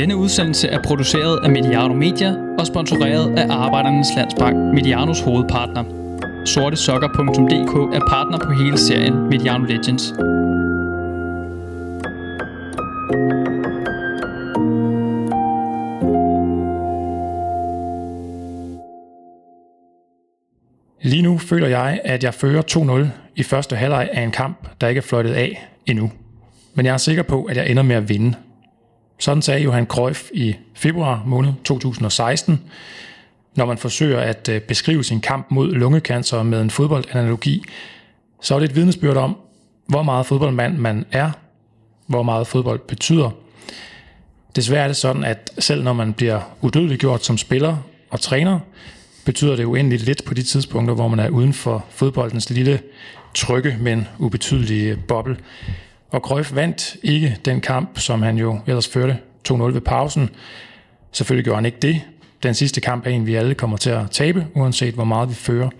Denne udsendelse er produceret af Mediano Media og sponsoreret af Arbejdernes Landsbank, Medianos hovedpartner. Sortesokker.dk er partner på hele serien Mediano Legends. Lige nu føler jeg, at jeg fører 2-0 i første halvleg af en kamp, der ikke er fløjtet af endnu. Men jeg er sikker på, at jeg ender med at vinde. Sådan sagde Johan Cruyff i februar måned 2016. Når man forsøger at øh, beskrive sin kamp mod lungekancer med en fodboldanalogi, så er det et vidnesbyrd om, hvor meget fodboldmand man er, hvor meget fodbold betyder. Desværre er det sådan, at selv når man bliver udødeliggjort som spiller og træner, betyder det uendeligt lidt på de tidspunkter, hvor man er uden for fodboldens lille trygge, men ubetydelige boble. Og Cruyff vandt ikke den kamp, som han jo ellers førte 2-0 ved pausen. Selvfølgelig gjorde han ikke det. Den sidste kamp er en, vi alle kommer til at tabe, uanset hvor meget vi fører.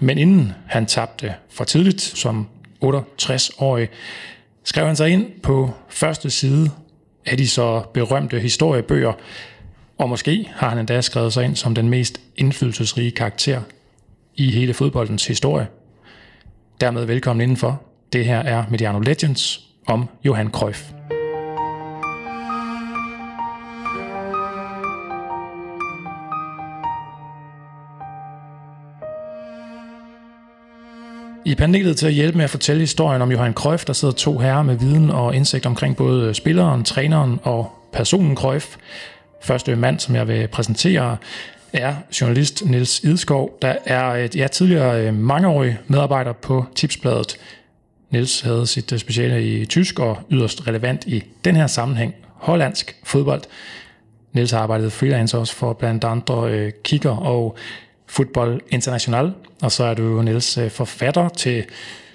Men inden han tabte for tidligt, som 68-årig, skrev han sig ind på første side af de så berømte historiebøger, og måske har han endda skrevet sig ind som den mest indflydelsesrige karakter i hele fodboldens historie. Dermed velkommen indenfor. Det her er Mediano Legends om Johan Cruyff. I panelet til at hjælpe med at fortælle historien om Johan Cruyff, der sidder to herrer med viden og indsigt omkring både spilleren, træneren og personen Cruyff. Første mand, som jeg vil præsentere, er journalist Niels Idskov, der er et ja, tidligere øh, mangeårig medarbejder på Tipsbladet. Niels havde sit øh, speciale i tysk og yderst relevant i den her sammenhæng, hollandsk fodbold. Niels har arbejdet freelance også for blandt andre øh, Kicker og Football International, og så er du jo Niels øh, forfatter til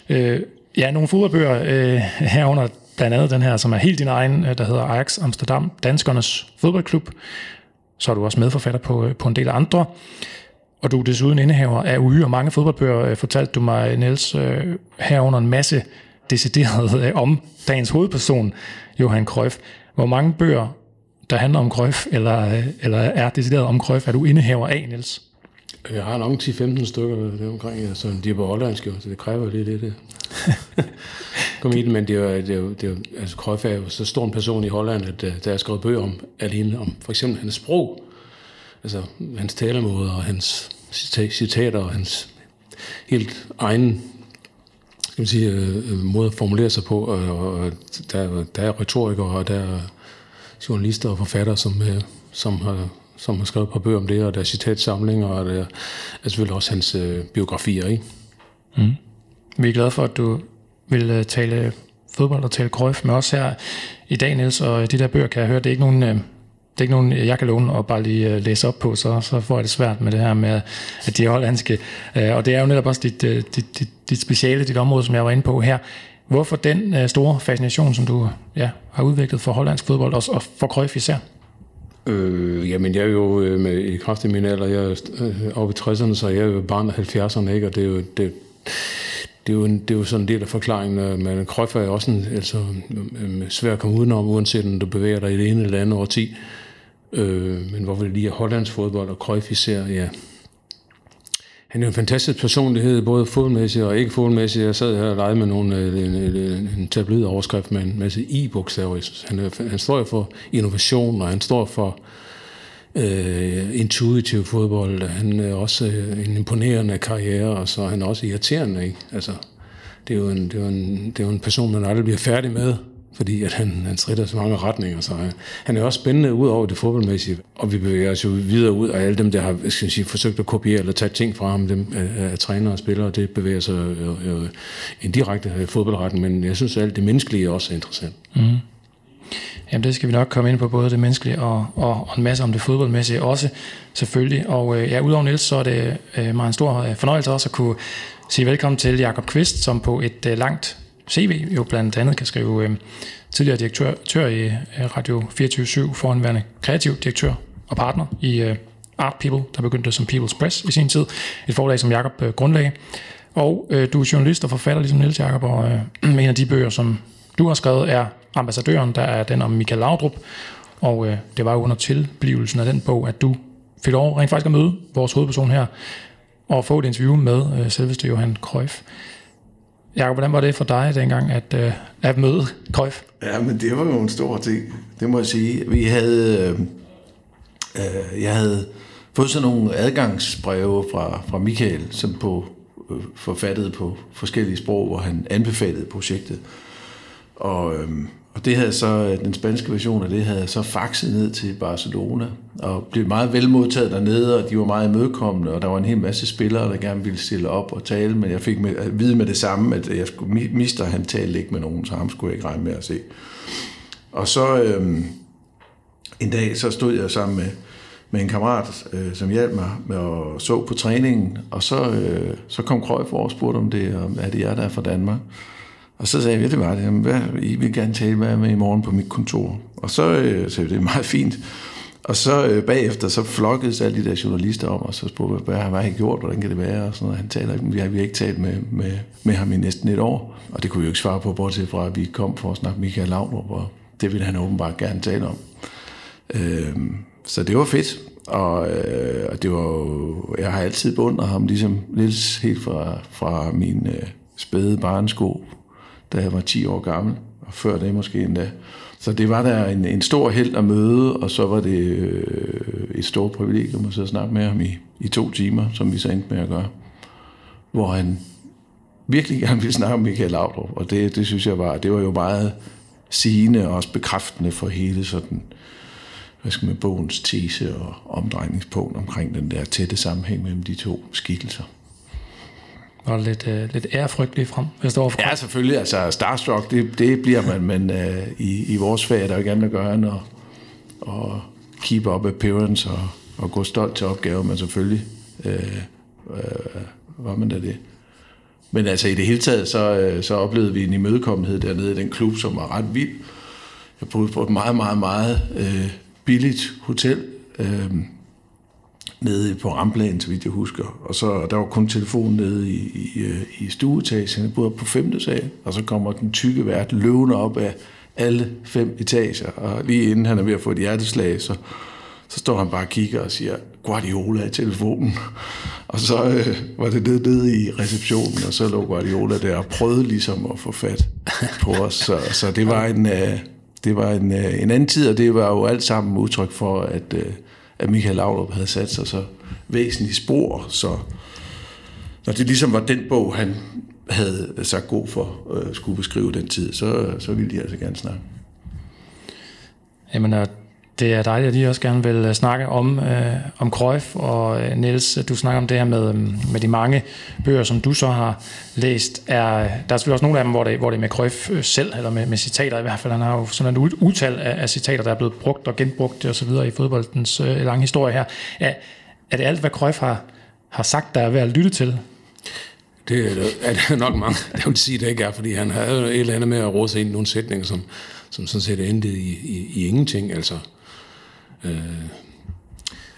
øh, ja, nogle fodboldbøger øh, herunder blandt andet den her, som er helt din egen, øh, der hedder Ajax Amsterdam, Danskernes Fodboldklub. Så er du også medforfatter på, på en del andre. Og du er desuden indehaver af og mange fodboldbøger, øh, fortalte du mig, Niels, herunder en masse decideret om dagens hovedperson, Johan Cruyff. Hvor mange bøger, der handler om Cruyff, eller, eller er decideret om Cruyff, er du indehaver af, Niels? Jeg har nok 10-15 stykker der omkring, så de er på hollandsk, så det kræver lidt det. det. Kom i det, men det er jo, det er jo, det er jo altså Cruyff er jo så stor en person i Holland, at øh, der er skrevet bøger om, alene om for eksempel hans sprog, altså hans talemåde og hans citater og hans helt egen skal man sige, øh, øh, måde at formulere sig på, og, og der, der er retorikere, og der er journalister og forfattere, som, øh, som har som har skrevet på bøger om det, og der er citatsamlinger, og der er altså, selvfølgelig også hans øh, biografier. Ikke? Mm. Vi er glade for, at du vil øh, tale fodbold og tale Cruyff med os her i dag, Niels, og de der bøger kan jeg høre, det er ikke nogen... Øh, det er ikke nogen, jeg kan låne og bare lige øh, læse op på, så, så får jeg det svært med det her med, at de er hollandske. Øh, og det er jo netop også dit, øh, dit, dit, dit speciale, dit område, som jeg var inde på her. Hvorfor den store fascination, som du ja, har udviklet for hollandsk fodbold, og for Cruyff især? Øh, jamen, jeg er jo øh, med i kraft af min alder, jeg er øh, oppe i 60'erne, så jeg er jo barn af 70'erne, ikke? og det er jo, det, det er jo, en, det er jo sådan en del af forklaringen, men Krøjf er også en, altså, svær at komme udenom, uanset om du bevæger dig i det ene eller andet årti. Øh, men hvorfor det lige er Hollands fodbold og Cruyff især, ja, han er en fantastisk personlighed, både fodmæssigt og ikke fodmæssigt. Jeg sad her og legede med nogle, øh, en, en, en tabloid-overskrift med en masse i-bogstaver. Han, er, han står for innovation, og han står for øh, intuitiv fodbold. Han er også øh, en imponerende karriere, og så er han også irriterende. Ikke? Altså, det, er jo en, det, er jo en, det er jo en person, man aldrig bliver færdig med fordi at han, han strider så mange retninger. Så han, han er også spændende ud over det fodboldmæssige, og vi bevæger os jo videre ud af alle dem, der har skal jeg sige, forsøgt at kopiere eller tage ting fra ham, dem er, trænere og spillere, det bevæger sig øh, øh, jo, jo en direkte øh, fodboldretning, men jeg synes, at alt det menneskelige også er interessant. Mm. Jamen det skal vi nok komme ind på, både det menneskelige og, og, og en masse om det fodboldmæssige også, selvfølgelig. Og øh, ja, udover Niels, så er det øh, mig en stor øh, fornøjelse også at kunne sige velkommen til Jakob Kvist, som på et øh, langt CV jo blandt andet kan skrive øh, tidligere direktør i øh, Radio 24-7, foranværende kreativ direktør og partner i øh, Art People, der begyndte som People's Press i sin tid. Et forlag, som Jakob øh, grundlagde. Og øh, du er journalist og forfatter, ligesom Niels Jakob, og øh, en af de bøger, som du har skrevet, er Ambassadøren, der er den om Michael Laudrup. Og øh, det var jo under tilblivelsen af den bog, at du fik lov rent faktisk at møde vores hovedperson her, og få et interview med øh, selveste Johan Cruyff. Jakob, hvordan var det for dig dengang at, øh, at møde Cruyff? Ja, men det var jo en stor ting, det må jeg sige. Vi havde, øh, øh jeg havde fået sådan nogle adgangsbreve fra, fra Michael, som på øh, forfattet på forskellige sprog, hvor han anbefalede projektet. Og, øh, og det havde så, øh, den spanske version af det havde så faxet ned til Barcelona, og blev meget velmodtaget dernede, og de var meget imødekommende, og der var en hel masse spillere, der gerne ville stille op og tale, men jeg fik med, at vide med det samme, at jeg skulle, mister han talte ikke med nogen, så ham skulle jeg ikke regne med at se. Og så øh, en dag, så stod jeg sammen med, med en kammerat, øh, som hjalp mig med at så på træningen, og så, øh, så kom Krøjf for og spurgte om det, og er det jer, der er fra Danmark? Og så sagde jeg, at det var det. Jamen, hvad, I vil gerne tale med med i morgen på mit kontor. Og så øh, sagde vi, det er meget fint. Og så øh, bagefter, så flokkedes alle de der journalister om, og så spurgte hvad har I gjort, hvordan kan det være, og sådan noget. Han taler, vi har, vi har ikke talt med, med, med ham i næsten et år, og det kunne vi jo ikke svare på, bortset fra, at vi kom for at snakke med Michael Laudrup, og det ville han åbenbart gerne tale om. Øh, så det var fedt, og, øh, og det var jo, jeg har altid beundret ham, ligesom lidt helt fra, fra min øh, spæde barnesko, da jeg var 10 år gammel, og før det måske endda. Så det var der en, en stor held at møde, og så var det øh, et stort privilegium at sidde og snakke med ham i, i to timer, som vi så endte med at gøre. Hvor han virkelig gerne ville snakke om Michael Laudrup, og det, det synes jeg var, det var jo meget sigende og også bekræftende for hele sådan, hvad skal man, bogens tese og omdrejningspunkt omkring den der tætte sammenhæng mellem de to skikkelser var lidt, øh, lidt ærefrygt lige frem, hvis det var Ja, selvfølgelig. Altså, starstruck, det, det bliver man, men øh, i, i vores fag er der jo ikke andet at gøre end at, at keep up appearance og, og gå stolt til opgaven, men selvfølgelig øh, øh, var man da det. Men altså i det hele taget, så, øh, så oplevede vi en imødekommenhed dernede i den klub, som var ret vild. Jeg boede på et meget, meget, meget øh, billigt hotel. Øh, nede på ramplanen, så vidt jeg husker. Og så der var kun telefon nede i, i, øh, i stueetagen. Jeg boede på femte sal, og så kommer den tykke vært løvende op af alle fem etager. Og lige inden han er ved at få et hjerteslag, så, så står han bare og kigger og siger, Guardiola i telefonen. Og så øh, var det nede, nede i receptionen, og så lå Guardiola der og prøvede ligesom at få fat på os. Så, så det var en... Øh, det var en, øh, en anden tid, og det var jo alt sammen udtryk for, at, øh, at Michael Laudrup havde sat sig så væsentligt spor, så når det ligesom var den bog, han havde sagt god for øh, skulle beskrive den tid, så, så ville de altså gerne snakke. Jamen, det er dejligt, at I også gerne vil øh, snakke om, øh, om Cruyff, og øh, Niels, du snakker om det her med, øh, med de mange bøger, som du så har læst. Er, der er selvfølgelig også nogle af dem, hvor det, hvor det er med Cruyff selv, eller med, med citater i hvert fald. Han har jo sådan et utal af, af citater, der er blevet brugt og genbrugt og så videre i fodboldens øh, lange historie her. Er, er det alt, hvad Cruyff har, har sagt, der er værd at lytte til? Det er, det nok mange, der vil sige, det ikke er, fordi han havde et eller andet med at råde sig ind i nogle sætninger, som, som sådan set endte i, i, i ingenting. Altså, Øh,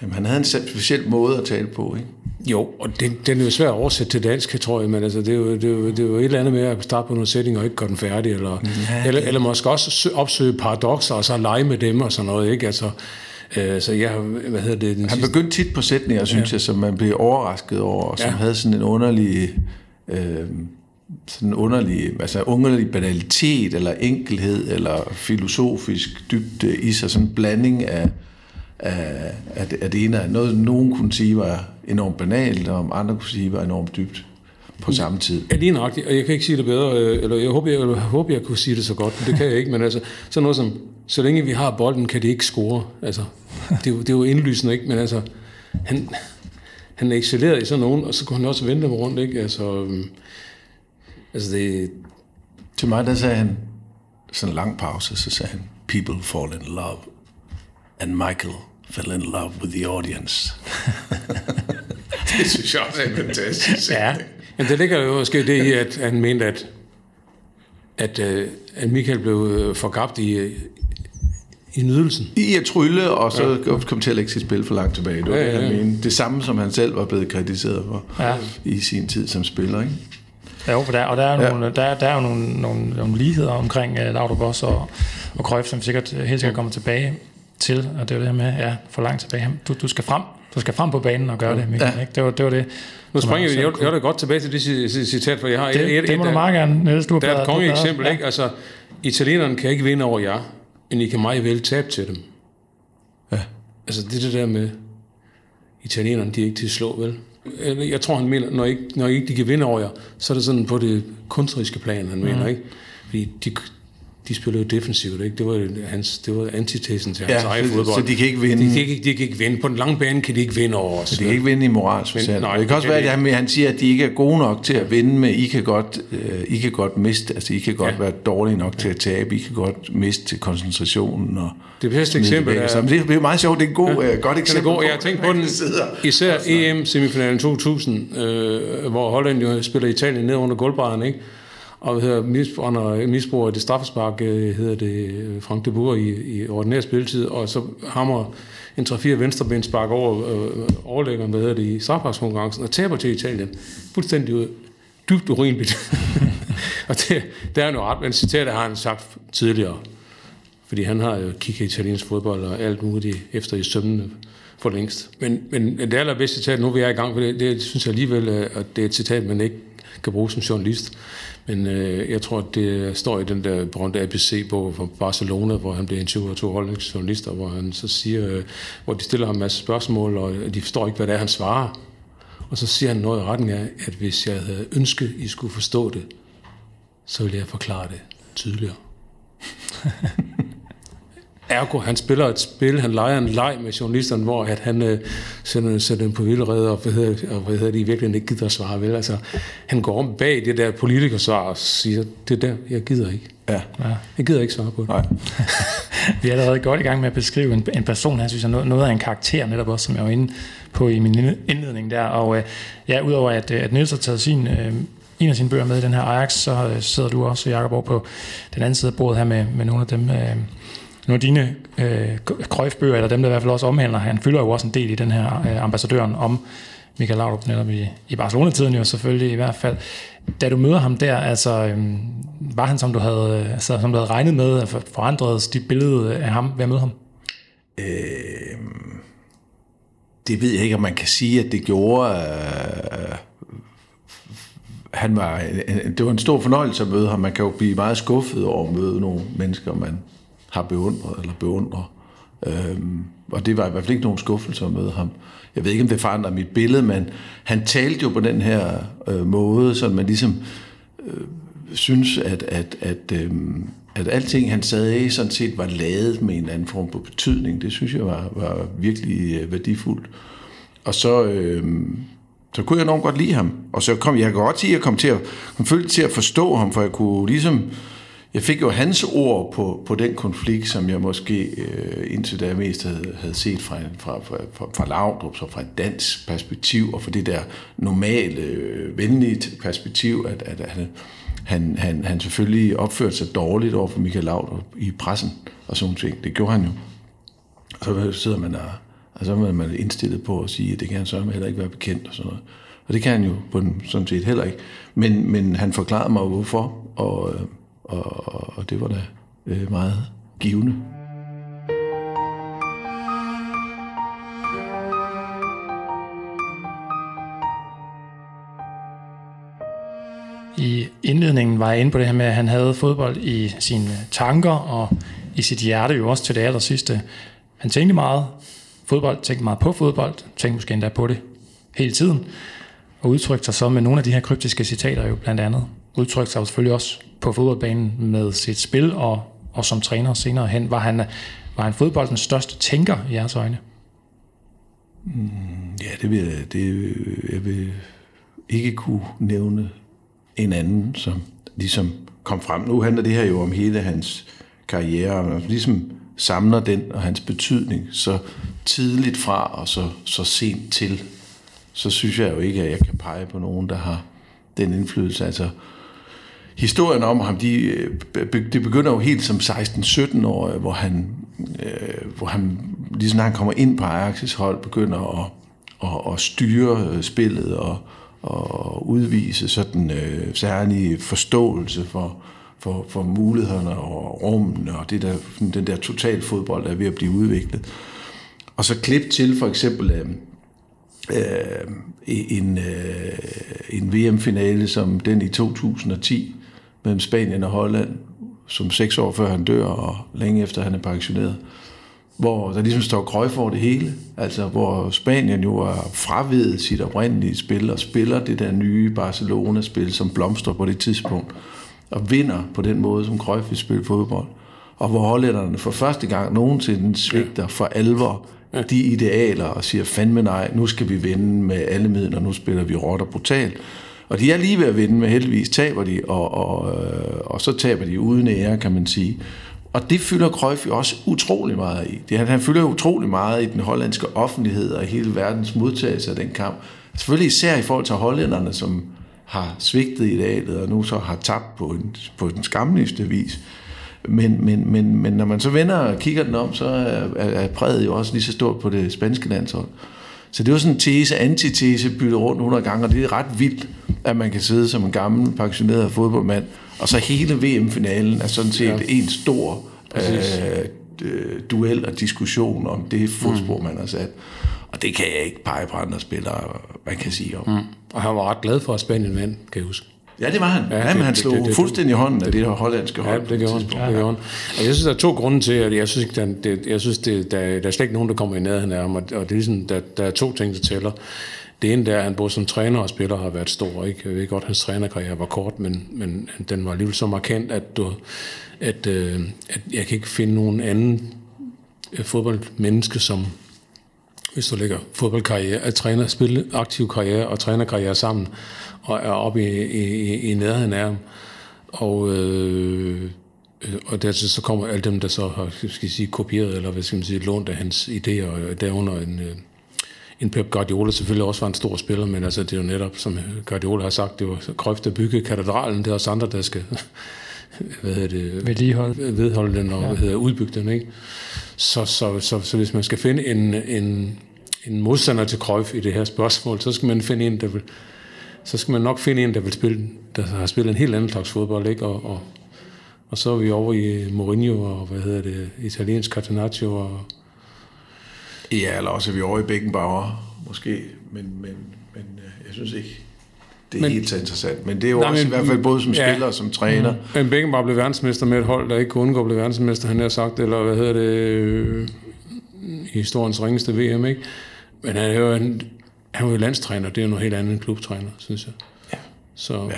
Jamen, han havde en speciel måde at tale på, ikke? Jo, og den, den er jo svær at oversætte til dansk, tror jeg, men altså, det, er jo, det, er jo, det er jo et eller andet med at starte på nogle sætninger og ikke gøre den færdig, eller, ja, eller, eller måske også opsøge paradoxer og så lege med dem og sådan noget, ikke? Altså, øh, så jeg, hvad hedder det? Den han sidste... begyndte tit på sætninger, synes ja. jeg, som man blev overrasket over, og som ja. havde sådan en underlig... Øh, sådan underlig, altså underlig banalitet, eller enkelhed, eller filosofisk dybde i sig, sådan en blanding af, af, af, det, af det ene. Noget, nogen kunne sige var enormt banalt, og andre kunne sige var enormt dybt på samme tid. Ja, lige nøjagtigt, og jeg kan ikke sige det bedre, øh, eller jeg håber, jeg, jeg håber, jeg kunne sige det så godt, men det kan jeg ikke, men altså, sådan noget som, så længe vi har bolden, kan det ikke score. Altså, det, er jo, det er jo indlysende, ikke? Men altså, han, han excellerede i sådan nogen, og så kunne han også vente dem rundt, ikke? Altså, øhm, altså det, til mig, der sagde han, sådan en lang pause, så sagde han, people fall in love, and Michael fell in love with the audience. det synes jeg også er fantastisk. ja, men det ligger jo måske det i, at han mente, at, at, øh, at Michael blev øh, forgabt i, i nydelsen. I at trylle, og så ja. kom til at lægge sit spil for langt tilbage. Det var ja, det, han ja. mente. Det samme, som han selv var blevet kritiseret for ja. i sin tid som spiller. Ikke? Ja, for der, og der er, ja. nogle, der, der er jo nogle, nogle, nogle ligheder omkring uh, Laudrup også og, og Cruyff, som sikkert helt sikkert kommer tilbage til, og det var det her med, ja, for langt tilbage. Du, du skal frem, du skal frem på banen og gøre det, Michael, ja. ikke? Det var det. Var det nu springer vi, jeg, jeg er godt tilbage til det citat, for jeg har det, et, et, det må et, du meget gerne, Niels, du Der er et konge eksempel, ja. ikke? Altså, italienerne kan ikke vinde over jer, men I kan meget vel tabe til dem. Ja. Altså, det er det der med, italienerne, de er ikke til at slå, vel? Jeg tror, han mener, når ikke, når ikke de kan vinde over jer, så er det sådan på det kunstneriske plan, han mener, mm. ikke? Fordi de, de spiller jo defensivt, ikke? Det var, hans, det var antitesen til hans ja, egen fodbold. Så de kan ikke vinde? De, de, de, de kan ikke vinde. På den lange bane kan de ikke vinde over os. Så de kan ikke vinde i moralsk forstand. Nej, det kan også være, at han, han siger, at de ikke er gode nok til at vinde, men I kan godt, uh, I kan godt miste, altså I kan godt ja. være dårlige nok ja. til at tabe, I kan godt miste til koncentrationen. Og det bedste eksempel er... Så, det er meget sjovt, det er et god, ja, uh, godt eksempel. Det er god. Jeg har tænkt på den, især EM-semifinalen 2000, øh, hvor Holland jo spiller Italien ned under gulvbrædderne, ikke? Og hvad hedder, misbruger, misbruger det straffespark, øh, hedder det øh, Frank de Boer i, i ordinær spilletid, og så hammer en 3-4 venstrebenspark over øh, overlæggeren, hvad hedder det, i strafsparkskonkurrencen, og taber til Italien. Fuldstændig ud. Dybt urimeligt. og det, det er jo ret, men citatet har han sagt tidligere, fordi han har jo kigget italiensk fodbold og alt muligt efter i sømmene for længst. Men, men det allerbedste citat, nu vi er i gang, for det, det synes jeg alligevel, øh, at det er et citat, man ikke kan bruge som journalist. Men øh, jeg tror, at det står i den der berømte ABC-bog fra Barcelona, hvor han bliver interviewet af to holdningsjournalister, hvor han så siger, øh, hvor de stiller ham en masse spørgsmål, og de forstår ikke, hvad det er, han svarer. Og så siger han noget i retning af, at hvis jeg havde ønsket, I skulle forstå det, så ville jeg forklare det tydeligere. Ergo, han spiller et spil, han leger en leg med journalisterne, hvor at han øh, sender, sender dem på vildrede, og hvad hedder, og hvad hedder de virkelig ikke gider at svare vel. Altså, han går om bag det der politikersvar og siger, det der, jeg gider ikke. Ja. ja. Jeg gider ikke svare på det. Nej. Vi er allerede godt i gang med at beskrive en, en person, han synes er noget, noget af en karakter, netop også, som jeg var inde på i min indledning der. Og øh, ja, udover at, øh, at Niels har taget sin, øh, en af sine bøger med i den her Ajax, så øh, sidder du også, Jacob, over på den anden side af bordet her med, med nogle af dem, øh, nogle af dine øh, krøjfbøger, eller dem, der i hvert fald også omhandler, han fylder jo også en del i den her øh, ambassadøren om Michael Laudrup netop i, i Barcelona-tiden jo selvfølgelig i hvert fald. Da du møder ham der, altså, øh, var han som du havde, altså, som du havde regnet med, forandret dit billede af ham ved at møde ham? Øh, det ved jeg ikke, om man kan sige, at det gjorde... Øh, han var, det var en stor fornøjelse at møde ham. Man kan jo blive meget skuffet over at møde nogle mennesker, man har beundret eller beundrer. Øhm, og det var i hvert fald ikke nogen skuffelse med ham. Jeg ved ikke, om det forandrer mit billede, men han talte jo på den her øh, måde, så man ligesom øh, synes, at, at, at, øh, at alting, han sagde, sådan set var lavet med en anden form på betydning. Det synes jeg var, var virkelig øh, værdifuldt. Og så, øh, så kunne jeg nok godt lide ham. Og så kom jeg kan godt sige, at jeg kom til at, kom til at forstå ham, for jeg kunne ligesom jeg fik jo hans ord på, på den konflikt, som jeg måske øh, indtil da mest havde, havde set fra, fra, fra, fra, Laudrup, så fra et dansk perspektiv, og fra det der normale, øh, venlige perspektiv, at, at, at han, han, han selvfølgelig opførte sig dårligt over for Michael Laudrup i pressen og sådan ting. Det gjorde han jo. Og så sidder man der, og så er man indstillet på at sige, at det kan han så heller ikke være bekendt og sådan noget. Og det kan han jo på den, sådan set heller ikke. Men, men han forklarede mig, hvorfor, og, øh, og, og det var da øh, meget givende. I indledningen var jeg inde på det her med, at han havde fodbold i sine tanker og i sit hjerte jo også til det aller sidste. Han tænkte meget fodbold, tænkte meget på fodbold, tænkte måske endda på det hele tiden, og udtrykte sig så med nogle af de her kryptiske citater jo blandt andet. Udtrykte sig jo selvfølgelig også på fodboldbanen med sit spil og, og som træner senere hen. Var han, var han fodboldens største tænker i jeres øjne? Mm, ja, det vil jeg, det, øh, jeg vil ikke kunne nævne en anden, som ligesom kom frem. Nu handler det her jo om hele hans karriere, og ligesom samler den og hans betydning så tidligt fra og så, så sent til, så synes jeg jo ikke, at jeg kan pege på nogen, der har den indflydelse. Altså, historien om ham, de, øh, det begynder jo helt som 16-17 år, øh, hvor han, øh, hvor han, lige når han kommer ind på Ajax' hold, begynder at, at, at styre øh, spillet og, og udvise sådan øh, særlig forståelse for, for, for mulighederne og rummene og det der, den der total fodbold, der er ved at blive udviklet. Og så klip til for eksempel øh, øh, en, øh, en VM-finale som den i 2010 mellem Spanien og Holland, som seks år før han dør og længe efter han er pensioneret, hvor der ligesom står Cruyff over det hele, altså hvor Spanien jo er fravedet sit oprindelige spil og spiller det der nye Barcelona-spil, som blomstrer på det tidspunkt, og vinder på den måde, som Cruyff vil spille fodbold. Og hvor hollænderne for første gang nogensinde svigter for alvor de idealer og siger, fandme nej, nu skal vi vinde med alle midler, nu spiller vi råt og brutalt. Og de er lige ved at vinde, men heldigvis taber de, og, og, øh, og så taber de uden ære, kan man sige. Og det fylder Cruyff jo også utrolig meget i. Det, han, han fylder utrolig meget i den hollandske offentlighed og hele verdens modtagelse af den kamp. Selvfølgelig især i forhold til hollænderne, som har svigtet i idealet, og nu så har tabt på, en, på den skamligste vis. Men, men, men, men når man så vender og kigger den om, så er, er præget jo også lige så stort på det spanske landshold. Så det var sådan en tese, antitese byttet rundt 100 gange, og det er ret vildt, at man kan sidde som en gammel, pensioneret fodboldmand, og så hele VM-finalen er sådan set ja. en stor øh, duel og diskussion om det fodspor, mm. man har sat. Og det kan jeg ikke pege på andre spillere, man kan sige om. Mm. Og han var ret glad for, at Spanien vandt, kan jeg huske. Ja, det var han. Ja, ja men han slog det, det, fuldstændig hånden af det her hollandske hold. Ja, det gjorde han. Ja, det gjorde han. Og jeg synes, der er to grunde til, at jeg synes, der, det, jeg synes det, der, der er slet ikke nogen, der kommer i nærheden af ham, og, og det er ligesom, der, der er to ting, der tæller. Det ene der er, at han både som træner og spiller har været stor. Ikke? Jeg ved godt, at hans trænerkarriere var kort, men, men den var alligevel så markant, at, du, at, øh, at jeg kan ikke finde nogen anden øh, fodboldmenneske, som hvis du lægger fodboldkarriere, at træner, spille aktiv karriere og trænerkarriere sammen, og er oppe i, i, i nærheden af ham. Og, øh, og dertil så kommer alle dem, der så har skal jeg sige, kopieret, eller hvad skal man sige, lånt af hans idéer, og derunder en, øh, en Pep Guardiola selvfølgelig også var en stor spiller, men altså det er jo netop, som Guardiola har sagt, det var Krøft, der bygge katedralen, det er også andre, der skal hvad hedder det, vedligeholde, vedholde den og ja. hvad hedder, udbygge den. Ikke? Så, så, så, så, hvis man skal finde en, en, en modstander til Cruyff i det her spørgsmål, så skal man finde en, der vil, så skal man nok finde en, der vil spille, der har spillet en helt anden slags fodbold, ikke? Og, og, og så er vi over i Mourinho og, hvad hedder det, italiensk Catenaccio og... Ja, eller også er vi over i Beckenbauer, måske, men, men, men øh, jeg synes ikke, det er men, helt så interessant. Men det er jo nej, også men, i hvert fald både som spiller ja, og som træner. Mm. Men Beckenbauer blev verdensmester med et hold, der ikke kunne undgå at blive verdensmester, han har sagt, eller hvad hedder det, øh, historiens ringeste VM, ikke? Men han er jo en, han var jo landstræner, det er jo noget helt andet end klubtræner, synes jeg. Ja. Så, ja.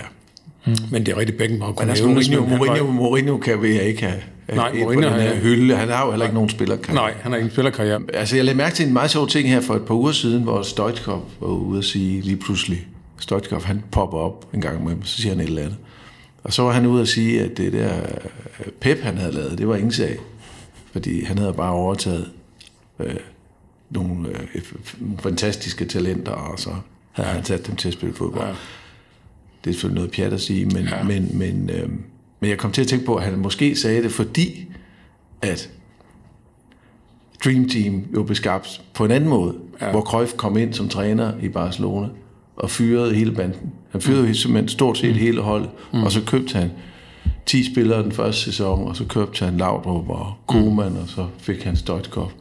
Mm. Men det er rigtig Beckenbauer. Men altså, Mourinho, Mourinho, Mourinho kan vi ikke have, Nej, Mourinho på den her hylde. Han har jo heller ikke nogen spillerkarriere. Nej, han har ikke en spillerkarriere. Altså, jeg lagde mærke til en meget sjov ting her for et par uger siden, hvor Stoichkov var ude at sige lige pludselig, Stoichkov, han popper op en gang med så siger han et eller andet. Og så var han ude at sige, at det der Pep, han havde lavet, det var ingen sag. Fordi han havde bare overtaget øh, nogle øh, fantastiske talenter, og så havde han sat dem til at spille fodbold. Ja. Det er selvfølgelig noget pjat at sige, men, ja. men, men, øh, men jeg kom til at tænke på, at han måske sagde det, fordi at Dream Team jo blev skabt på en anden måde, ja. hvor Cruyff kom ind som træner i Barcelona og fyrede hele banden. Han fyrede mm. simpelthen stort set mm. hele holdet, mm. og så købte han 10 spillere den første sæson, og så købte han Laudrup og Koeman, mm. og så fik han Stoichkov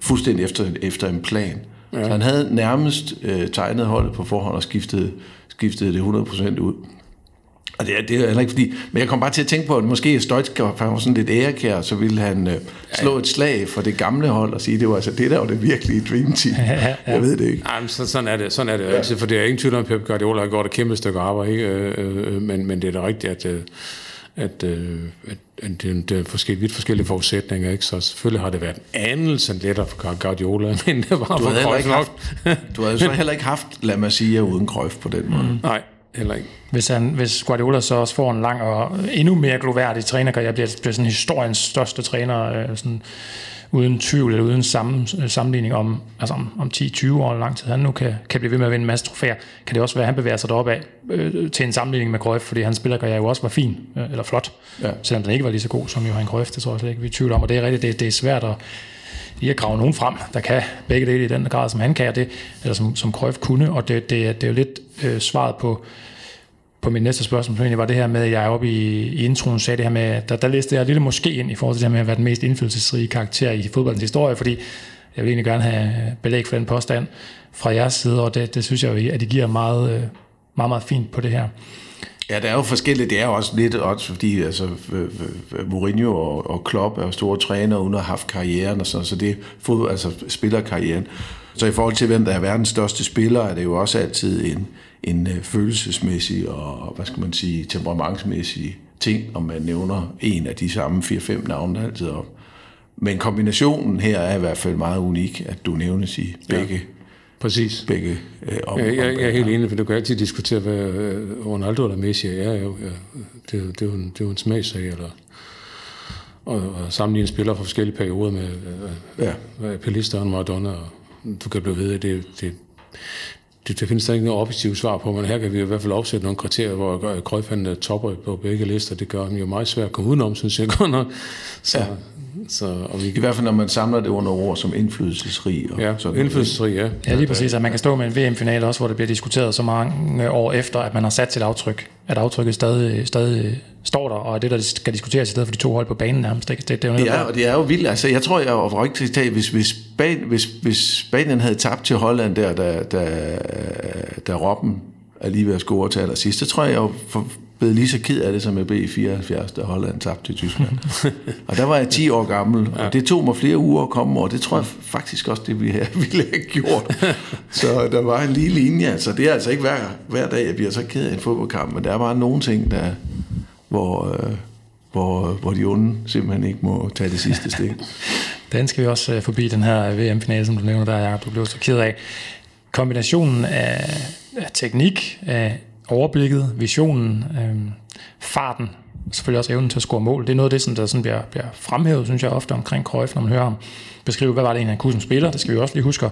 fuldstændig efter, efter en plan. Ja. Så han havde nærmest øh, tegnet holdet på forhånd og skiftet, skiftet det 100% ud. Og det er, det er heller ikke fordi... Men jeg kom bare til at tænke på, at måske Stoichkov var sådan lidt ærekær, så ville han øh, slå et slag for det gamle hold og sige, det var altså det, der var det virkelige dream team. Ja, ja, ja. Jeg ved det ikke. Jamen, så, sådan er det, sådan er det ja. altid, for det er ingen tvivl om, at Pep Guardiola har gjort et kæmpe stykke arbejde, ikke? Øh, øh, øh men, men det er da rigtigt, at... Øh, at, øh, at, at det, det er forskellige, vidt forskellige forudsætninger, ikke? så selvfølgelig har det været anelsen lettere for Guardiola, men det var du for Cruyff haft, Du havde så heller ikke haft La Masia uden Cruyff på den måde. Mm. Nej, heller ikke. Hvis, han, hvis Guardiola så også får en lang og endnu mere gloværdig træner, jeg bliver, bliver sådan historiens største træner, øh, sådan, uden tvivl eller uden sammen, øh, sammenligning om, altså om, om 10-20 år eller lang tid han nu kan, kan blive ved med at vinde en masse trofæer, kan det også være, at han bevæger sig deroppe af øh, til en sammenligning med Cruyff, fordi hans spillerkarriere jo også var fin, øh, eller flot, ja. selvom den ikke var lige så god som Johan Cruyff, det tror jeg slet ikke, vi er tvivl om, og det er rigtigt, det, det er svært at lige at grave nogen frem, der kan begge dele i den grad, som han kan, det, eller som, som Cruyff kunne, og det, det, det er jo lidt øh, svaret på, på mit næste spørgsmål, som egentlig var det her med, at jeg er oppe i, i introen sagde det her med, der, der læste jeg lidt lille måske ind i forhold til det her med at være den mest indflydelsesrige karakter i fodboldens historie, fordi jeg vil egentlig gerne have belæg for den påstand fra jeres side, og det, det synes jeg jo, at det giver meget, øh, meget, meget fint på det her. Ja, der er jo forskelligt. Det er jo også lidt også fordi altså, Mourinho og, og Klopp er store trænere, uden at have haft karrieren og sådan, så det fodbold, altså spillerkarrieren. Så i forhold til, hvem der er verdens største spiller, er det jo også altid en, en øh, følelsesmæssig og, hvad skal man sige, temperamentsmæssig ting, om man nævner en af de samme 4-5 navne, der altid op. Men kombinationen her er i hvert fald meget unik, at du nævnes i begge ja. Præcis. Begge øh, om, ja, jeg, jeg, jeg er helt enig, for du kan altid diskutere, hvad øh, Ronaldo eller Messi er. Ja, jo, ja, det, det, er jo en, det er jo en smagssag, eller og, og sammenligne spillere fra forskellige perioder med øh, ja. Pelista og Maradona. Og du kan blive ved, at det, det, det, der findes der ikke noget objektivt svar på, men her kan vi i hvert fald opsætte nogle kriterier, hvor Krøjf han topper på begge lister. Det gør ham jo meget svært at komme udenom, synes jeg godt Så, ja. Så, og vi... I hvert fald, når man samler det under ord som indflydelsesrig. Og ja, sådan indflydelsesrig, ja. Ja, lige præcis. At man kan stå med en VM-finale også, hvor det bliver diskuteret så mange år efter, at man har sat sit aftryk. At aftrykket stadig, stadig står der, og det, der skal diskuteres i stedet for de to hold på banen nærmest. Det, det, det, er, jo ja, og det er jo vildt. Altså, jeg tror, jeg var rigtig tag, hvis, hvis, Span, hvis, hvis Spanien havde tabt til Holland der, da, da, da Robben er lige ved at score til allersidst, så tror jeg, jeg for, blevet lige så ked af det, som jeg blev i 74, da Holland tabte til Tyskland. og der var jeg 10 år gammel, og det tog mig flere uger at komme over. Det tror jeg faktisk også, det ville have, ville have gjort. så der var en lige linje. Altså, det er altså ikke hver, hver dag, jeg bliver så ked af en fodboldkamp, men der er bare nogle ting, der, hvor, øh, hvor, hvor de onde simpelthen ikke må tage det sidste stik. Den skal vi også øh, forbi, den her VM-finale, som du nævner der, Jacob, du blev så ked af. Kombinationen af, af teknik, af overblikket, visionen, øh, farten, og selvfølgelig også evnen til at score mål. Det er noget af det, som der sådan bliver, bliver fremhævet, synes jeg, ofte omkring Cruyff, når man hører ham beskrive, hvad var det egentlig, han kunne som spiller. Det skal vi også lige huske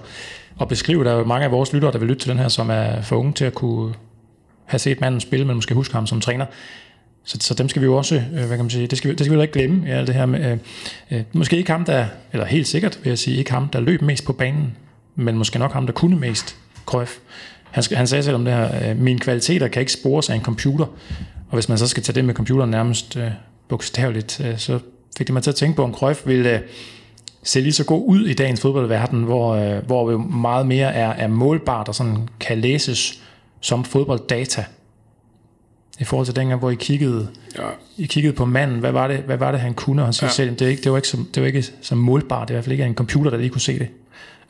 at beskrive. Der er jo mange af vores lyttere, der vil lytte til den her, som er for unge til at kunne have set manden spille, men måske huske ham som træner. Så, så dem skal vi jo også, øh, hvad kan man sige, det skal, vi, det skal vi jo ikke glemme, ja, det her med, øh, øh, måske ikke ham, der, eller helt sikkert vil jeg sige, ikke ham, der løb mest på banen, men måske nok ham, der kunne mest, Cruyff. Han, han sagde selv om det her, øh, mine kvaliteter kan ikke spores af en computer, og hvis man så skal tage det med computeren nærmest øh, bogstaveligt, øh, så fik det mig til at tænke på, om Cruyff ville øh, se lige så god ud i dagens fodboldverden, hvor, øh, hvor jo meget mere er, er målbart og sådan kan læses som fodbolddata. I forhold til dengang, hvor I kiggede, ja. I kiggede på manden, hvad var det, hvad var det han kunne, og han ja. selv, det, er ikke, det, var ikke som, det var ikke så målbart, det er i hvert fald ikke en computer, der lige kunne se det.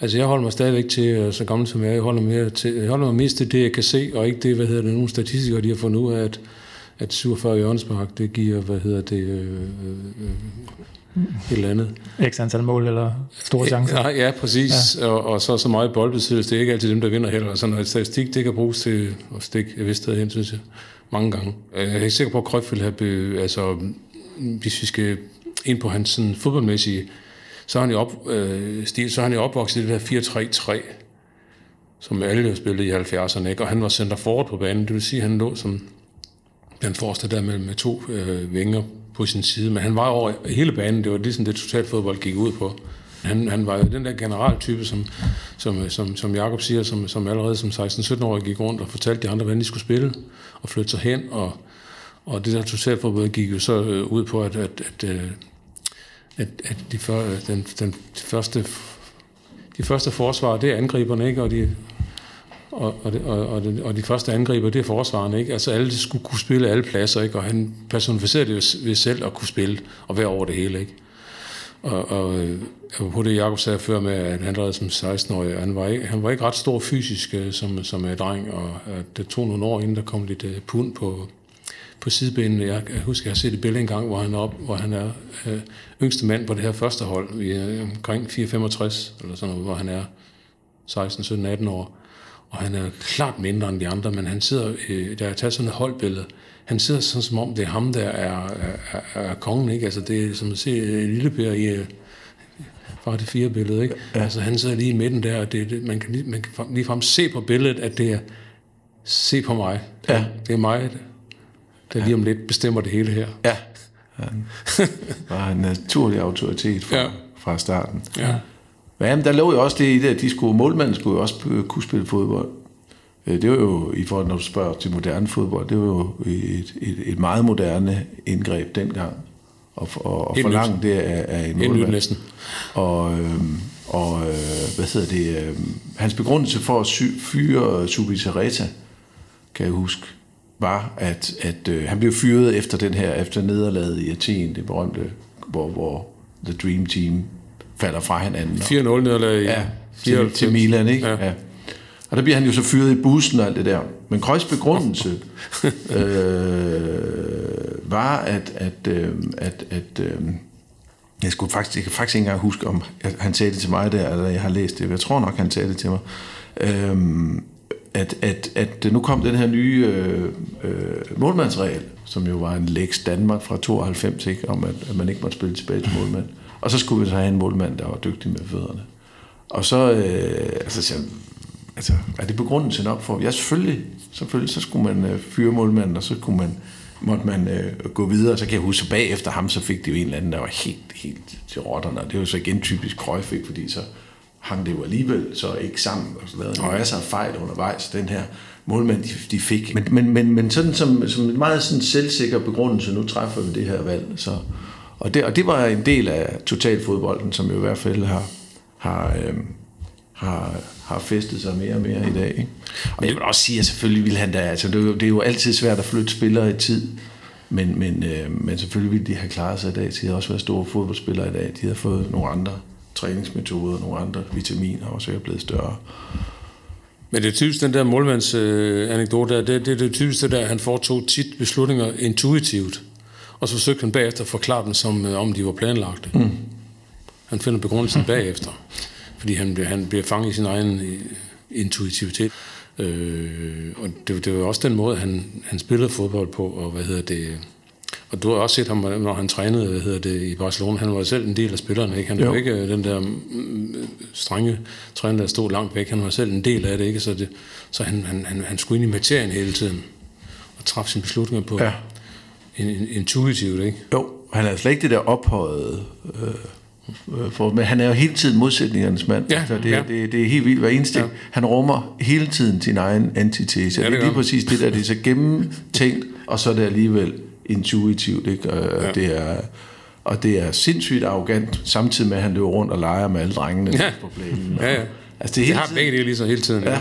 Altså jeg holder mig stadigvæk til, øh, så gammel som jeg er, jeg holder, mere til, jeg holder mig mest til det, jeg kan se, og ikke det, hvad hedder det, nogle statistikere, de har fundet ud af, at, at 47 hjørnespark, det giver, hvad hedder det, øh, øh, øh, et eller andet. X antal mål eller store chancer. Ja, ja præcis. Ja. Og, og, så så meget boldbesiddelse. Det er ikke altid dem, der vinder heller. Så når et statistik, det kan bruges til at stikke et vist sted hen, synes jeg. Mange gange. Jeg er ikke sikker på, at Krøf vil have, be, altså, hvis vi skal ind på hans sådan, fodboldmæssige så er han jo, op, øh, stil, så er han jo opvokset i det der 4-3-3, som alle jo spillede i 70'erne, ikke? og han var center forward på banen, det vil sige, at han lå som den forreste der med, med to øh, vinger på sin side, men han var over hele banen, det var ligesom det totalt fodbold gik ud på. Han, han var jo den der generaltype, som, som, som, som Jakob siger, som, som allerede som 16-17-årig gik rundt og fortalte de andre, hvordan de skulle spille, og flytte sig hen, og, og det der totalforbud gik jo så øh, ud på, at, at, at, at at, at de, for, den, den de første de første forsvar, det er angriberne, ikke? Og de, og, og, og, og, de, og de første angriber, det er forsvarerne, ikke? Altså alle skulle kunne spille alle pladser, ikke? Og han personificerede det jo ved selv at kunne spille og være over det hele, ikke? Og, og, øh, og på det, Jacob sagde før med, at han allerede som 16-årig, han var ikke, han var ikke ret stor fysisk øh, som, som, som dreng, og at det tog nogle år, inden der kom lidt øh, pund på, på sidebenene. Jeg, jeg husker, jeg har set et billede engang, hvor han er, op, hvor han er øh, yngste mand på det her første hold. Vi er omkring 4-65, eller sådan noget, hvor han er 16, 17, 18 år. Og han er klart mindre end de andre, men han sidder, øh, der er taget sådan et holdbillede, han sidder sådan som om, det er ham, der er, er, er, er kongen, ikke? Altså det er som at se lille Per i øh, fra det fire billede, ikke? Ja. Altså han sidder lige i midten der, og det, det, man kan, lige, man kan ligefrem se på billedet, at det er, se på mig. Ja. Det er mig, der lige om lidt bestemmer det hele her. Ja. Han var en naturlig autoritet fra, ja. fra starten. Ja. Men der lå jo også det i det, at de skulle, målmanden skulle jo også kunne spille fodbold. Øh, det var jo, i forhold når du spørger til moderne fodbold, det var jo et, et, et meget moderne indgreb dengang. Og, og, og forlange det af, af en målmand. næsten. Og, øh, og øh, hvad hedder det, øh, hans begrundelse for at sy, fyre Subisareta, kan jeg huske, var, at, at øh, han blev fyret efter den her, efter nederlaget i Athen, det berømte, hvor, hvor The Dream Team falder fra hinanden. 4-0 nederlag ja, til, til Milan, ikke? Ja. ja. Og der bliver han jo så fyret i bussen og alt det der. Men Krøjs begrundelse øh, var, at, at, øh, at, at øh, jeg skulle faktisk, jeg kan faktisk ikke engang huske, om han sagde det til mig der, eller jeg har læst det. Jeg tror nok, han sagde det til mig. Øh, at, at, at nu kom den her nye øh, øh, målmandsregel, som jo var en Lex Danmark fra 92, ikke, om at, at man ikke måtte spille tilbage til målmand. Og så skulle vi så have en målmand, der var dygtig med fødderne. Og så, øh, altså, så, altså, er det begrundelse nok for, ja selvfølgelig, selvfølgelig så skulle man øh, fyre målmanden, og så kunne man, måtte man øh, gå videre, så kan jeg huske, bagefter ham, så fik det jo en eller anden, der var helt, helt til rotterne, og det var jo så igen typisk Cruyff, fordi så hang det jo alligevel så ikke sammen, og så lavede en masse fejl undervejs, den her målmand, de, de fik. Men, men, men, men sådan som, som en meget sådan selvsikker begrundelse, nu træffer vi det her valg, så, og, det, og det var en del af totalfodbolden, som jo i hvert fald har, har, øh, har, har festet sig mere og mere i dag. Ikke? Og jeg vil også sige, at selvfølgelig vil han da, altså det er jo, det er jo altid svært at flytte spillere i tid, men, men, øh, men selvfølgelig ville de have klaret sig i dag. De havde også været store fodboldspillere i dag. De havde fået nogle andre træningsmetoder, nogle andre vitaminer, og så er blevet større. Men det er typisk den der målmands øh, anekdote der, det, det, det er typisk det der, at han foretog tit beslutninger intuitivt, og så forsøgte han bagefter at forklare dem, som øh, om de var planlagte. Mm. Han finder begrundelsen bagefter, fordi han, han bliver fanget i sin egen øh, intuitivitet. Øh, og det, det var også den måde, han, han spillede fodbold på, og hvad hedder det, og du har også set ham, når han trænede hvad hedder det, i Barcelona. Han var selv en del af spillerne. Ikke? Han var jo. ikke øh, den der mm, strenge træner, der stod langt væk. Han var selv en del af det. Ikke? Så, det, så han, han, han, han skulle ind i materien hele tiden og træffe sine beslutninger på ja. intuitivt. Ikke? Jo, han er slet ikke det der ophøjet... Øh for, men han er jo hele tiden modsætningernes mand. Ja, altså det, ja. det, det er helt vildt hver eneste ja. Han rummer hele tiden sin egen antitese. Ja, det, det er lige præcis det der, det er så gennemtænkt, og så er det alligevel intuitivt, ikke? Og, ja. det er, og det er sindssygt arrogant, samtidig med, at han løber rundt og leger med alle drengene ja. på planen. Ja, ja. Altså, det, er det har begge det lige så hele tiden. Ja.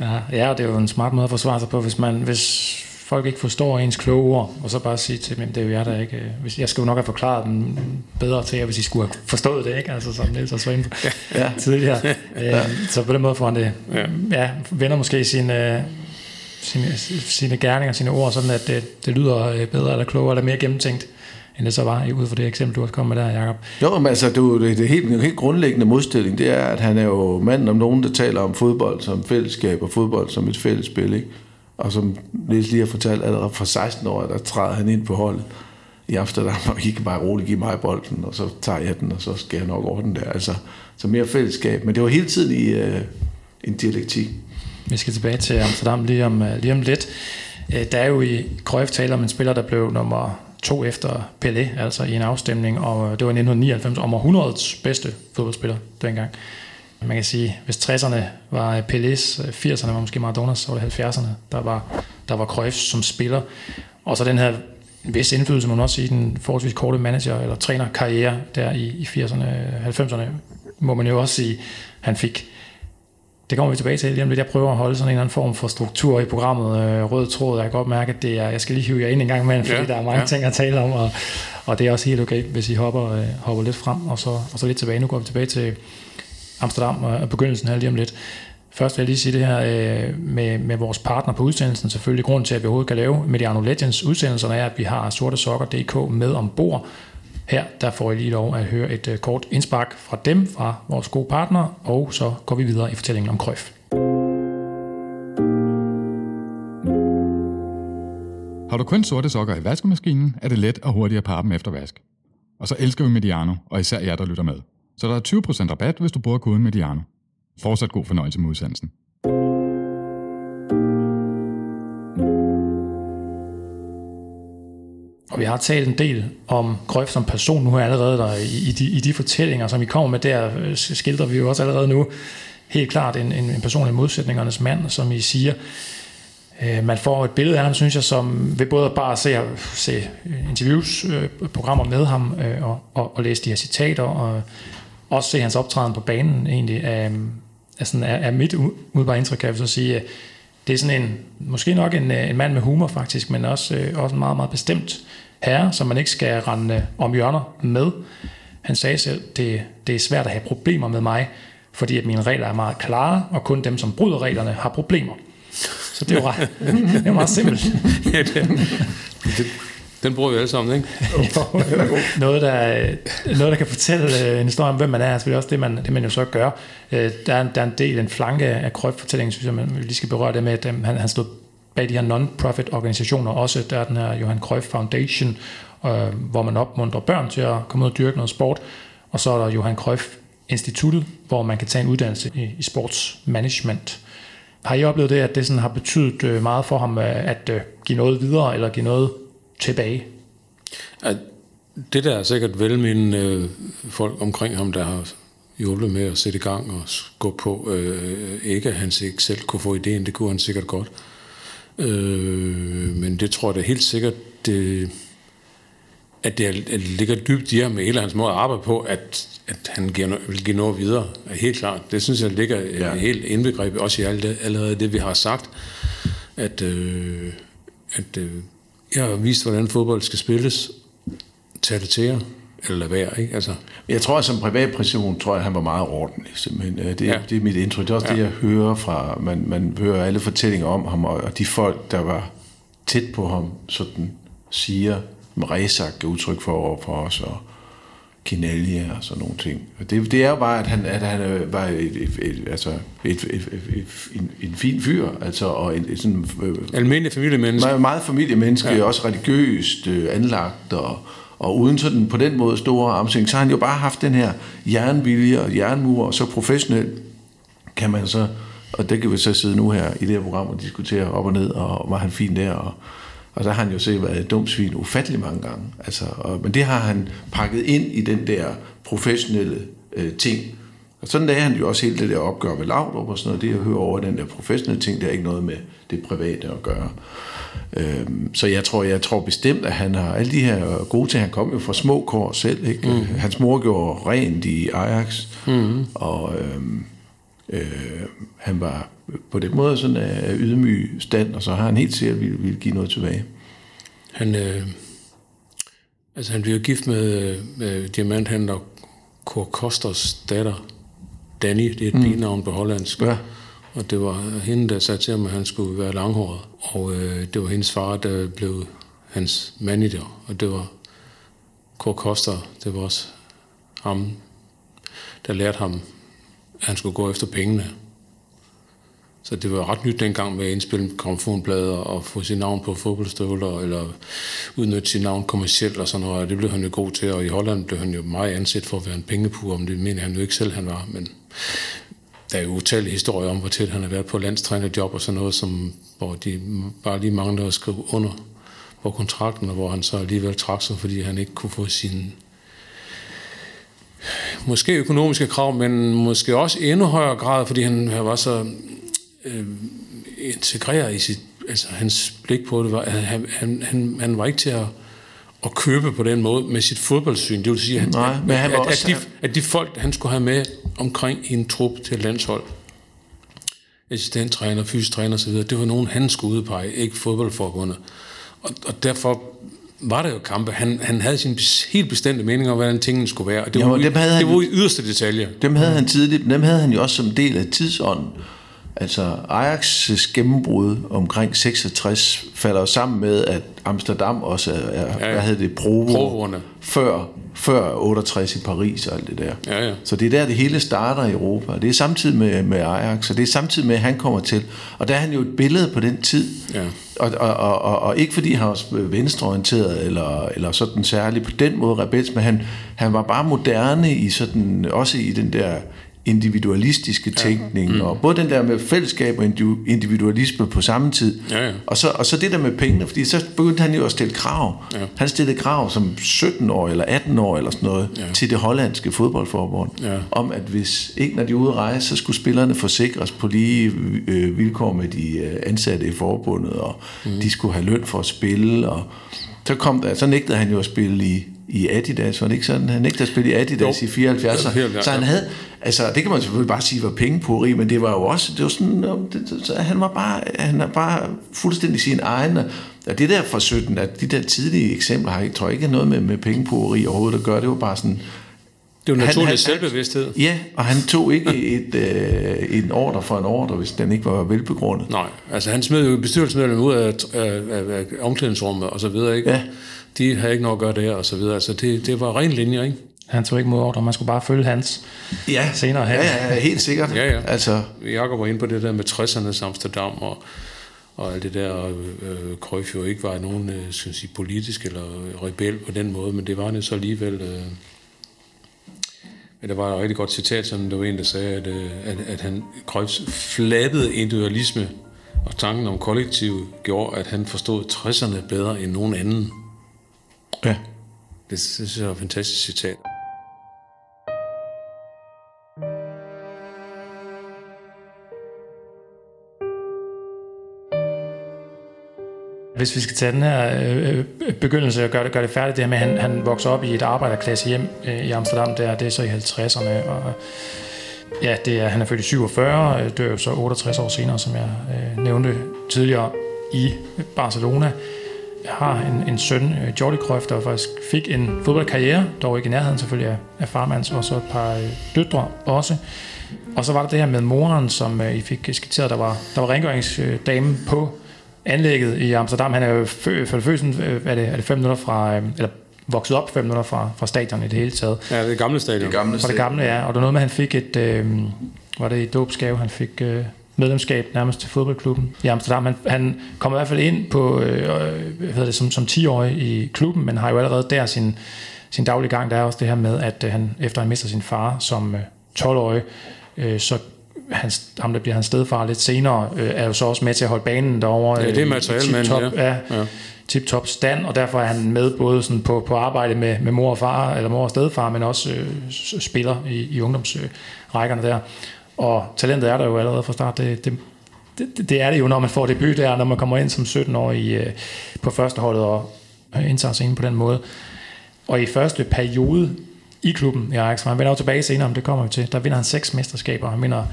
Ja. ja, og det er jo en smart måde at forsvare sig på, hvis, man, hvis folk ikke forstår ens kloge ord, og så bare sige til dem, det er jo jeg, der ikke... Hvis, jeg skal jo nok have forklaret dem bedre til jer, hvis I skulle have forstået det, ikke? Altså, som Niels inde på ja. tidligere. ja. Øh, så på den måde får han det... Ja, ja vender måske sin, øh, sine, sine gerninger, sine ord, sådan at det, det lyder øh, bedre eller klogere eller mere gennemtænkt, end det så var ud fra det eksempel, du også kom med der, Jacob. Jo, men altså, det, det, det helt, helt grundlæggende modstilling, det er, at han er jo manden om nogen, der taler om fodbold som fællesskab, og fodbold som et fælles spil, ikke? Og som Niels lige har fortalt, allerede fra 16 år, der træder han ind på holdet i Amsterdam, og I kan bare roligt give mig bolden, og så tager jeg den, og så skal jeg nok ordne der. Altså, så mere fællesskab. Men det var hele tiden i øh, en dialektik. Vi skal tilbage til Amsterdam lige om, øh, lige om lidt. Øh, der er jo i Cruyff tale om en spiller, der blev nummer to efter Pelé, altså i en afstemning, og øh, det var i 1999 om århundredets bedste fodboldspiller dengang. Man kan sige, hvis 60'erne var Pelés, 80'erne var måske Maradonas, så var det 70'erne, der var, der var Cruyff som spiller. Og så den her vis indflydelse, man også sige, den forholdsvis korte manager- eller trænerkarriere der i, i 80'erne, 90'erne, må man jo også sige, han fik det kommer vi tilbage til lige om lidt. Jeg prøver at holde sådan en eller anden form for struktur i programmet. Øh, rød tråd, jeg kan godt mærke, at det er, jeg skal lige hive jer ind en gang imellem, fordi ja, der er mange ja. ting at tale om, og, og det er også helt okay, hvis I hopper, øh, hopper lidt frem, og så, og så lidt tilbage. Nu går vi tilbage til Amsterdam og begyndelsen her lige om lidt. Først vil jeg lige sige det her øh, med, med vores partner på udsendelsen. Selvfølgelig grunden til, at vi overhovedet kan lave Mediano Legends udsendelserne er, at vi har sortesokker.dk med ombord, her der får I lige lov at høre et øh, kort indspark fra dem, fra vores gode partner, og så går vi videre i fortællingen om Krøf. Har du kun sorte sokker i vaskemaskinen, er det let og hurtigt at parre dem efter vask. Og så elsker vi Mediano, og især jer, der lytter med. Så der er 20% rabat, hvis du bruger koden Mediano. Fortsat god fornøjelse med udsendelsen. Og vi har talt en del om Grøf som person nu allerede der i, i, de, i de fortællinger, som vi kommer med der, øh, skildrer vi jo også allerede nu helt klart en, en, en person i modsætningernes mand, som I siger. Øh, man får et billede af ham, synes jeg, som ved både bare se, se interviews, øh, programmer med ham, øh, og, og, og læse de her citater, og også se hans optræden på banen egentlig, af, af, øh, sådan, er, af mit udbare indtryk, kan jeg så sige. Det er sådan en, måske nok en, øh, en mand med humor faktisk, men også, øh, også en meget, meget bestemt herre, som man ikke skal rende om hjørner med. Han sagde selv, det, det er svært at have problemer med mig, fordi at mine regler er meget klare, og kun dem, som bryder reglerne, har problemer. Så det er jo, ret, det er meget simpelt. ja, det, det, den bruger vi alle sammen, ikke? noget, der, noget, der kan fortælle øh, en historie om, hvem man er, er selvfølgelig også det, man, det man jo så gør. Øh, der er, der er en del, en flanke af Krøjf-fortællingen, synes jeg, man lige skal berøre det med, at øh, han, han stod bag de her non-profit organisationer også. Der er den her Johan Cruyff Foundation, øh, hvor man opmuntrer børn til at komme ud og dyrke noget sport. Og så er der Johan Cruyff Instituttet, hvor man kan tage en uddannelse i, i sportsmanagement. Har I oplevet det, at det sådan har betydet øh, meget for ham øh, at øh, give noget videre, eller give noget tilbage? At det der er sikkert vel øh, folk omkring ham, der har hjulpet med at sætte i gang og gå på. Øh, ikke at han ikke selv kunne få ideen, det kunne han sikkert godt. Øh, men det tror jeg da helt sikkert, det, at det, at ligger dybt i ham med hele hans måde at arbejde på, at, at han giver, vil give noget videre. Helt klart. Det synes jeg ligger ja. helt indbegrebet, også i alt det, allerede det, vi har sagt. At, øh, at øh, jeg har vist, hvordan fodbold skal spilles. Tag det til jer eller lade være, ikke? Altså. Jeg tror, at som privatperson, tror jeg, han var meget ordentlig, simpelthen. Det, ja. det er mit indtryk. Det er også ja. det, jeg hører fra, man, man hører alle fortællinger om ham, og de folk, der var tæt på ham, sådan siger, med Resak udtryk for over for os, og Kinelje og sådan nogle ting. Og det, det er jo bare, at han, at han øh, var et, et, et, altså et, et, et, et, en, en fin fyr, altså, og en, et sådan... Øh, Almindelig familiemenneske. Meget, meget familiemenneske, ja. også religiøst øh, anlagt, og, og uden sådan på den måde store armsving, så har han jo bare haft den her jernvilje og jernmur, og så professionelt kan man så, og det kan vi så sidde nu her i det her program og diskutere op og ned, og var han fin der, og, og der har han jo set været et dumt svin ufattelig mange gange. Altså, og, men det har han pakket ind i den der professionelle øh, ting. Og sådan er han jo også helt det der opgør med Laudrup og sådan noget. Det jeg hører over den der professionelle ting, det er ikke noget med det private at gøre. Øhm, så jeg tror, jeg tror bestemt, at han har alle de her gode ting. Han kom jo fra små kår selv. Ikke? Mm. Hans mor gjorde rent i Ajax. Mm. Og øhm, øh, han var på den måde sådan af ydmyg stand, og så har han helt sikkert ville, ville give noget tilbage. Han, øh, altså han bliver gift med, med diamanthandler Kåre Kosters datter, Danny, det er et mm. på hollandsk. Ja. Og det var hende, der sagde til ham, at han skulle være langhåret. Og øh, det var hendes far, der blev hans manager. Og det var Kåre Koster, det var også ham, der lærte ham, at han skulle gå efter pengene. Så det var ret nyt dengang med at indspille gramofonplader og få sit navn på fodboldstøvler, eller udnytte sit navn kommercielt og sådan noget. Og det blev han jo god til, og i Holland blev han jo meget anset for at være en pengepuger, om det mener han jo ikke selv, han var. Men der er jo utallige historier om, hvor tæt han har været på landstrænerjob og sådan noget, som, hvor de bare lige mangler at skrive under på kontrakten, og hvor han så alligevel trak sig, fordi han ikke kunne få sin måske økonomiske krav, men måske også endnu højere grad, fordi han var så øh, integreret i sit, altså hans blik på det, var, at han, han, han, han var ikke til at, at købe på den måde med sit fodboldsyn. Det vil sige, at, Nej, men han at, også, at, de, at de folk, han skulle have med omkring i en trup til landshold, assistenttræner, fysisk træner osv., det var nogen, han skulle udpege, ikke fodboldforbundet. Og, og derfor var der jo kampe. Han, han havde sin helt bestemte mening om, hvordan tingene skulle være. Og det, jo, var, dem havde det han, var i yderste detaljer. Dem havde han tidligt, dem havde han jo også som del af tidsånden. Altså Ajax' gennembrud omkring 66 falder sammen med, at Amsterdam også er, ja, ja. hvad hedder det, Provo, før, før 68 i Paris og alt det der. Ja, ja. Så det er der, det hele starter i Europa. Det er samtidig med, med Ajax, og det er samtidig med, at han kommer til. Og der er han jo et billede på den tid. Ja. Og, og, og, og, og ikke fordi han var venstreorienteret eller, eller sådan særligt på den måde rebels, men han, han var bare moderne i sådan, også i den der individualistiske tænkning, ja. mm. og både den der med fællesskab og individualisme på samme tid, ja, ja. Og, så, og så det der med pengene, fordi så begyndte han jo at stille krav. Ja. Han stillede krav som 17 år eller 18 år eller sådan noget ja. til det hollandske fodboldforbund, ja. om at hvis ikke når de er ude at rejse, så skulle spillerne forsikres på lige øh, vilkår med de øh, ansatte i forbundet, og mm. de skulle have løn for at spille, og så, kom der, så nægtede han jo at spille i i Adidas, var det ikke sådan? Han nægtede at spille i Adidas jo. i 74. Så, så han havde, altså det kan man selvfølgelig bare sige var pengepuri, men det var jo også, det var sådan, det, så han var bare, han er bare fuldstændig sin egen, og det der fra 17, at de der tidlige eksempler har, jeg tror ikke noget med, med pengepuri overhovedet at gøre, det var bare sådan, det var naturlig han, selvbevidsthed. Ja, og han tog ikke et, øh, en ordre for en ordre, hvis den ikke var velbegrundet. Nej, altså han smed jo bestyrelsesmedlemmer ud af, af, af, af omklædningsrummet og så videre, ikke? Ja de havde ikke noget at gøre der, og så videre. Altså, det, det var ren linje, ikke? Han tog ikke mod ordre, man skulle bare følge hans ja. senere hen. Ja, ja, helt sikkert. ja, ja. Altså. Jakob var inde på det der med 60'ernes Amsterdam, og, og alt det der, og øh, Cruyff jo ikke var nogen øh, skal sige, politisk eller rebel på den måde, men det var han jo så alligevel... Øh, men der var et rigtig godt citat, som der var en, der sagde, at, øh, at, at han, Cruyffs flattede individualisme og tanken om kollektiv gjorde, at han forstod 60'erne bedre end nogen anden. Ja. Det, det synes jeg er et fantastisk citat. Hvis vi skal tage den her øh, begyndelse og gøre det, gøre det færdigt, det her med, at han, han vokser op i et arbejderklasse hjem øh, i Amsterdam, der, det er så i 50'erne, og ja, det er, han er født i 47, dør jo så 68 år senere, som jeg øh, nævnte tidligere, i Barcelona har en, en søn, øh, Jordi Cruyff, der faktisk fik en fodboldkarriere, dog ikke i nærheden selvfølgelig af, af farmands, og så et par øh, døtre også. Og så var der det her med moren, som øh, I fik skitseret, der var, der var rengøringsdame på anlægget i Amsterdam. Han er jo født, født er det, er det fem minutter fra, eller vokset op fem minutter fra, fra stadion i det hele taget. Ja, det gamle stadion. Det gamle stadion. det gamle, ja. Og der var noget med, at han fik et, øh, var det et dåbsgave, han fik øh, medlemskab nærmest til fodboldklubben i Amsterdam. Han, han kom i hvert fald ind på, øh, hvad hedder det, som, som 10-årig i klubben, men har jo allerede der sin, sin daglige gang. Der er også det her med, at øh, han efter han mister sin far som øh, 12-årig, øh, så hans, ham, der bliver hans stedfar lidt senere, øh, er jo så også med til at holde banen derovre. Ja, det er materielmand, ja. ja. ja tip-top stand, og derfor er han med både sådan på, på arbejde med, med mor og far, eller mor og stedfar, men også øh, spiller i, i ungdomsrækkerne der. Og talentet er der jo allerede fra start. Det, det, det, det er det jo, når man får debut der, når man kommer ind som 17-årig øh, på førsteholdet og øh, indtager scenen på den måde. Og i første periode i klubben i Ajax, han vender jo tilbage senere, om det kommer vi til, der vinder han seks mesterskaber, han vinder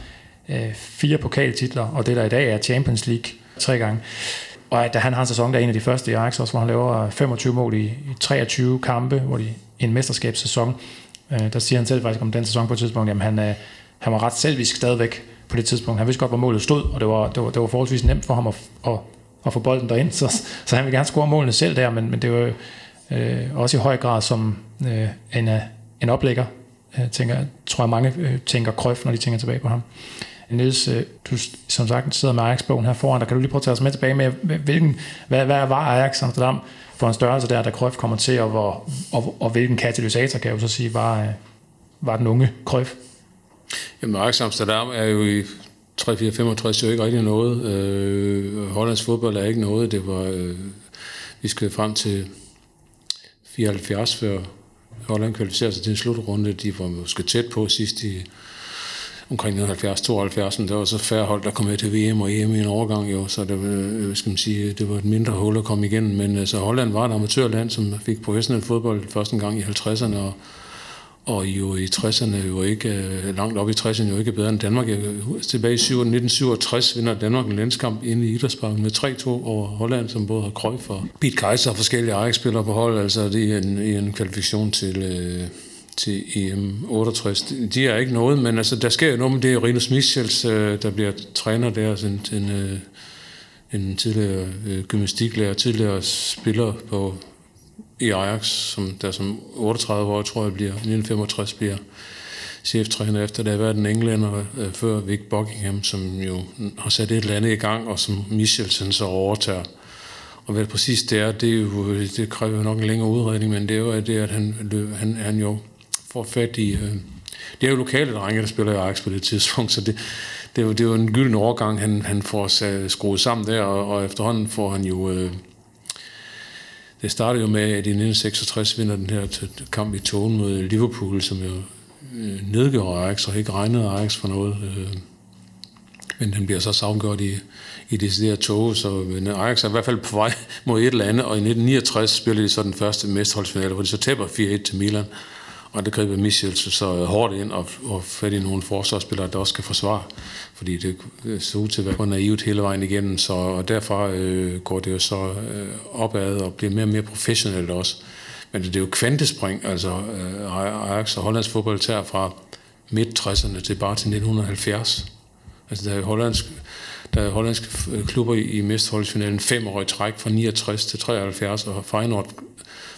øh, fire pokaltitler, og det der i dag er Champions League tre gange. Og da han har en sæson, der er en af de første i Ajax også, hvor han laver øh, 25 mål i, 23 kampe, hvor de en mesterskabssæson, øh, der siger han selv faktisk om den sæson på et tidspunkt, jamen han, øh, han var ret selvisk stadigvæk på det tidspunkt. Han vidste godt, hvor målet stod, og det var, det var, det var forholdsvis nemt for ham at, at, at få bolden derind, så, så han ville gerne score målene selv der, men, men det var øh, også i høj grad som øh, en, øh, en oplægger, jeg øh, tænker, tror jeg mange øh, tænker Krøf, når de tænker tilbage på ham. Niels, øh, du som sagt sidder med Ajax-bogen her foran, der kan du lige prøve at tage os med tilbage med, hvilken, hvad, hvad var Ajax Amsterdam for en størrelse der, da Krøf kommer til, og, hvor, og, og hvilken katalysator, kan jeg jo så sige, var, øh, var den unge Krøf? Jamen, Ajax Amsterdam er jo i 3-4-65 jo ikke rigtig noget. Øh, Hollands fodbold er ikke noget. Det var, øh, vi skal frem til 74, før Holland kvalificerede sig til en slutrunde. De var måske tæt på sidst i omkring 70-72. Der var så færre hold, der kom med til VM og EM i en overgang, jo, så det, øh, skal man sige, det var et mindre hul at komme igennem. Men altså, Holland var et amatørland, som fik professionel fodbold første gang i 50'erne, og og jo i 60'erne jo ikke, øh, langt op i 60'erne jo ikke bedre end Danmark. Tilbage i 1967 vinder Danmark en landskamp inde i Idrætsparken med 3-2 over Holland, som både har Cruyff og Piet Kaiser og forskellige Ajax-spillere på hold, altså det er en, i en kvalifikation til, øh, til EM 68. De er ikke noget, men altså, der sker jo noget med det. er Rinus Michels, øh, der bliver træner der, sådan en, en, øh, en tidligere øh, gymnastiklærer, tidligere spiller på i Ajax, som der som 38 år, tror jeg, bliver, 1965 bliver cheftræner efter, der har været en englænder øh, før Vic Buckingham, som jo har sat et eller andet i gang, og som Michelsen så overtager. Og hvad præcis det er, det, er jo, det kræver jo nok en længere udredning, men det er jo det, at han, han, han jo får fat i, øh, det er jo lokale drenge, der spiller i Ajax på det tidspunkt, så det, det, er, jo, det er jo en gylden overgang, han, han får skruet sammen der, og, og efterhånden får han jo... Øh, det startede jo med, at i 1966 vinder den her kamp i togen mod Liverpool, som jo øh, nedgjorde Ajax og ikke regnede Ajax for noget. Øh, men den bliver så savngjort i, i det der tog, så men Ajax er i hvert fald på vej mod et eller andet, og i 1969 spiller de så den første mesterholdsfinale, hvor de så taber 4-1 til Milan, og der griber Michel så øh, hårdt ind og, og fat i nogle forsvarsspillere, der også kan forsvare, fordi det øh, så ud til at være naivt hele vejen igennem, så og derfor øh, går det jo så øh, opad og bliver mere og mere professionelt også. Men det er jo kvantespring, altså øh, Ajax og Hollands fodbold tager fra midt-60'erne til bare til 1970. Altså der er hollandsk, der er hollandske klubber i, mesterholdsfinalen fem år i træk fra 69 til 73, og Feyenoord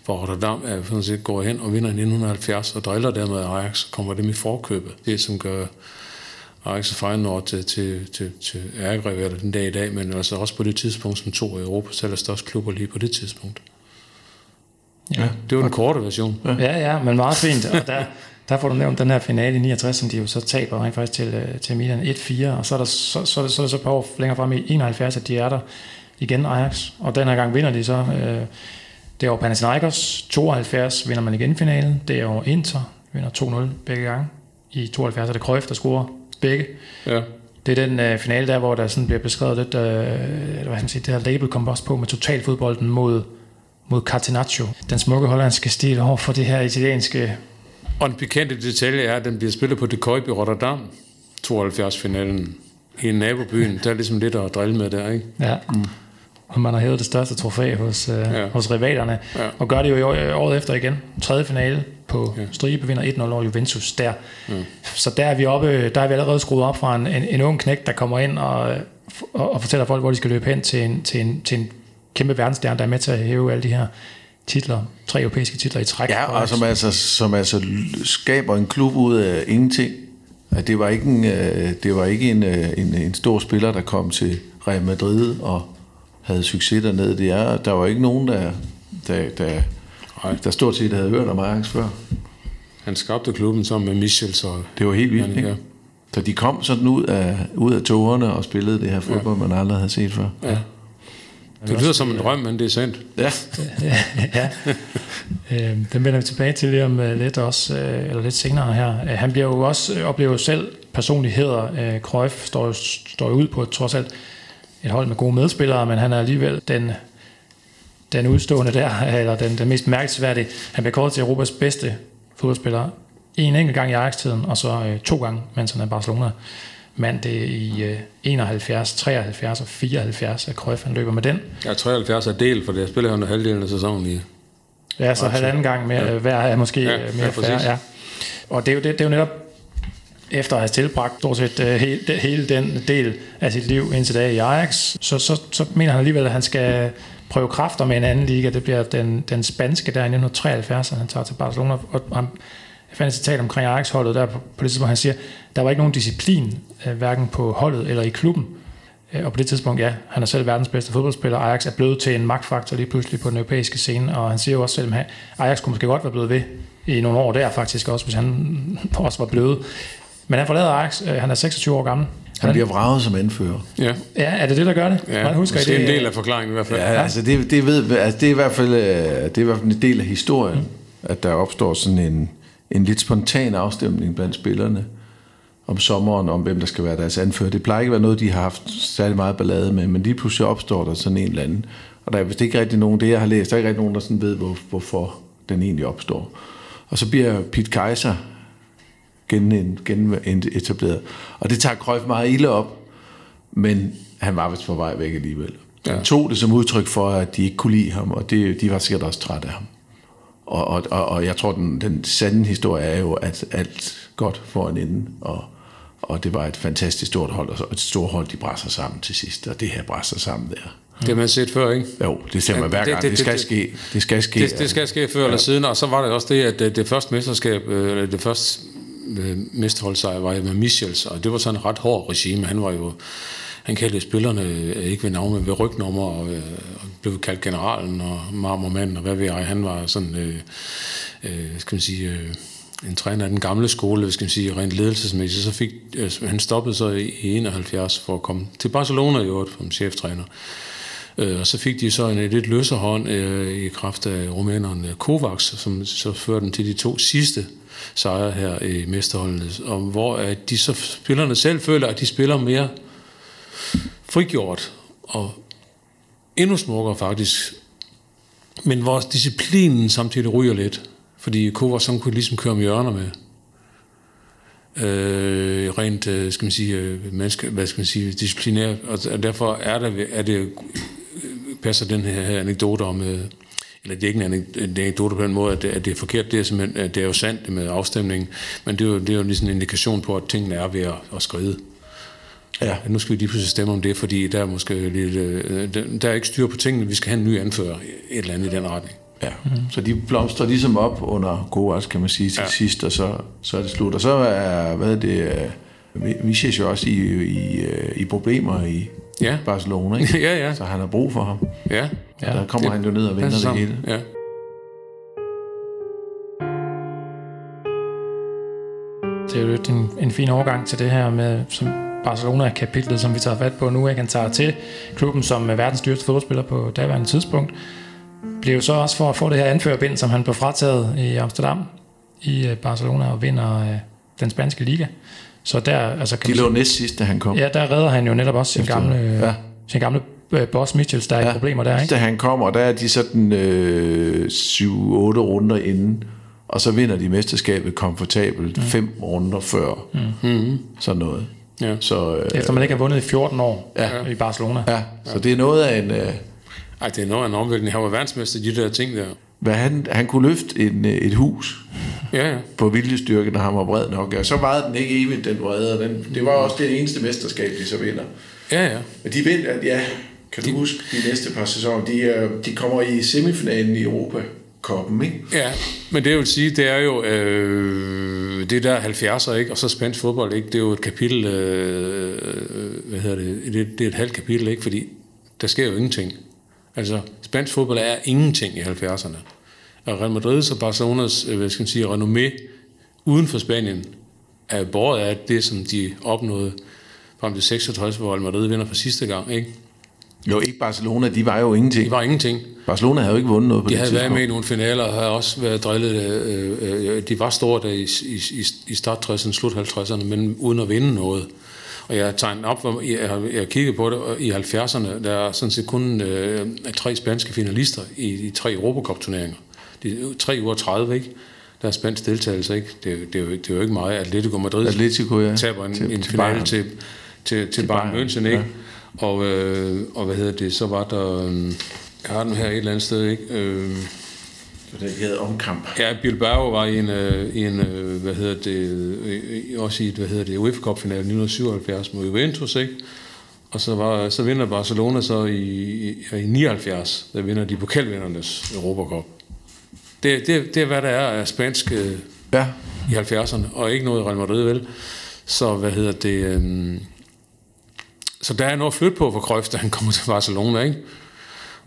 for Rotterdam er sådan set går hen og vinder i 1970 og driller dermed Ajax og kommer dem i forkøbet. Det som gør Ajax og Feyenoord til, til, til, til ærgerivaler den dag i dag, men altså også på det tidspunkt som to af Europas allerstørste klubber lige på det tidspunkt. Ja, det var den korte version. Ja, ja, men meget fint. Og der, der får du nævnt den her finale i 69, som de jo så taber rent faktisk til, øh, til Milan 1-4, og så er, der, så, så, er så er det så et par år længere frem i 71, at de er der igen Ajax, og den her gang vinder de så. Øh, det er jo Panathinaikos, 72 vinder man igen finalen, det er jo Inter, vinder 2-0 begge gange. I 72 er det Cruyff, der scorer begge. Ja. Det er den øh, finale der, hvor der sådan bliver beskrevet lidt, øh, hvad han siger, det her label kom også på med totalfodbolden mod, mod Catenaccio. Den smukke hollandske stil over for det her italienske og en pikante detalje er, at den bliver spillet på De i Rotterdam, 72-finalen, i nabobyen. Der er ligesom lidt at drille med der, ikke? Ja. Mm. Og man har hævet det største trofæ hos, øh, ja. hos rivalerne. Ja. Og gør det jo året efter igen. Tredje finale på ja. stribe, vinder 1-0 over Juventus der. Ja. Så der er vi oppe, der er vi allerede skruet op fra en, en, en ung knæk, der kommer ind og, og, og fortæller folk, hvor de skal løbe hen til en, til en, til en kæmpe verdensstjerne, der er med til at hæve alle de her titler, tre europæiske titler i træk. Ja, og som altså, som altså skaber en klub ud af ingenting. At det var ikke, en, øh, det var ikke en, øh, en, en stor spiller, der kom til Real Madrid og havde succes dernede. Det er, der var ikke nogen, der, der, der, der stort set havde hørt om Ajax før. Han skabte klubben sammen med Michel, så... Det var helt vildt, ikke? Ja. Så de kom sådan ud af, ud af togerne og spillede det her fodbold, ja. man aldrig havde set før. Ja. Det lyder som en drøm, men det er sandt. Ja. ja, ja. Øhm, den vender vi tilbage til lige om øh, lidt også, øh, eller lidt senere her. Øh, han bliver jo også, oplever selv personligheder. Cruyff står jo, står jo ud på trods alt et hold med gode medspillere, men han er alligevel den, den udstående der, eller den, den mest mærkesværdige. Han bliver kåret til Europas bedste fodboldspiller en enkelt gang i Ajax-tiden, og så øh, to gange, mens han er Barcelona mand det er i øh, 71, 73 og 74, at Cruyff han løber med den. Ja, 73 er del, for det spiller han halvdelen af sæsonen i. Ja, så halvanden gang mere, ja. hver er måske ja, mere ja, færre. Ja. Og det er, jo, det, det er jo netop efter at have tilbragt stort set uh, hele, hele den del af sit liv indtil dag i Ajax, så, så, så mener han alligevel, at han skal prøve kræfter med en anden liga. Det bliver den, den spanske der i 1973, han tager til Barcelona. Og han, jeg fandt et citat omkring Ajax-holdet der på, på det tidspunkt, han siger, der var ikke nogen disciplin, øh, hverken på holdet eller i klubben. Øh, og på det tidspunkt, ja, han er selv verdens bedste fodboldspiller. Ajax er blevet til en magtfaktor lige pludselig på den europæiske scene, og han siger jo også selv, at Ajax kunne måske godt være blevet ved i nogle år der faktisk også, hvis han også var blevet. Men han forlader Ajax, øh, han er 26 år gammel. Han bliver vraget som anfører. Ja. ja, er det det, der gør det? Ja, Man husker det er en del af forklaringen i hvert fald. Ja, altså det, det, ved, altså det, er i hvert fald, det er i hvert fald en del af historien, mm. at der opstår sådan en, en lidt spontan afstemning blandt spillerne om sommeren, om hvem der skal være deres anfører. Det plejer ikke at være noget, de har haft særlig meget ballade med, men lige pludselig opstår der sådan en eller anden. Og der er vist ikke rigtig nogen, det jeg har læst, der er ikke rigtig nogen, der sådan ved, hvor, hvorfor den egentlig opstår. Og så bliver Pete Kaiser gen, gen etableret. Og det tager Cruyff meget ilde op, men han var vist på vej væk alligevel. Ja. Han tog det som udtryk for, at de ikke kunne lide ham, og det, de var sikkert også trætte af ham. Og, og, og, og jeg tror, den, den sande historie er jo, at alt godt får en ende, og, og det var et fantastisk stort hold, og et stort hold, de brænder sammen til sidst, og det her brænder sammen der. Det har man set før, ikke? Jo, det ser man hver gang. Det, det, det, skal ske. Det skal ske. Det, det skal ske før ja. eller siden, og så var det også det, at det, det første mesterskab, eller det første øh, mesterholdssejr var med Michels, og det var sådan en ret hård regime. Han var jo han kaldte spillerne øh, ikke ved navn, men ved rygnummer, øh, og blev kaldt generalen og marmormanden, og hvad ved jeg. Han var sådan, øh, øh, skal man sige, øh, en træner af den gamle skole, hvis skal man sige, rent ledelsesmæssigt, så fik, øh, han stoppede så i 71 for at komme til Barcelona i øvrigt som cheftræner. Øh, og så fik de så en lidt løsere hånd øh, i kraft af rumæneren øh, Kovacs, som så førte dem til de to sidste sejre her i mesterholdene, og hvor at de så spillerne selv føler, at de spiller mere frigjort og endnu smukkere faktisk, men hvor disciplinen samtidig ryger lidt, fordi Kovacs som kunne ligesom køre om hjørner med. Øh, rent, øh, skal man sige, øh, menneske, hvad skal man sige, disciplinært, og derfor er, der, er det, øh, passer den her anekdote om, eller det er ikke en anekdote på den måde, at det, at det er forkert, det er, simpelthen, at det er jo sandt det med afstemningen, men det er jo, det er jo ligesom en indikation på, at tingene er ved at, at skride. Ja. Nu skal vi lige pludselig stemme om det, fordi der er måske lidt, øh, der er ikke styr på tingene, vi skal have en ny anfører, et eller andet i den retning. Ja, mm. så de blomstrer ligesom op under Goas, kan man sige, til ja. sidst, og så, så er det slut. Og så er, hvad er det, vi ses jo også i, i, øh, i problemer i ja. Barcelona, ikke? ja, ja. Så han har brug for ham. Ja. ja. Der kommer det, han jo ned og vinder det hele. Ja. Det er jo lidt en, en fin overgang til det her med som Barcelona-kapitlet, som vi tager fat på nu. Ikke? Han tager til klubben som verdens dyreste fodboldspiller på daværende tidspunkt. Blev så også for at få det her anførerbind, som han blev frataget i Amsterdam i øh, Barcelona og vinder øh, den spanske liga. Så der, altså, kan De lå næst sidst, da han kom. Ja, der redder han jo netop også sin gamle, ja. sin gamle øh, boss Mitchells, der er ja. problemer der, ikke? Da han kommer, der er de sådan øh, 7-8 runder inden, og så vinder de mesterskabet komfortabelt mm. fem runder før. Mm. Mm. Sådan noget. Ja. Så, øh, Efter man ikke har vundet i 14 år ja. i Barcelona. Ja, så det er noget af en... Øh, ej, det er noget af en omvæltning. Han var verdensmester i de der ting der. Hvad han, han kunne løfte en, øh, et hus ja, ja. på viljestyrke, når han var bred nok. Og så var den ikke evigt, den vrede. Den, det var også det eneste mesterskab, de så vinder. Ja, ja. Men de vinder, ja, kan du de, huske de næste par sæsoner? De, de kommer i semifinalen i Europa. Koppen, ikke? Ja, men det vil sige, det er jo øh, det der 70'er, ikke? Og så spændt fodbold, ikke? Det er jo et kapitel, øh, øh, hvad hedder det? det? Det er et halvt kapitel, ikke? Fordi der sker jo ingenting. Altså, spansk fodbold er ingenting i 70'erne. Og Real Madrid's og Barcelonas, øh, hvad skal man sige, renommé uden for Spanien er båret af det, som de opnåede frem til 66, hvor Real Madrid vinder for sidste gang, ikke? Jo, ikke Barcelona, de var jo ingenting. De var ingenting. Barcelona havde jo ikke vundet noget på de det tidspunkt. De havde været med i nogle finaler og havde også været drillet. Øh, øh, de var store der i, i, i start 60'erne, slut 50'erne, men uden at vinde noget. Og jeg har tegnet op, jeg har, jeg har kigget på det, i 70'erne, der er sådan set kun øh, tre spanske finalister i de tre Europacup-turneringer. De, tre uger 30, ikke? Der er spansk deltagelse, ikke? Det, det, er jo, det er jo ikke meget. Atletico Madrid Atletico, ja. taber en, til, en finale til, til, til, til Bayern München, ikke? Ja. Og, øh, og hvad hedder det, så var der, øh, jeg har den her et eller andet sted, ikke? Øh, det hedder omkamp. Ja, Bilbao var i en, øh, en øh, hvad hedder det, øh, også i et, hvad hedder det, UEFA Cup finale 1977 mod Juventus, ikke? Og så, var, så vinder Barcelona så i, i, i 79, der vinder de pokalvindernes Europa Cup. Det, det, det er, hvad der er af spansk øh, ja. i 70'erne, og ikke noget i Real Madrid, vel? Så hvad hedder det... Øh, så der er noget at flytte på for Cruyff, da han kommer til Barcelona, ikke?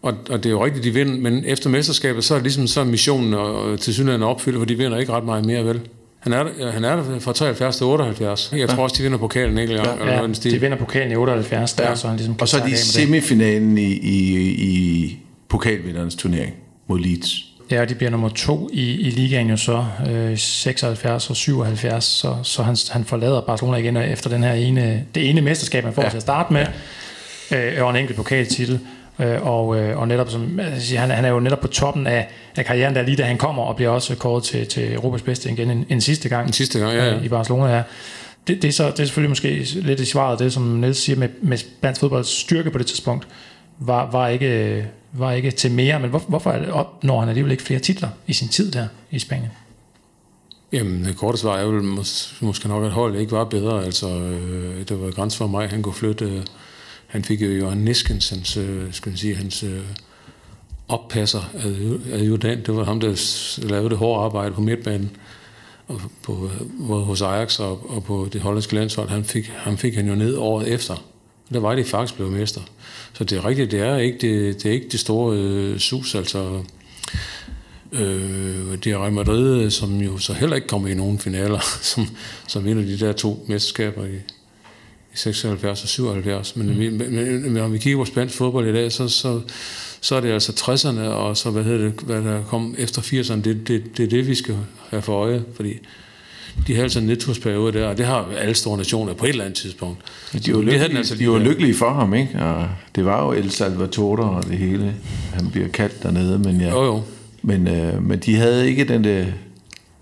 Og, og det er jo rigtigt, de vinder, men efter mesterskabet, så er det ligesom så missionen og, til synligheden opfyldt, for de vinder ikke ret meget mere, vel? Han er, der, han er der fra 73 til 78. Jeg tror også, de vinder pokalen ikke? Ja, eller ja, de vinder pokalen i 78, der, ja. så han ligesom Og så er de semifinalen i, i, i pokalvindernes turnering mod Leeds. Ja, de bliver nummer to i, i ligaen jo så, øh, 76 og 77, så, så han, han forlader Barcelona igen efter den her ene, det ene mesterskab, man får ja. til at starte med, øh, og en enkelt pokaltitel. Øh, og, øh, og netop som, altså, han, han er jo netop på toppen af, af karrieren, der lige da han kommer, og bliver også kåret til, til Europas bedste igen en, en sidste gang. En sidste gang, ja, ja. Øh, I Barcelona, ja. Det, det, er så, det er selvfølgelig måske lidt i svaret, det som Niels siger med, med dansk fodbolds styrke på det tidspunkt, var, var, ikke, var ikke til mere, men hvor, hvorfor opnår han alligevel ikke flere titler i sin tid der i Spanien? Jamen, det korte svar er jo mås- måske nok, at holdet ikke var bedre. Altså, øh, det var grænse for mig, han kunne flytte... Øh, han fik jo Johan Niskens, hans, øh, skal man sige, hans øh, oppasser adjudant. Det var ham, der lavede det hårde arbejde på midtbanen. Og på, øh, både hos Ajax og, og på det hollandske landshold. Han fik, han fik han jo ned året efter. Der var de faktisk blevet mester. Så det er rigtigt, det er ikke det, det, er ikke det store øh, sus. Altså, Øh, det er Real Madrid, som jo så heller ikke kommer i nogen finaler, som, som vinder de der to mesterskaber i, i 76 og 77. Men, mm. men, men, men når vi kigger på spansk fodbold i dag, så, så, så er det altså 60'erne, og så hvad, hedder det, hvad der kom efter 80'erne, det, det, det er det, vi skal have for øje, fordi de havde altså en nedtursperiode der, og det har alle store nationer på et eller andet tidspunkt. De var, lykkelige, altså de var lykkelige for ham, ikke? Og det var jo El Salvatore og det hele. Han bliver kaldt dernede, men ja. Jo, jo. Men, øh, men de havde ikke den, der,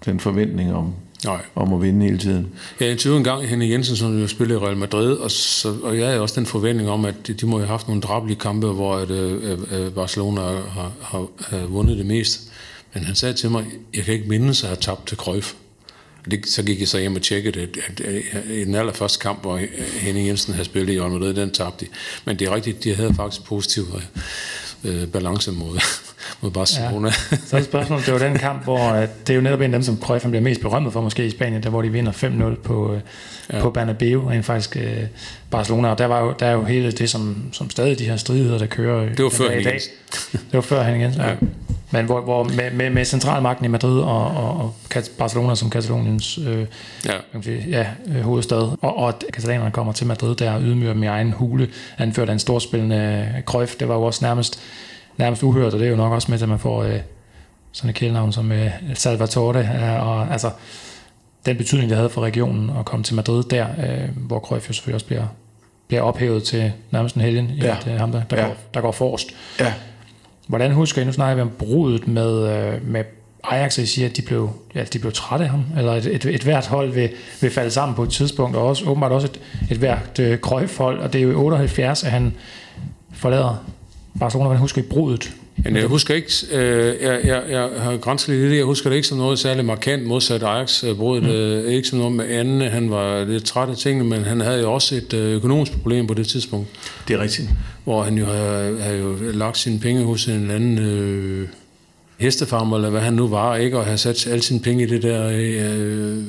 den forventning om, Nej. om at vinde hele tiden. Jeg interviewede en gang Henning Jensen, som jo spillede i Real Madrid, og, så, og jeg havde også den forventning om, at de, de må have haft nogle drabelige kampe, hvor at, øh, Barcelona har, har, har vundet det mest. Men han sagde til mig, jeg kan ikke mindes at have tabt til Cruyff. Det, så gik jeg så hjem og tjekkede det. At, at, at, I den allerførste kamp, hvor Henning Jensen havde spillet i Real Madrid, den tabte de. Men det er rigtigt, de havde faktisk positiv øh, balance mod, mod Barcelona. Ja. Så er det spørgsmålet, det var den kamp, hvor at det er jo netop en af dem, som Cruyff bliver mest berømmet for måske i Spanien, der hvor de vinder 5-0 på, ja. på Bernabeu, rent faktisk øh, Barcelona, og der, var jo, der er jo hele det, som, som stadig de her stridigheder, der kører Det var før i dag. Det var før Henning Jensen, ja. Men hvor, hvor med, med, med centralmagten i Madrid og, og, og Barcelona som Kataloniens øh, ja. Sige, ja, øh, hovedstad, og, og at katalanerne kommer til Madrid der og ydmyger dem i egen hule, anført af en storspillende Cruyff, det var jo også nærmest, nærmest uhørt, og det er jo nok også med, at man får øh, sådan et kælenavn som øh, Salvatore, øh, og altså den betydning, det havde for regionen at komme til Madrid der, øh, hvor Cruyff jo selvfølgelig også bliver, bliver ophævet til nærmest en helgen, ja. det er ham, der, der, ja. går, der går forrest. Ja. Hvordan husker I, nu snakker vi om brudet med, øh, med Ajax, og I siger, at de blev, ja, de blev trætte af ham, eller et, et, et hvert hold vil, vil falde sammen på et tidspunkt, og også, åbenbart også et, et hvert øh, krøjfhold, og det er jo i 78, at han forlader Barcelona. Hvordan husker I brudet? Men jeg husker ikke, øh, jeg, jeg, jeg har grænsket lidt jeg husker det ikke som noget særligt markant modsat Ajax øh, brudet, mm. øh, ikke som noget med anden, han var lidt træt af tingene, men han havde jo også et øh, økonomisk problem på det tidspunkt. Det er rigtigt. Hvor han jo havde, havde jo lagt sine penge hos en eller anden øh, hestefarmer, eller hvad han nu var, ikke, og havde sat alle sine penge i det der øh,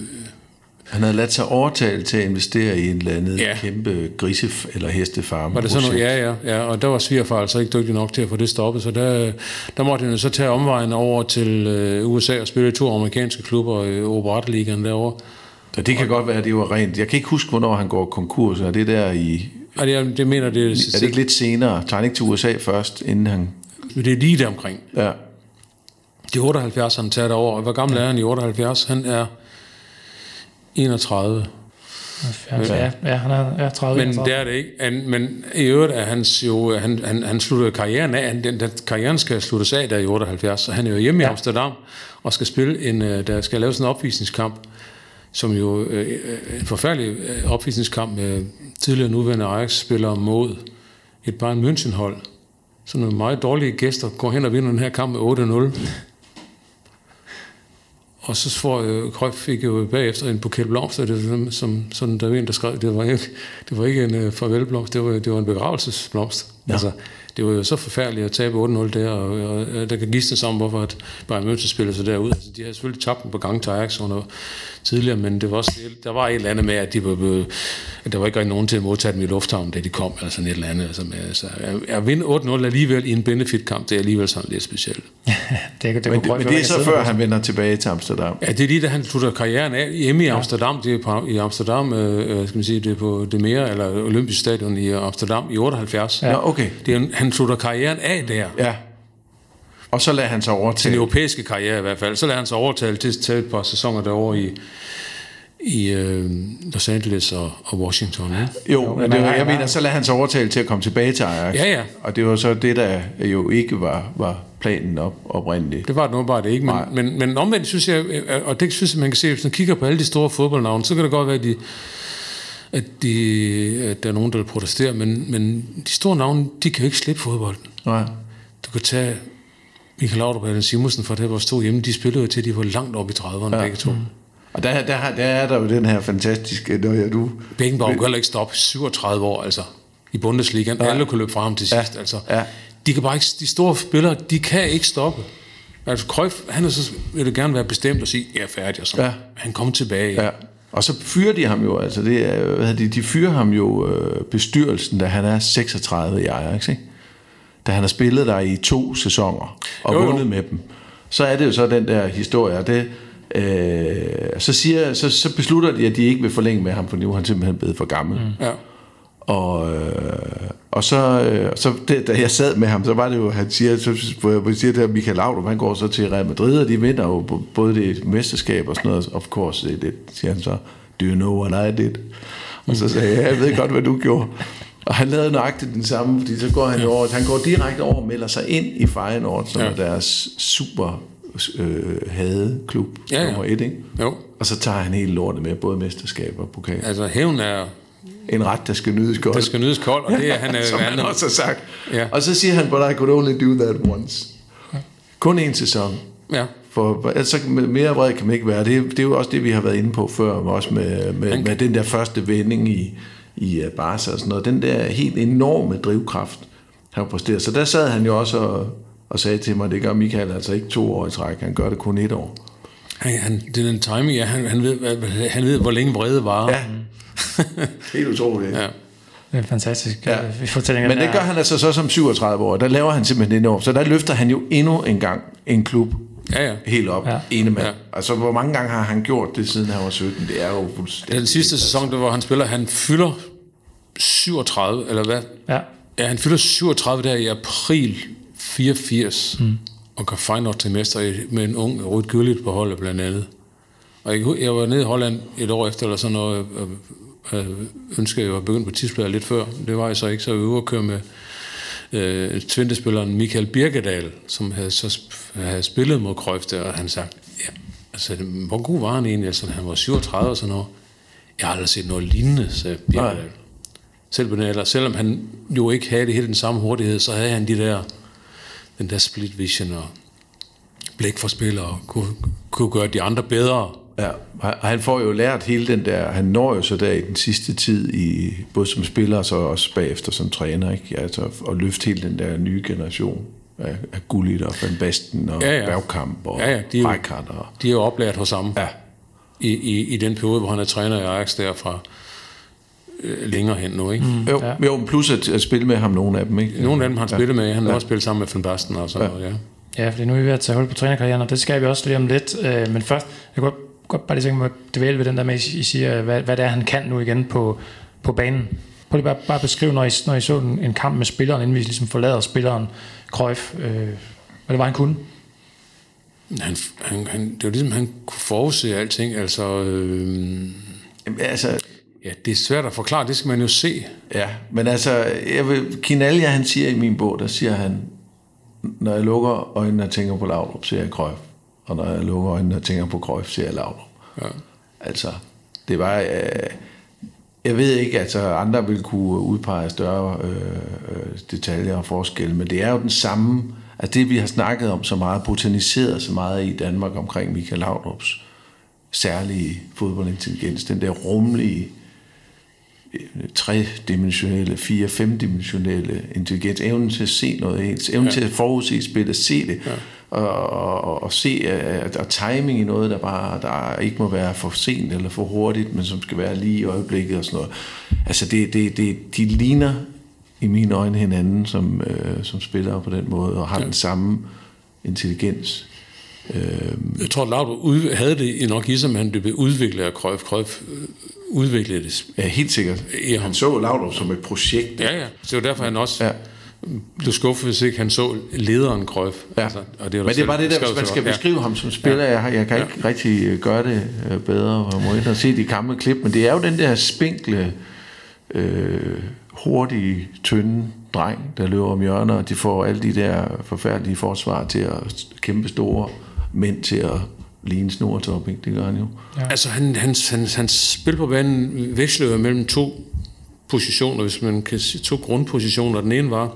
han havde ladt sig overtale til at investere i en eller anden ja. kæmpe grise- eller hestefarm. Var det sådan noget? Ja, ja, ja. Og der var svigerfar altså ikke dygtig nok til at få det stoppet, så der, der måtte han så tage omvejen over til øh, USA og spille i to amerikanske klubber i Operatligaen derovre. Ja, det kan og, godt være, at det var rent. Jeg kan ikke huske, hvornår han går konkurs. Er det der i... Er det, det mener, det er... Er det ikke lidt senere? Tager han ikke til USA først, inden han... Det er lige der omkring. Ja. De 78, han tager derover. Hvor gammel er han i 78? Han er 31. Ja, ja, han er ja, 30. Men det er det ikke. Han, men i øvrigt er hans jo, han, han, han sluttede karrieren af, han, den, den, karrieren skal sluttes af der i 78, så han er jo hjemme ja. i Amsterdam og skal spille en, øh, der skal lave sådan en opvisningskamp, som jo øh, øh en forfærdelig øh, opvisningskamp med tidligere nuværende Ajax-spillere mod et Bayern München-hold. Så nogle meget dårlige gæster går hen og vinder den her kamp med 8-0. Og så får øh, Krøf fik jo bagefter en buket blomster, det, som, som sådan, der var en, der skrev, det var ikke, det var ikke en uh, farvelblomst, det var, det var en begravelsesblomst. Ja. Altså, det var jo så forfærdeligt at tabe 8-0 der, og, og, og der kan gistes om, hvorfor at Bayern München spiller sig derud. Altså, de har selvfølgelig tabt den på gang til Ajax under tidligere, men det var også, der var et eller andet med, at, de var at der var ikke rigtig nogen til at modtage dem i lufthavnen, da de kom, eller sådan et eller andet. Altså, med, altså, at vinde 8-0 alligevel i en benefitkamp, det er alligevel sådan lidt specielt. det, det, det men, det, men det er så før, han vender tilbage til Amsterdam. Ja, det er lige da han slutter karrieren af hjemme i Amsterdam. Det er på, i Amsterdam, øh, skal man sige, det er på det mere, eller Olympisk Stadion i Amsterdam i 78. Ja, okay. Det er, han slutter karrieren af der. Ja. Og så lader han sig overtale. Den europæiske karriere i hvert fald. Så lader han sig overtale til at tage et par sæsoner derovre i, i øh, Los Angeles og, og Washington. Ikke? Jo, men det var, jeg mener, så lader han sig overtale til at komme tilbage til Ajax. Ja, ja. Og det var så det, der jo ikke var, var planen op, oprindeligt. Det var det bare ikke, men, men, men omvendt synes jeg, og det synes jeg, man kan se, hvis man kigger på alle de store fodboldnavne, så kan det godt være, at de, at, de, at der er nogen, der vil protestere, men, men de store navne, de kan jo ikke slippe fodbolden. Nej. Du kan tage Michael Laudrup og Allen Simonsen fra det, hvor stod hjemme, de spillede jo til, de var langt op i 30'erne ja. begge to. Mm. Og der, der, der er der jo den her fantastiske, når jeg du... Beckenbauer kunne heller ikke stoppe 37 år, altså, i Bundesligaen. Ja. Alle kunne løbe fra ham til sidst, ja. altså. Ja. De kan bare ikke, de store spillere, de kan ikke stoppe. Altså, Cruyff, han er så, vil det gerne være bestemt og sige, jeg er færdig, og så. Ja. Han kommer tilbage. Ja. Og så fyrer de ham jo, altså det er, hvad de, de fyrer ham jo øh, bestyrelsen, da han er 36 i Ajax, ikke? Da han har spillet der i to sæsoner og jo, jo. vundet med dem så er det jo så den der historie, og det, øh, så, siger, så, så beslutter de, at de ikke vil forlænge med ham, for nu er han simpelthen blevet for gammel. Mm. Ja. Og, øh, og så, øh, så det, da jeg sad med ham, så var det jo, han siger, så, hvor jeg siger det her, Michael Laudrup, han går så til Real Madrid, og de vinder jo både det mesterskab og sådan noget, of course, det, det siger han så, do you know what I did? Og så sagde jeg, jeg ved godt, hvad du gjorde. Og han lavede nøjagtigt den samme, fordi så går han jo over, han går direkte over og melder sig ind i Feyenoord, som Ja. ja. er deres super øh, hadeklub, Ja, ja. nummer et, ikke? Jo. Og så tager han hele lortet med, både mesterskab og pokal. Altså, hævn er... En ret, der skal nydes godt. Der skal nydes kold, og det er han er som han også har sagt. Ja. Og så siger han, but I could only do that once. Kun en sæson. Ja. For altså, mere vred kan man ikke være. Det er, det er jo også det, vi har været inde på før, også med, med, med den der første vending i, i uh, Barca og sådan noget. Den der helt enorme drivkraft, han har præsteret. Så der sad han jo også og, og sagde til mig, det gør Michael altså ikke to år i træk, han gør det kun et år. Han, han, det er den timing, ja, han, han, ved, han ved, hvor længe vrede varer. Ja, helt utroligt. ja. Det er fantastisk. Ja. Ja. Fortællinger. Men det gør han altså så som 37 år. Der laver han simpelthen enormt. Så der løfter han jo endnu en gang en klub Ja, ja. helt op. Ja. Ene mand. Ja. Altså, hvor mange gange har han gjort det, siden han var 17? Det er jo fuldstændig... Den sidste sæson, der hvor han spiller, han fylder 37, eller hvad? Ja. Ja, han fylder 37 der i april 84, mm. og kan Feyenoord til mester med en ung Ruud Gullit på holdet blandt andet. Og jeg, jeg var nede i Holland et år efter, eller sådan noget, og, og ønskede, at jeg var begyndt på tidsplader lidt før. Det var jeg så ikke, så jeg var ude at køre med øh, tvindespilleren Michael Birkedal, som havde, så sp- havde spillet mod der, og han sagde, ja, altså, hvor god var han egentlig? Altså, han var 37 og sådan noget. Jeg har aldrig set noget lignende, sagde Birkedal. Nej. Selv på den alder, selvom han jo ikke havde det helt den samme hurtighed, så havde han de der, den der split vision og blik for spillere, og kunne, kunne gøre de andre bedre. Ja, og han får jo lært hele den der, han når jo så der i den sidste tid, i, både som spiller og så også bagefter som træner, ikke? Altså, at løfte hele den der nye generation af, af Gullit og Van Basten og Ja, ja, ja. ja. Bergkamp og Ja, ja, ja, de er jo- og... De er jo oplært hos ham Ja, i, i, i den periode, hvor han er træner i Ajax derfra øh, længere hen nu. Ikke? Mm. jo, ja. jo plus at, at spille med ham, nogle af dem, ikke? Nogle af dem har han spillet med. Han har også spillet sammen med Van Basten og sådan ja. noget, ja. Ja, fordi nu er vi ved at tage hul på trænerkarrieren, og det skal vi også lige om lidt. Øh, men først, jeg kunne godt, bare lige tænke mig at dvæle ved den der med, at I siger, hvad, hvad det er, han kan nu igen på, på banen. Prøv lige bare, bare beskrive, når I, når I så en, en kamp med spilleren, inden vi ligesom forlader spilleren, Cruyff, øh, hvad det var, han kunne. Han, han, han, det var ligesom, han kunne forudse alting. Altså, øh, Jamen, Altså, ja, det er svært at forklare. Det skal man jo se. Ja, men altså, jeg vil, Kinalja, han siger i min bog, der siger han, når jeg lukker øjnene og tænker på Laudrup, ser jeg Cruyff. Og når jeg lukker øjnene og tænker på Cruyff, ser jeg Laudrup. Ja. Altså, det var... Øh, jeg ved ikke, altså andre vil kunne udpege større øh, øh, detaljer og forskelle, men det er jo den samme, at det vi har snakket om så meget, botaniseret så meget i Danmark omkring Michael Laudrups særlige fodboldintelligens, den der rumlige, øh, tredimensionelle, fire, femdimensionelle intelligens, evnen til at se noget helt, evnen ja. til at forudse spillet, se det, ja. Og, og, og se, at og timing i noget, der bare der ikke må være for sent eller for hurtigt, men som skal være lige i øjeblikket og sådan noget. Altså, det, det, det, de ligner i mine øjne hinanden som, øh, som spillere på den måde, og har ja. den samme intelligens. Jeg tror, Laudrup ud, havde det nok i men han blev udviklet af Cruyff. Cruyff øh, udviklede det Ja, helt sikkert. ham. Han så Laudrup som et projekt. Ja, ja. Det var derfor, han også Ja. Ja. blev skuffet, hvis ikke han så lederen Cruyff. Ja. Altså, og det er Men det er bare det der, hvis man skal beskrive ham som spiller, jeg, jeg kan ikke rigtig øh, gøre det øh, bedre, jeg må og se de gamle klip, men det er jo den der spinkle, øh, hurtige, tynde dreng, der løber om hjørner, og de får alle de der forfærdelige forsvar til at kæmpe store mænd til at ligne snortop, ikke? Det gør han jo. Ja. Altså, han, hans, hans, hans spil på banen veksler mellem to positioner, hvis man kan sige to grundpositioner. Den ene var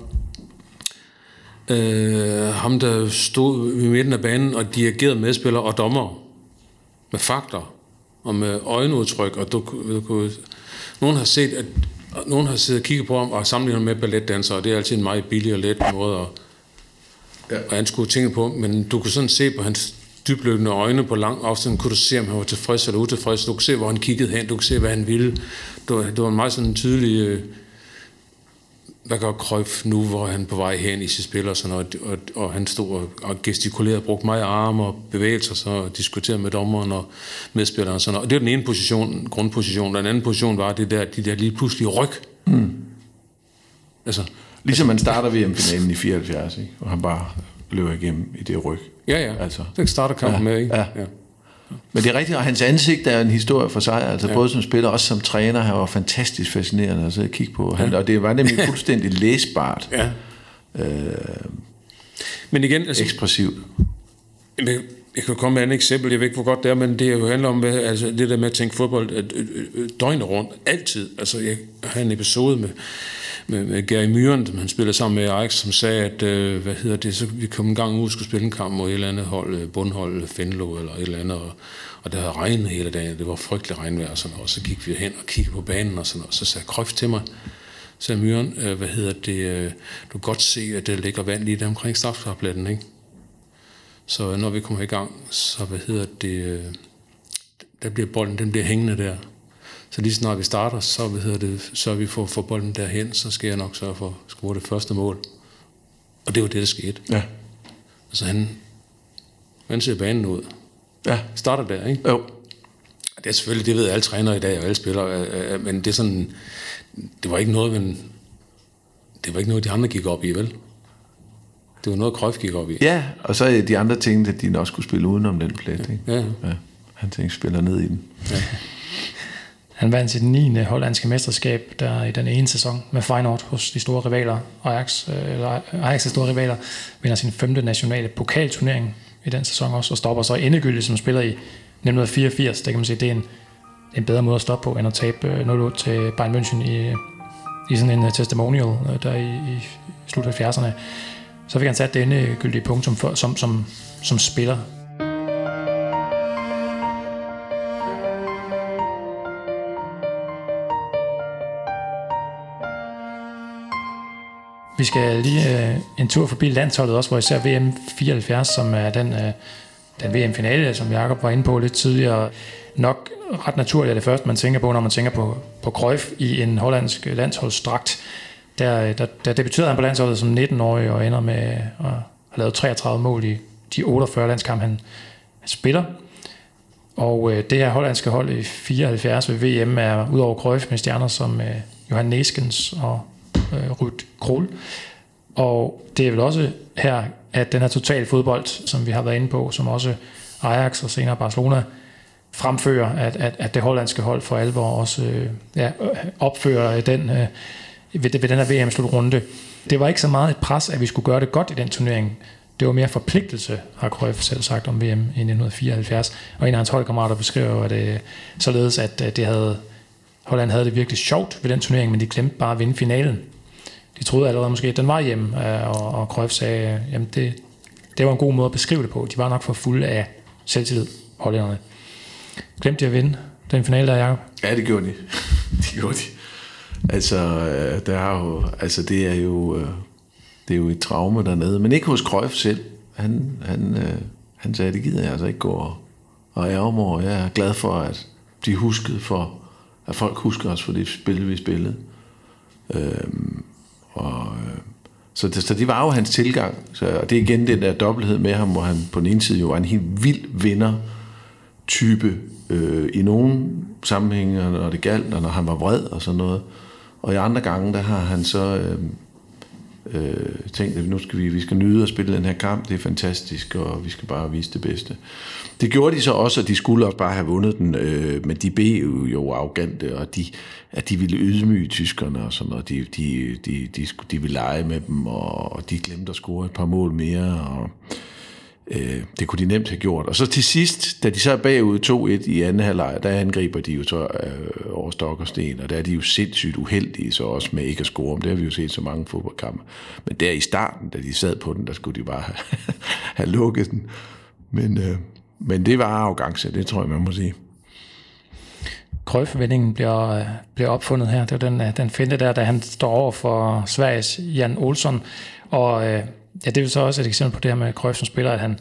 øh, ham, der stod i midten af banen og dirigerede medspillere og dommer med fakter og med øjenudtryk. Og du, du, du, nogen har set, at nogen har siddet og kigget på ham og sammenlignet med balletdansere, og det er altid en meget billig og let måde at, Ja. at anskue ting på, men du kunne sådan se på hans dybløbende øjne på lang afstand, kunne du se, om han var tilfreds eller utilfreds. Du kunne se, hvor han kiggede hen, du kunne se, hvad han ville. Det var, det var en meget sådan tydelig øh, hvad gør Cruyff nu, hvor han på vej hen i sit spil og sådan noget, og, og han stod og, og gestikulerede, brugte meget arme og bevægelser, så og diskuterede med dommeren og medspilleren og sådan noget. Og det er den ene position, grundposition. Den anden position var det der, de der lige pludselig ryg. Mm. Altså, Ligesom man starter VM-finalen i 74, ikke? og han bare løber igennem i det ryg. ja, ja. Altså. Altså. Det starter kampen Ja, med, ikke? ja. ja. Men det er rigtigt, og hans ansigt er en historie for sig, altså ja. både som spiller og også som træner, han var fantastisk fascinerende at sidde og kigge på. Han, og det var nemlig fuldstændig læsbart, ja. Men igen, altså, ekspressivt. Jeg, jeg kan komme med et andet eksempel, jeg ved ikke, hvor godt det er, men det jo handler om altså, det der med at tænke fodbold at, øh, øh, døgnet rundt, altid. Altså, jeg har en episode med, med, med Gary Myren, som han spiller sammen med Ajax, som sagde, at øh, hvad hedder det, så vi kom en gang ud og skulle spille en kamp mod et eller andet hold, øh, bundhold, Fenlo eller et eller andet, og, og det havde regnet hele dagen, det var frygtelig regnvejr og sådan noget, og så gik vi hen og kiggede på banen og sådan noget, og så sagde Krøft til mig, sagde Myren, øh, hvad hedder det, øh, du kan godt se, at der ligger vand lige der omkring strafskarpletten, ikke? Så når vi kommer i gang, så hvad hedder det, øh, der bliver bolden, den bliver hængende der. Så lige snart vi starter, så hvad hedder det, så vi får, får bolden derhen, så skal jeg nok sørge for at score det første mål. Og det var det, der skete. Ja. Altså han, han ser banen ud. Ja. Starter der, ikke? Jo. Det er selvfølgelig, det ved alle trænere i dag, og alle spillere, øh, øh, men det er sådan, det var ikke noget, men det var ikke noget, de andre gik op i, vel? Det var noget, Krøf gik op i. Ja, og så de andre ting, at de nok skulle spille udenom den plet. Ikke? Ja. ja. Han tænkte, spiller ned i den. Han vandt sit 9. hollandske mesterskab der i den ene sæson med Feyenoord hos de store rivaler. Ajax, øh, eller Ajax' store rivaler vinder sin femte nationale pokalturnering i den sæson også, og stopper så endegyldigt som spiller i 1984. Det kan man sige, det er en, det er en bedre måde at stoppe på, end at tabe øh, 0 til Bayern München i, i sådan en øh, testimonial der i, i slut af 70'erne. Så fik han sat det endegyldige punktum for, som, som, som spiller Vi skal lige øh, en tur forbi landsholdet også, hvor især VM 74, som er den, øh, den VM-finale, som Jakob var inde på lidt tidligere. Nok ret naturligt er det første, man tænker på, når man tænker på, på Cruyff i en hollandsk landsholdsdragt. Der, øh, der, der debuterede han på landsholdet som 19-årig og ender med at have lavet 33 mål i de 48 landskampe, han, han spiller. Og øh, det her hollandske hold i 74 ved VM er udover Cruyff med stjerner som øh, Johan Neskens og øh, Ruud Krol. Og det er vel også her, at den her total fodbold, som vi har været inde på, som også Ajax og senere Barcelona fremfører, at, at, at det hollandske hold for alvor også øh, ja, opfører den, øh, ved, ved den her VM-slutrunde. Det var ikke så meget et pres, at vi skulle gøre det godt i den turnering. Det var mere forpligtelse, har Cruyff selv sagt om VM i 1974. Og en af hans holdkammerater beskriver det øh, således, at øh, det havde, Holland havde det virkelig sjovt ved den turnering, men de glemte bare at vinde finalen. De troede allerede måske, at den var hjemme, øh, og, og Cruyff sagde, øh, at det, det var en god måde at beskrive det på. De var nok for fulde af selvtillid, hollænderne. Glemte de at vinde den finale der, Jacob? Ja, det gjorde de. det gjorde de. Altså, øh, der er jo, altså det er jo, det er jo et traume dernede, men ikke hos Cruyff selv. Han, han, han sagde, det gider jeg altså ikke gå og, og ærge mig over. Jeg er glad for, at de huskede for, at folk husker os for det spil, vi spillede. Øhm, og, øh, så, det, så det var jo hans tilgang. Så, og det er igen den der dobbelthed med ham, hvor han på den ene side jo er en helt vild vinder, type øh, i nogle sammenhænge, når det galt, og når han var vred og sådan noget. Og i andre gange, der har han så øh, øh, tænkt, at nu skal vi, vi skal nyde at spille den her kamp, det er fantastisk, og vi skal bare vise det bedste. Det gjorde de så også, og de skulle også bare have vundet den, øh, men de blev jo, jo arrogante, og de, at de ville ydmyge tyskerne og sådan noget. De, de, de, de, de, de ville lege med dem, og, og de glemte at score et par mål mere, og Øh, det kunne de nemt have gjort. Og så til sidst, da de så er bagud 2-1 i anden halvleg, der angriber de jo så øh, over stok og sten, og der er de jo sindssygt uheldige så også med ikke at score. Men det har vi jo set så mange fodboldkampe. Men der i starten, da de sad på den, der skulle de bare have, have lukket den. Men, øh, men det var arrogance, det tror jeg, man må sige. Krøjforvindingen bliver, øh, bliver opfundet her. Det var den, øh, den finte der, da han står over for Sveriges Jan Olsson. Og øh, ja, det er jo så også et eksempel på det her med Cruyff som spiller, at han,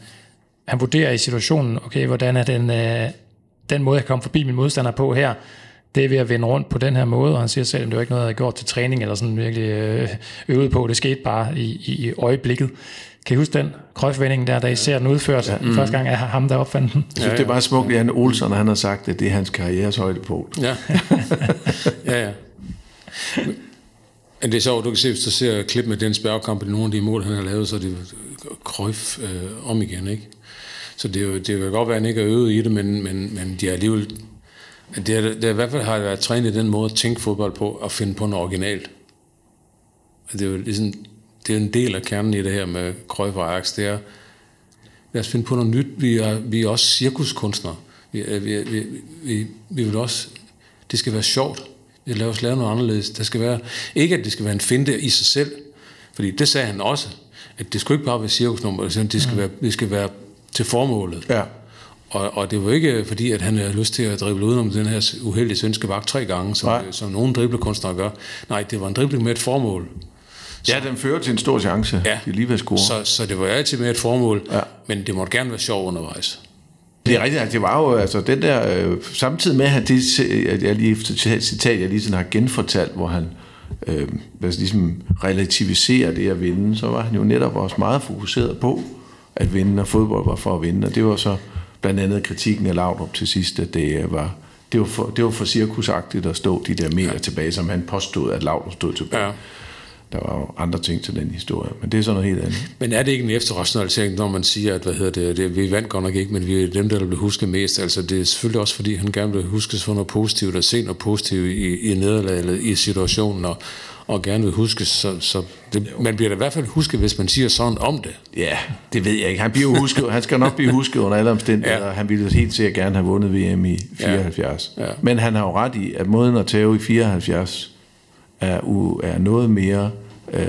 han vurderer i situationen, okay, hvordan er den, øh, den måde, jeg kommer forbi min modstander på her, det er ved at vende rundt på den her måde, og han siger selv, at det var ikke noget, jeg havde gjort til træning, eller sådan virkelig øh, øvet på, det skete bare i, i øjeblikket. Kan I huske den krøjfvending der, da I ser den udført ja. mm. første gang af ham, der opfandt den? Jeg synes, det er bare smukt, Jan Olsen, han har sagt, at det er hans karrieres højdepunkt. Ja, ja, ja. Men det er sjovt, du kan se, hvis du ser klip med den spærgekamp, i nogle af de mål, han har lavet, så er det krøjf øh, om igen, ikke? Så det, er jo, det kan godt være, at han ikke er øvet i det, men, men, men de er alligevel... Det er, det er i hvert fald har jeg været trænet i den måde at tænke fodbold på, og finde på noget originalt. Det er jo ligesom, det er en del af kernen i det her med Cruyff og Ajax, det er, lad os finde på noget nyt. Vi er, vi er også cirkuskunstnere. Vi, er, vi, vi, vi, vi vil også, det skal være sjovt. Vil også lave noget anderledes. Der skal være, ikke at det skal være en finte i sig selv, fordi det sagde han også, at det skulle ikke bare være cirkusnummer, det skal, mm. være, det skal være til formålet. Ja. Og, og det var ikke fordi, at han havde lyst til at drible udenom den her uheldige svenske vagt tre gange, som, som nogle driblekunstnere gør. Nej, det var en dribling med et formål. Så, ja, den fører til en stor chance. Ja, de lige ved score. Så, så det var altid med et formål, ja. men det måtte gerne være sjov undervejs. Det er rigtigt, det var jo altså den der, øh, samtidig med at det at jeg lige citat, jeg lige sådan har genfortalt, hvor han øh, ligesom relativiserer det at vinde, så var han jo netop også meget fokuseret på at vinde, og fodbold var for at vinde, og det var så blandt andet kritikken af Laudrup til sidst, at det var, det var for, det var for cirkusagtigt at stå de der meter ja. tilbage, som han påstod, at Laudrup stod tilbage. Ja. Der var jo andre ting til den historie, men det er sådan noget helt andet. Men er det ikke en efterrationalisering, når man siger, at hvad hedder det, det, vi vandt godt nok ikke, men vi er dem, der bliver husket mest. Altså det er selvfølgelig også, fordi han gerne vil huskes for noget positivt, og se noget positivt i, i nederlaget i situationen, og, og gerne vil huskes. Så, så det, man bliver da i hvert fald husket, hvis man siger sådan om det. Ja, det ved jeg ikke. Han, bliver husket, han skal nok blive husket under alle omstændigheder. Ja. Han ville helt sikkert gerne have vundet VM i 74. Ja. Ja. Men han har jo ret i, at måden at tage i 74 er, u, er noget mere øh,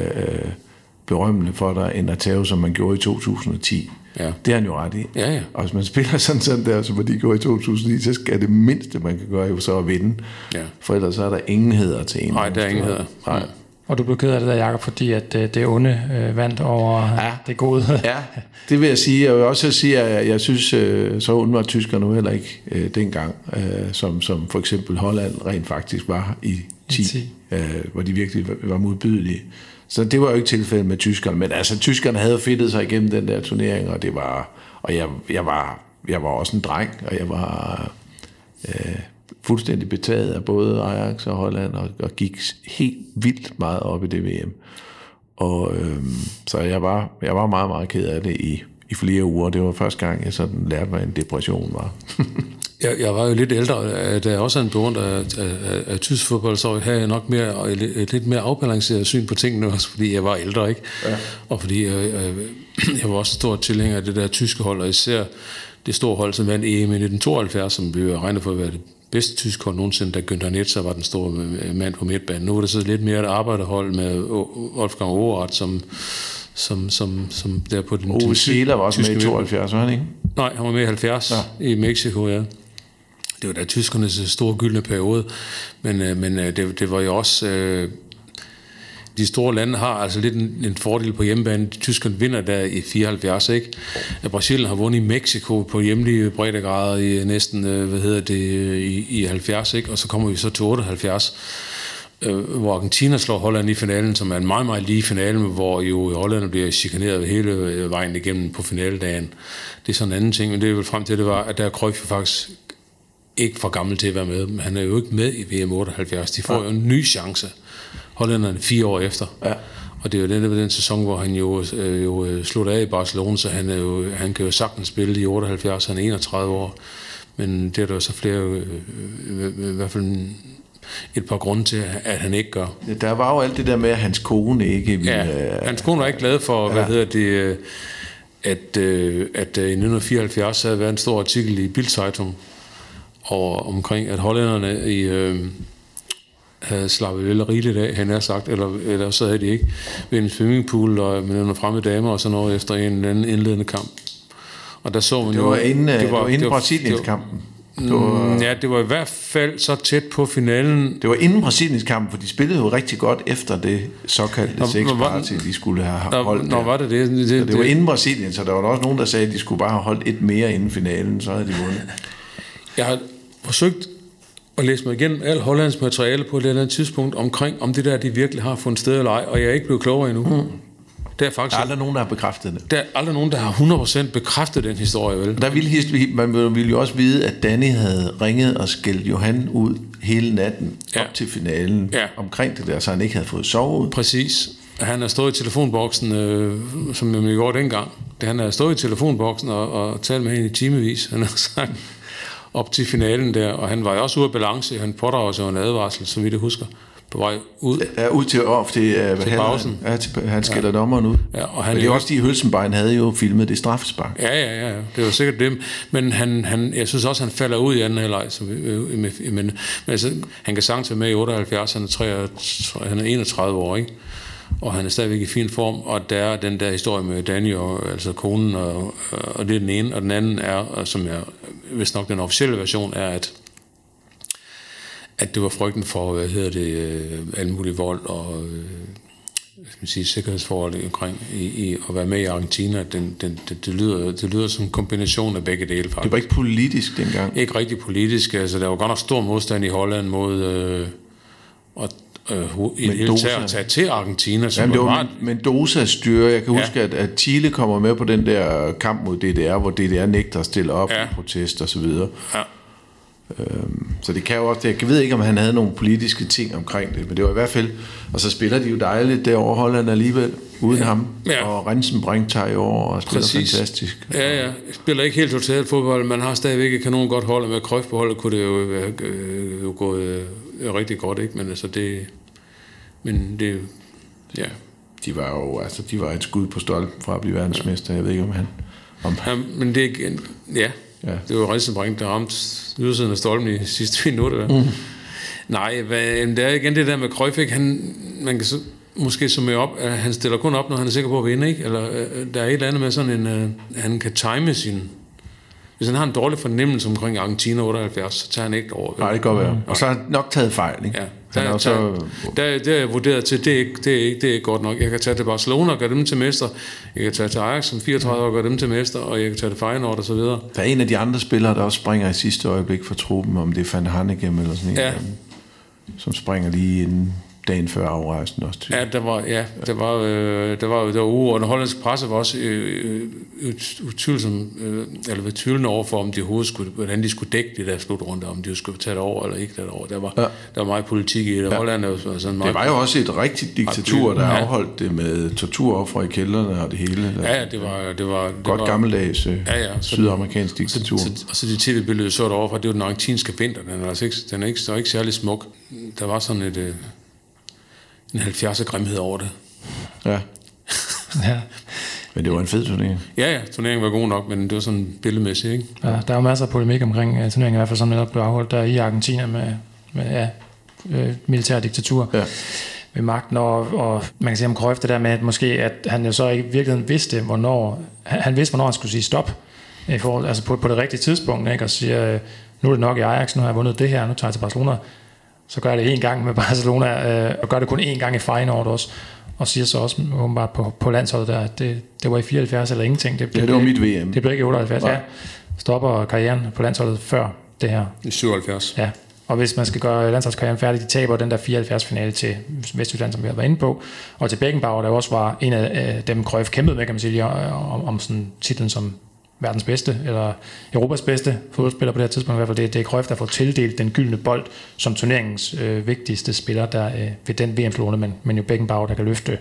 berømmende for dig, end at tage, som man gjorde i 2010. Ja. Det er han jo ret i. Ja, ja. Og hvis man spiller sådan sådan der, som de gjorde i 2009, så skal det mindste, man kan gøre, jo så at vinde. Ja. For ellers så er der ingen heder til en. Nej, der er ingen heder. Nej. Og du blev ked af det der, Jacob, fordi at øh, det onde øh, vandt over ja. det gode. ja, det vil jeg sige. Jeg vil også sige, at jeg, jeg synes, øh, så ondt var tyskerne nu heller ikke øh, dengang, øh, som, som for eksempel Holland rent faktisk var i 10, 10. Øh, hvor de virkelig var, var modbydelige. Så det var jo ikke tilfældet med tyskerne, men altså tyskerne havde fedtet sig igennem den der turnering, og det var, og jeg, jeg var, jeg var også en dreng, og jeg var øh, fuldstændig betaget af både Ajax og Holland, og, og gik helt vildt meget op i det VM. Og øh, så jeg var, jeg var meget, meget ked af det i, i flere uger. Det var første gang, jeg sådan lærte, hvad en depression var. Jeg, jeg var jo lidt ældre, da jeg også er en beundrer af, af, af tysk fodbold, så havde jeg nok mere, et lidt mere afbalanceret syn på tingene, også fordi jeg var ældre, ikke? Ja. Og fordi jeg, jeg, jeg var også stor tilhænger af det der tyske hold, og især det store hold, som vandt EM i 1972, som blev regnet for at være det bedste tysk hold nogensinde, da Günther Netzer var den store mand på midtbanen. Nu er det så lidt mere et arbejderhold med Wolfgang Ohrat, som, som, som, som der på den Ove Seeler var også med i 72, var han ikke? Nej, han var med i 70 ja. i Mexico, ja det var da tyskernes øh, store gyldne periode, men, øh, men øh, det, det var jo også... Øh, de store lande har altså lidt en, en fordel på hjemmebane. Tyskerne vinder der i 74, ikke? Øh, Brasilien har vundet i Mexico på hjemlige breddegrader i øh, næsten, hvad hedder det, i, i 70, ikke? Og så kommer vi så til 78, øh, hvor Argentina slår Holland i finalen, som er en meget, meget lige finale, hvor jo Holland bliver chikaneret hele vejen igennem på finaledagen. Det er sådan en anden ting, men det er vel frem til, det var, at der Cruyff faktisk ikke for gammel til at være med, men han er jo ikke med i VM 78. De får ja. jo en ny chance. Hollænderne fire år efter. Ja. Og det er jo den, den sæson, hvor han jo, øh, jo øh, slutter af i Barcelona, så han, er jo, han kan jo sagtens spille i 78, han er 31 år. Men det er der jo så flere, øh, øh, i hvert fald et par grunde til, at han ikke gør. Der var jo alt det der med, at hans kone ikke ville... Ja, hans kone var ikke glad for, ja. hvad hedder det, at, at, at i 1974 havde været en stor artikel i Bildzeitung, over, omkring, at hollænderne i, øh, havde slappet vel rigeligt af, han har sagt, eller, eller så havde de ikke, ved en swimmingpool og med nogle fremme damer og sådan noget efter en anden indledende kamp. Og der så man det var jo... Inden, det var, inden Brasiliens kampen. Det var, ja, det var i hvert fald så tæt på finalen. Det var inden Brasiliens kamp, for de spillede jo rigtig godt efter det såkaldte sex party, de skulle have holdt. Nå, var det det? Det, det, det var inden Brasilien, så der var der også nogen, der sagde, at de skulle bare have holdt et mere inden finalen, så havde de vundet. Jeg har forsøgt og læst mig igennem al Hollands materiale på et eller andet tidspunkt omkring, om det der, de virkelig har fundet sted eller ej, og jeg er ikke blevet klogere endnu. Mm. Det er Der faktisk er aldrig nogen, der har bekræftet det. der er aldrig nogen, der har 100% bekræftet den historie, vel? Der ville, man ville jo også vide, at Danny havde ringet og skældt Johan ud hele natten Ja. op til finalen Ja. omkring det der, så han ikke havde fået sovet. Præcis. Han har stået i telefonboksen, øh, som jeg gjorde dengang. Det, han har stået i telefonboksen og, og talt med hende i timevis, han har sagt, op til finalen der. Og han var jo også ude af balance. Han pådrager sig en advarsel, så vidt jeg husker, på vej ud. Ja, ud til, oh, til, uh, til pausen. Ja, til, han skælder ja. dommeren ud. Ja, og han Men det er også de, Hølsenbein havde jo filmet det straffespark. Ja, ja, ja. Det var sikkert det. Men han, han, jeg synes også, han falder ud i anden halvleg. Øh, men, men altså, han kan sagtens være med i 78, han er, 33, han er 31 år, ikke? Og han er stadigvæk i fin form, og der er den der historie med og altså konen, og, og det er den ene, og den anden er, og som jeg, hvis nok den officielle version er, at at det var frygten for, hvad hedder det, øh, alle mulige vold og øh, hvad skal man sige, sikkerhedsforhold omkring i, i at være med i Argentina. Den, den, det, det, lyder, det lyder som en kombination af begge dele, faktisk. Det var ikke politisk dengang. Ikke rigtig politisk. Altså, der var godt nok stor modstand i Holland mod øh, at, øh, Mendoza. at tage til Argentina, som Jamen, det var var. Men- Mendozas styre. Jeg kan Ja. huske, at, at Chile kommer med på den der kamp mod DDR, hvor DDR nægter at stille op Ja. i protest og så videre. Ja. Så det kan jo også, jeg ved ikke, om han havde nogle politiske ting omkring det, men det var i hvert fald, og så spiller de jo dejligt derovre Holland alligevel, uden ja. ham. Ja. Og Rensenbrink tager i år og spiller Præcis. fantastisk. Ja, ja. Jeg spiller ikke helt totalt fodbold. Man har stadigvæk et kanon godt hold, og med Cruyff på holdet kunne det jo, være, øh, jo gået øh, rigtig godt, ikke? Men altså det... Men det... Ja. De var jo, altså, de var et skud på stolpen fra at blive verdensmester. Jeg ved ikke, om han... Om, ja men det er. Ja. Ja. Det var Rinsenbrink, der ramte ydersiden af stolpen i sidste minut. Mm. Nej, hvad, det er igen det der med Cruyff, ikke? Han, man kan så, måske summere op, at han stiller kun op, når han er sikker på at vinde, ikke? Eller øh, der er et eller andet med sådan en, øh, han kan time sin... Hvis han har en dårlig fornemmelse omkring Argentina 78, så tager han ikke over. nej, det kan godt være. Og så har han nok taget fejl, ikke? Ja, Han er der, jo så, der, der, der er jeg vurderet til, det er, ikke, det, er ikke, det er ikke godt nok. Jeg kan tage til Barcelona og gøre dem til mester. Jeg kan tage til Ajax som 34 år og gøre dem til mester, og jeg kan tage til Feyenoord og så videre. der er en af de andre spillere, der også springer i sidste øjeblik for truppen, om det er Van Hanegem eller sådan en, Ja. som springer lige inden dagen før afrejsen også. Til. Ja, der var, ja, der var, øh, der var, der var uge, og den hollandske presse var også øh, øh, utvivlsom, øh, eller var tvivlende over for, om de overhovedet skulle, hvordan de skulle dække det der slutrunde, om de skulle tage det over eller ikke tage det over. Der var, Ja. der var meget politik i det. Ja. Holland jo sådan meget... Det var jo også et rigtigt diktatur, der Ja. afholdt det med torturoffer i kældrene og det hele. Ja, ja, det var... Det var det Godt var, gammeldags øh, Ja, ja, så- sydamerikansk diktatur. Så, og så de tv-billeder så derovre fra, det var den argentinske vinter. Den er, altså ikke, den er ikke, den er ikke særlig smuk. Der var sådan et, øh, en 70'er grimhed over det. Ja, Ja. men det var en fed turnering. Ja, ja, turneringen var god nok, men det var sådan billedmæssigt, ikke? Ja, der er jo masser af polemik omkring uh, turneringen, i hvert fald som netop blev afholdt der i Argentina med, med ja, øh, militær diktatur Ja. ved magten, og, og man kan sige om Cruyff det der med, at måske at han jo så ikke i virkeligheden vidste, hvornår, han, han vidste, hvornår han skulle sige stop, i forhold, altså på, på det rigtige tidspunkt, ikke? og siger, øh, nu er det nok i Ajax, nu har jeg vundet det her, nu tager jeg til Barcelona, så gør jeg det en gang med Barcelona, øh, og gør det kun én gang i Feyenoord også, og siger så også åbenbart på, på landsholdet der, at det, det var i 74 eller ingenting. Det, Ja, det var mit VM. Det blev ikke i 78, Nej. ja. Stopper karrieren på landsholdet før det her. I 77. Ja, og hvis man skal gøre landsholdskarrieren færdig, de taber den der 74-finale til Vestjylland, som vi har været inde på, og til Beckenbauer, der også var en af øh, dem, Cruyff kæmpede med, kan man sige, om, om sådan titlen som verdens bedste, eller Europas bedste fodboldspiller på det her tidspunkt i hvert fald. Det, er Cruyff, der får tildelt den gyldne bold som turneringens øh, vigtigste spiller der, øh, ved den VM-slående, men, men jo Beckenbauer, der kan løfte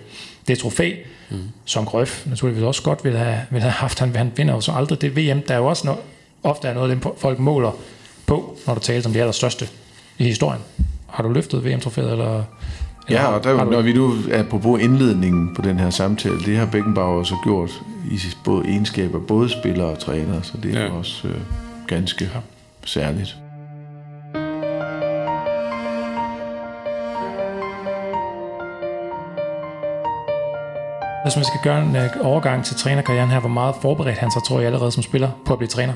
det trofæ, mm. som Cruyff naturligvis også godt ville have, ville have haft. Han, han vinder jo så aldrig det VM. Der er jo også no, ofte er noget af det, folk måler på, når du taler om det allerstørste i historien. Har du løftet VM-trofæet, eller... Ja, og der, du- når vi nu er på indledningen på den her samtale, det har Beckenbauer så gjort i både egenskaber, både spiller og træner, så det er Ja. også øh, ganske ja. særligt. Hvis man skal gøre en øh, overgang til trænerkarrieren her, hvor meget forberedt han så, tror jeg allerede som spiller, på at blive træner?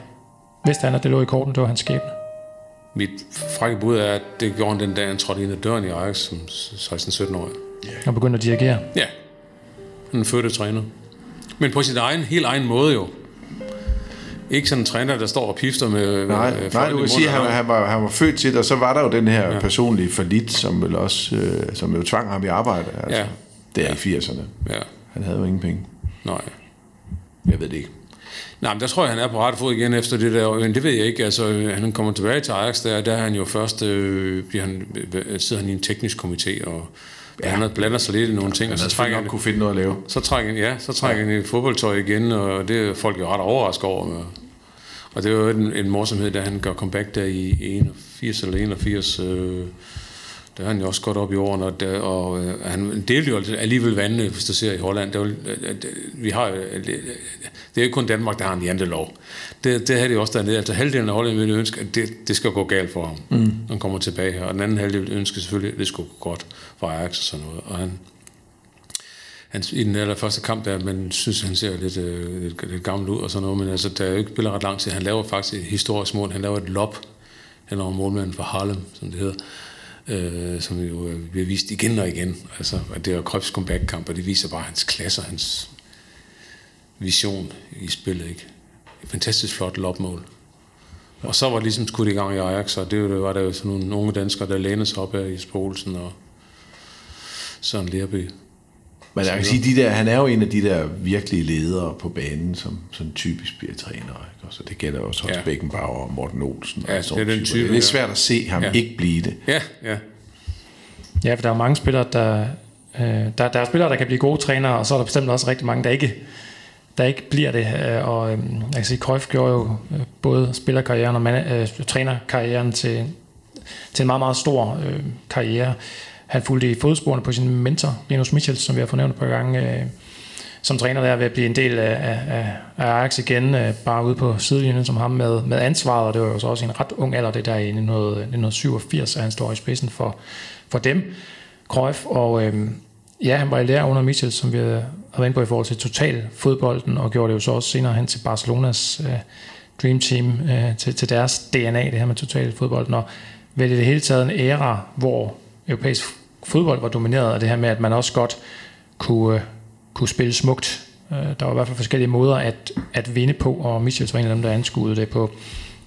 Vidste han, at det lå i korten, det var hans skæbne? Mit frække bud er, at det gjorde han den dag, han trådte ind ad døren i Ajax som 16-17 år. Og begyndte at dirigere. Ja, han er født træner. Men på sin egen, helt egen måde jo. ikke sådan en træner, der står og pifter med... Nej, med nej du kan sige, at han, han, var, han var født til det, og så var der jo den her ja. personlige forlit, som vel også, øh, som jo tvang ham i arbejde. Altså. Ja. Det er i 80'erne. Ja, Han havde jo ingen penge. nej. Jeg ved det ikke. Nej, men der tror jeg, han er på rette fod igen efter det der. Men det ved jeg ikke. Altså, øh, han kommer tilbage til Ajax, der, der er han jo først, øh, bliver han, øh, sidder han i en teknisk komité, og blander, blander sig lidt i nogle ting, og Han så trækker han, kunne finde noget at lave. så trækker han, ja, så trækker ja. han i fodboldtøj igen, og det er folk jo ret overrasket over. Og det er jo en, en morsomhed, da han gør comeback der i 81 eller 81, øh, der er han jo også godt op i årene, og, der, og øh, han delte jo alligevel vandene, hvis du ser i Holland. Det er, jo, øh, det, vi har, jo- det, er ikke kun Danmark, der har en jantelov. Det, det havde de også dernede. Altså halvdelen af Holland ville ønske, at det, det skal gå galt for ham, mm. når han kommer tilbage her. Og den anden halvdel ønsker selvfølgelig, at det skulle gå godt for Ajax og sådan noget. Og han, han, i den allerførste kamp der, man synes, han ser lidt, øh, lidt, lidt gammel ud og sådan noget, men altså, der er jo ikke spiller ret lang tid. Han laver faktisk et historisk mål. Han laver et lop hen over målmanden for Harlem, som det hedder, øh, som jo øh, bliver vist igen og igen. Altså, og det er jo Krøbs comeback-kamp, og det viser bare hans klasse og hans vision i spillet, ikke? Et fantastisk flot lopmål. Og så var det ligesom skudt i gang i Ajax, og det var der jo sådan nogle unge danskere, der lænede sig op her i Spolsen og Søren Lerby. Men jeg kan sige, de der, han er jo en af de der virkelige ledere på banen, som sådan typisk bliver træner. Ikke? Og så det gælder også Hans Ja. ja. Beckenbauer og Morten Olsen. Ja, og sådan det er den nogle type. Det er ja. svært at se ham Ja. ja. ikke blive det. Ja, ja. Ja, for der er mange spillere, der, øh, der, der er spillere, der kan blive gode trænere, og så er der bestemt også rigtig mange, der ikke, der ikke bliver det. Øh, Og øh, jeg kan sige, Cruyff gjorde jo øh, både spillerkarrieren og man, øh, trænerkarrieren til, til en meget, meget stor øh, karriere. Han fulgte i fodsporene på sin mentor, Linus Michels, som vi har fornævnt et par gange, øh, som træner der ved at blive en del af, af, af Ajax igen, øh, bare ude på sidelinjen som ham med, med ansvaret, og det var jo så også en ret ung alder, det der i 1987, at han står i spidsen for, for dem, Cruyff, og øh, ja, han var i lære under Michel, som vi havde været inde på i forhold til total fodbolden, og gjorde det jo så også senere hen til Barcelonas øh, Dream Team, øh, til, til deres DNA, det her med total fodbold, og vel i det hele taget en æra, hvor europæisk fodbold var domineret af det her med, at man også godt kunne, øh, kunne spille smukt. Øh, der var i hvert fald forskellige måder at, at vinde på, og Michels var en af dem, der anskuede det på,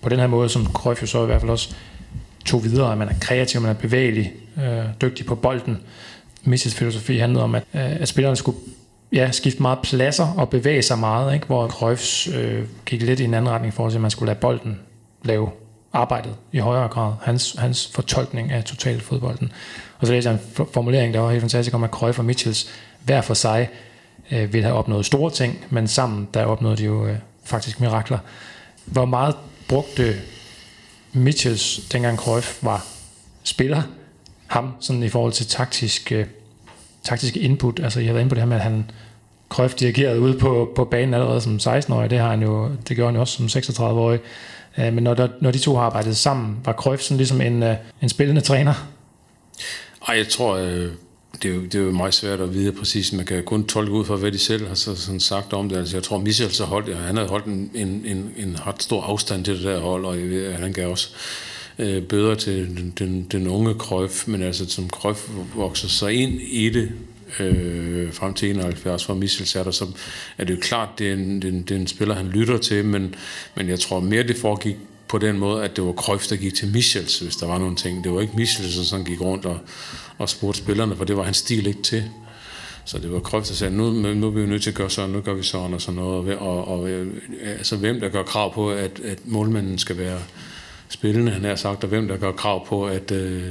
på den her måde, som Cruyff jo så i hvert fald også tog videre, at man er kreativ, man er bevægelig, øh, dygtig på bolden. Michels filosofi handlede om, at, øh, at spillerne skulle ja, skifte meget pladser og bevæge sig meget, ikke? hvor Cruyffs øh, gik lidt i en anden retning for at man skulle lade bolden lave arbejdet i højere grad. Hans, hans fortolkning af totalfodbolden. Og så læser jeg en formulering, der var helt fantastisk om, at Cruyff og Mitchells hver for sig øh, ville have opnået store ting, men sammen der opnåede de jo øh, faktisk mirakler. Hvor meget brugte Mitchells, dengang Cruyff var spiller, ham sådan i forhold til taktisk, øh, taktisk input. Altså, jeg har været inde på det her med, at han Cruyff dirigerede ude på, på banen allerede som 16-årig. Det, har han jo, det gjorde han jo også som 36-årig. Øh, men når, der, når de to har arbejdet sammen, var Cruyff sådan ligesom en, øh, en spillende træner. Ej, jeg tror, øh, det er, jo, det er jo meget svært at vide præcis. Man kan kun tolke ud fra, hvad de selv har så, sådan sagt om det. Altså, jeg tror, Michel så holdt, han havde holdt en, en, en, en ret stor afstand til det der hold, og jeg ved, at han gav også øh, bøder til den, den, den unge Krøf, men altså som Krøf vokser sig ind i det, øh, frem til 71, for Misselsatter, så er det jo klart, det er en, det er en, det er en spiller, han lytter til, men, men jeg tror mere, det foregik på den måde, at det var Cruyff, der gik til Michels, hvis der var nogle ting. Det var ikke Michels, der sådan gik rundt og, og spurgte spillerne, for det var hans stil ikke til. Så det var Cruyff, der sagde, nu, nu er vi jo nødt til at gøre sådan, nu gør vi sådan og sådan noget. Og, og, og øh, altså, hvem der gør krav på, at, at målmanden skal være spillende, han har sagt, og hvem der gør krav på, at, øh,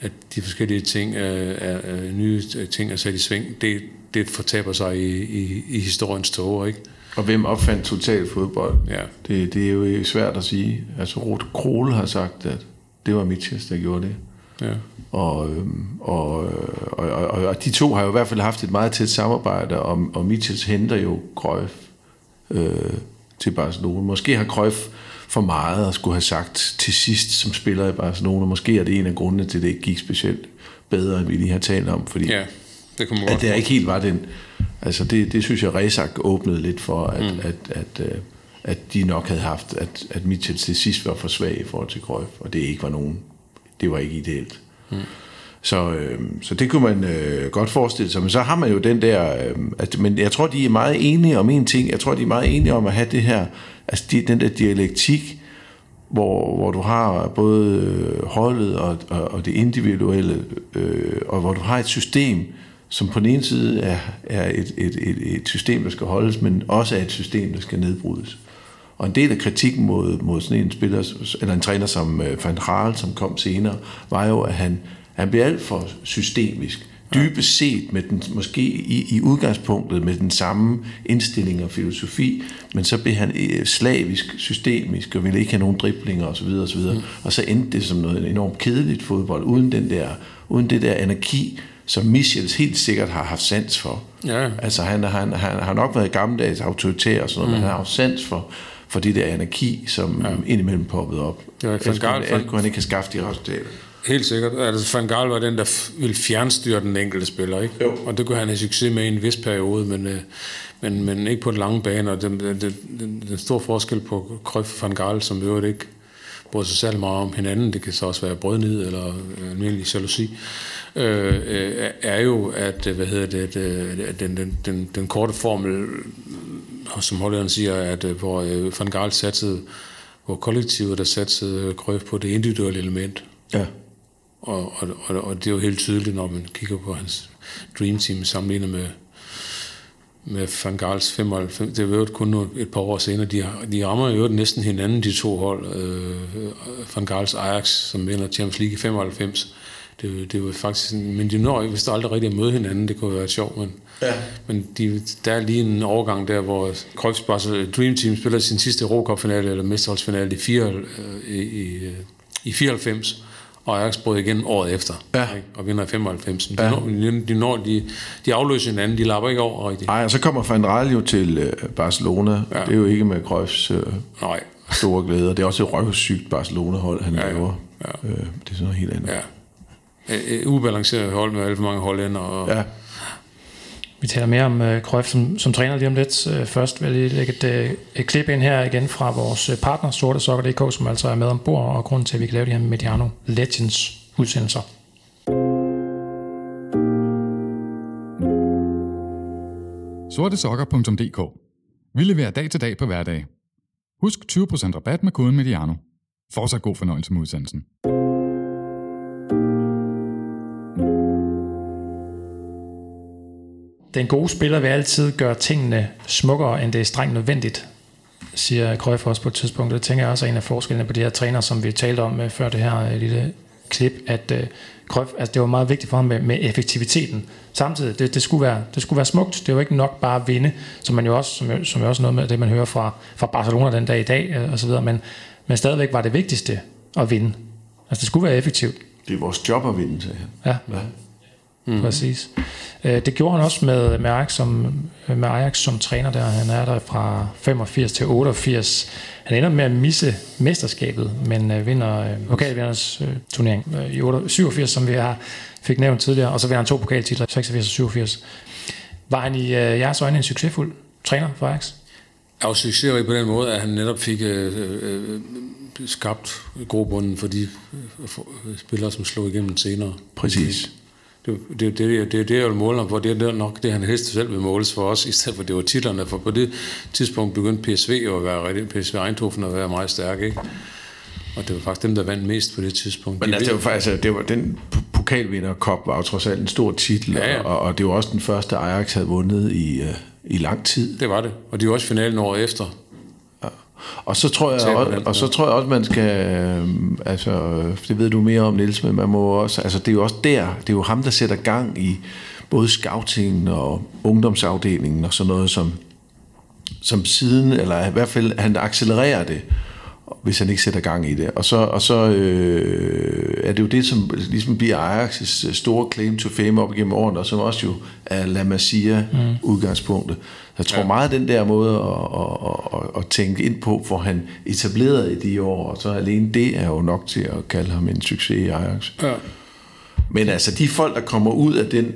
at de forskellige ting, er, er, er nye ting er sat i sving, det, det fortaber sig i, i, i historiens tog, ikke? Og hvem opfandt total fodbold? Ja. Det, det er jo svært at sige. Altså, Ruth Krohl har sagt, at det var Mitchell, der gjorde det. Ja. Og, øhm, og, og, og, og, og de to har jo i hvert fald haft et meget tæt samarbejde, og, og Mitchell henter jo Cruyff øh, til Barcelona. Måske har Cruyff for meget at skulle have sagt til sidst som spiller i Barcelona. Måske er det en af grundene til, at det ikke gik specielt bedre, end vi lige har talt om. Fordi ja, det kunne man at det ikke helt var den... Altså det, det synes jeg, Resak åbnede lidt for, at, mm. at, at, at, at de nok havde haft, at, at Mitchell til sidst var for svag i forhold til Cruyff, og det ikke var nogen... Det var ikke ideelt. Mm. Så, øh, så det kunne man øh, godt forestille sig. Men så har man jo den der... Øh, at, men jeg tror, de er meget enige om en ting. Jeg tror, de er meget enige om at have det her Altså de, den der dialektik, hvor, hvor du har både øh, holdet og, og, og det individuelle, øh, og hvor du har et system, som på den ene side er, er et, et, et, et system, der skal holdes, men også er et system, der skal nedbrydes. Og en del af kritikken mod, mod sådan en spiller, eller en træner som øh, Van Raal, som kom senere, var jo, at han, han blev alt for systemisk. Dybest set med den, måske i, i udgangspunktet med den samme indstilling og filosofi, men så blev han øh, slavisk, systemisk, og ville ikke have nogen driblinger osv. osv. Mm. Og så endte det som noget enormt kedeligt fodbold, uden, den der, uden det der energi, som Michels helt sikkert har haft sans for. Ja. Altså han, han, han har nok været gammeldags autoritær og sådan noget, mm. men han har haft sans for, for det der energi, som ja. indimellem poppede op. Ja, ellers kunne han ikke have skaffet de resultater. Helt sikkert. Altså, Van Gaal var den, der ville fjernstyre den enkelte spiller, ikke? Jo. Og det kunne han have succes med i en vis periode, men, øh, men, men ikke på den lange bane. Og den, den, den, den store forskel på Cruyff og Van Gaal, som øvrigt ikke bryder sig særlig meget om hinanden, det kan så også være brødnid eller almindelig jalousi, øh, øh, er jo, at hvad hedder det, det den, den, den, den korte formel, som Holland siger, at hvor Van Gaal satsede, hvor kollektivet der satsede Cruyff på det individuelle element. Ja. Og, og, og, og det er jo helt tydeligt, når man kigger på hans Dream Team sammenlignet med, med Van Gaals 95. Det er jo kun et par år senere. De, de rammer jo næsten hinanden, de to hold. Øh, Van Gaals Ajax, som vinder Champions League i 95. Det, det var faktisk, men de når vist aldrig rigtig at møde hinanden. Det kunne være sjovt, men, ja. men de, der er lige en overgang der, hvor Cruyffs Dream Team spiller sin sidste Eurocup-finale, eller mesterholdsfinale i, fire, i, i, i 94 og Ajax brød igen året efter, ja. ikke? og vinder i 95. De, ja. når, de, de, når, de, de afløser hinanden, de lapper ikke over rigtigt. Nej, og så kommer Van Raal jo til øh, Barcelona. Ja. Det er jo ikke med Cruyffs øh, Nej. store glæder. Det er også et røvsygt Barcelona-hold, han Ja, laver. Ja. Øh, det er sådan noget helt andet. Ja. Et ubalanceret hold med alt for mange hollænder. Og, Ja. Vi taler mere om uh, Cruyff som, som træner lige om lidt. Uh, først vil jeg lige lægge et, uh, et klip ind her igen fra vores partner, sortesokker.dk, som altså er med ombord, og grunden til, at vi kan lave de her Mediano Legends udsendelser. sortesokker.dk Vi leverer dag til dag på hverdag. Husk 20% rabat med koden Mediano. Fortsat god fornøjelse med udsendelsen. Den gode spiller vil altid gøre tingene smukkere, end det er strengt nødvendigt, siger Cruyff også på et tidspunkt. Det tænker jeg også er en af forskellene på de her træner, som vi talte om øh, før det her øh, lille klip, at uh, Cruyff, altså det var meget vigtigt for ham med, med effektiviteten. Samtidig, det, det, skulle være, det skulle være smukt. Det var ikke nok bare at vinde, som man jo også, som, som jo også noget med det, man hører fra, fra Barcelona den dag i dag, øh, og så videre. Men, men stadigvæk var det vigtigste at vinde. Altså det skulle være effektivt. Det er vores job at vinde, sagde han. Ja. Ja. Mm. Præcis. Øh, Det gjorde han også med, med, Ajax som, med Ajax som træner der. Han er der fra 85 til 88. Han ender med at misse mesterskabet, men øh, vinder øh, pokalvindernes øh, turnering øh, i 88, 87, som vi har, fik nævnt tidligere. Og så vinder han to pokaltitler, 86 og 87. Var han i øh, jeres øjne en succesfuld træner for Ajax? er jo succesrig på den måde, at han netop fik øh, øh, skabt grobunden for de øh, spillere, som slog igennem senere. Præcis. Det, det, det, det er det, jeg vil måle ham for. Det er nok det, han helst selv vil måles for os, i stedet for det var titlerne. For på det tidspunkt begyndte PSV at være rigtig, PSV Eindhoven at være meget stærk, ikke? Og det var faktisk dem, der vandt mest på det tidspunkt. Men De altså, det var faktisk, altså, det var, den p- pokalvinder Cup var jo trods alt en stor titel, Ja, ja. Og, og det var også den første Ajax havde vundet i, uh, i lang tid. Det var det. Og de var også finalen året efter. Og så tror jeg, den, og så tror jeg også, man skal, øh, altså, øh, det ved du mere om, Niels, men man må også, altså, det er jo også der, det er jo ham, der sætter gang i både scoutingen og ungdomsafdelingen og sådan noget, som, som siden, eller i hvert fald, han accelererer det, hvis han ikke sætter gang i det. Og så, og så øh, er det jo det, som ligesom bliver Ajax' store claim to fame op igennem årene, og som også jo er La Masia mm. Jeg tror ja. meget den der måde at, at, at, at tænke ind på, for han etableret i de år, og så alene det er jo nok til at kalde ham en succes i Ajax. Ja. Men altså, de folk, der kommer ud af, den,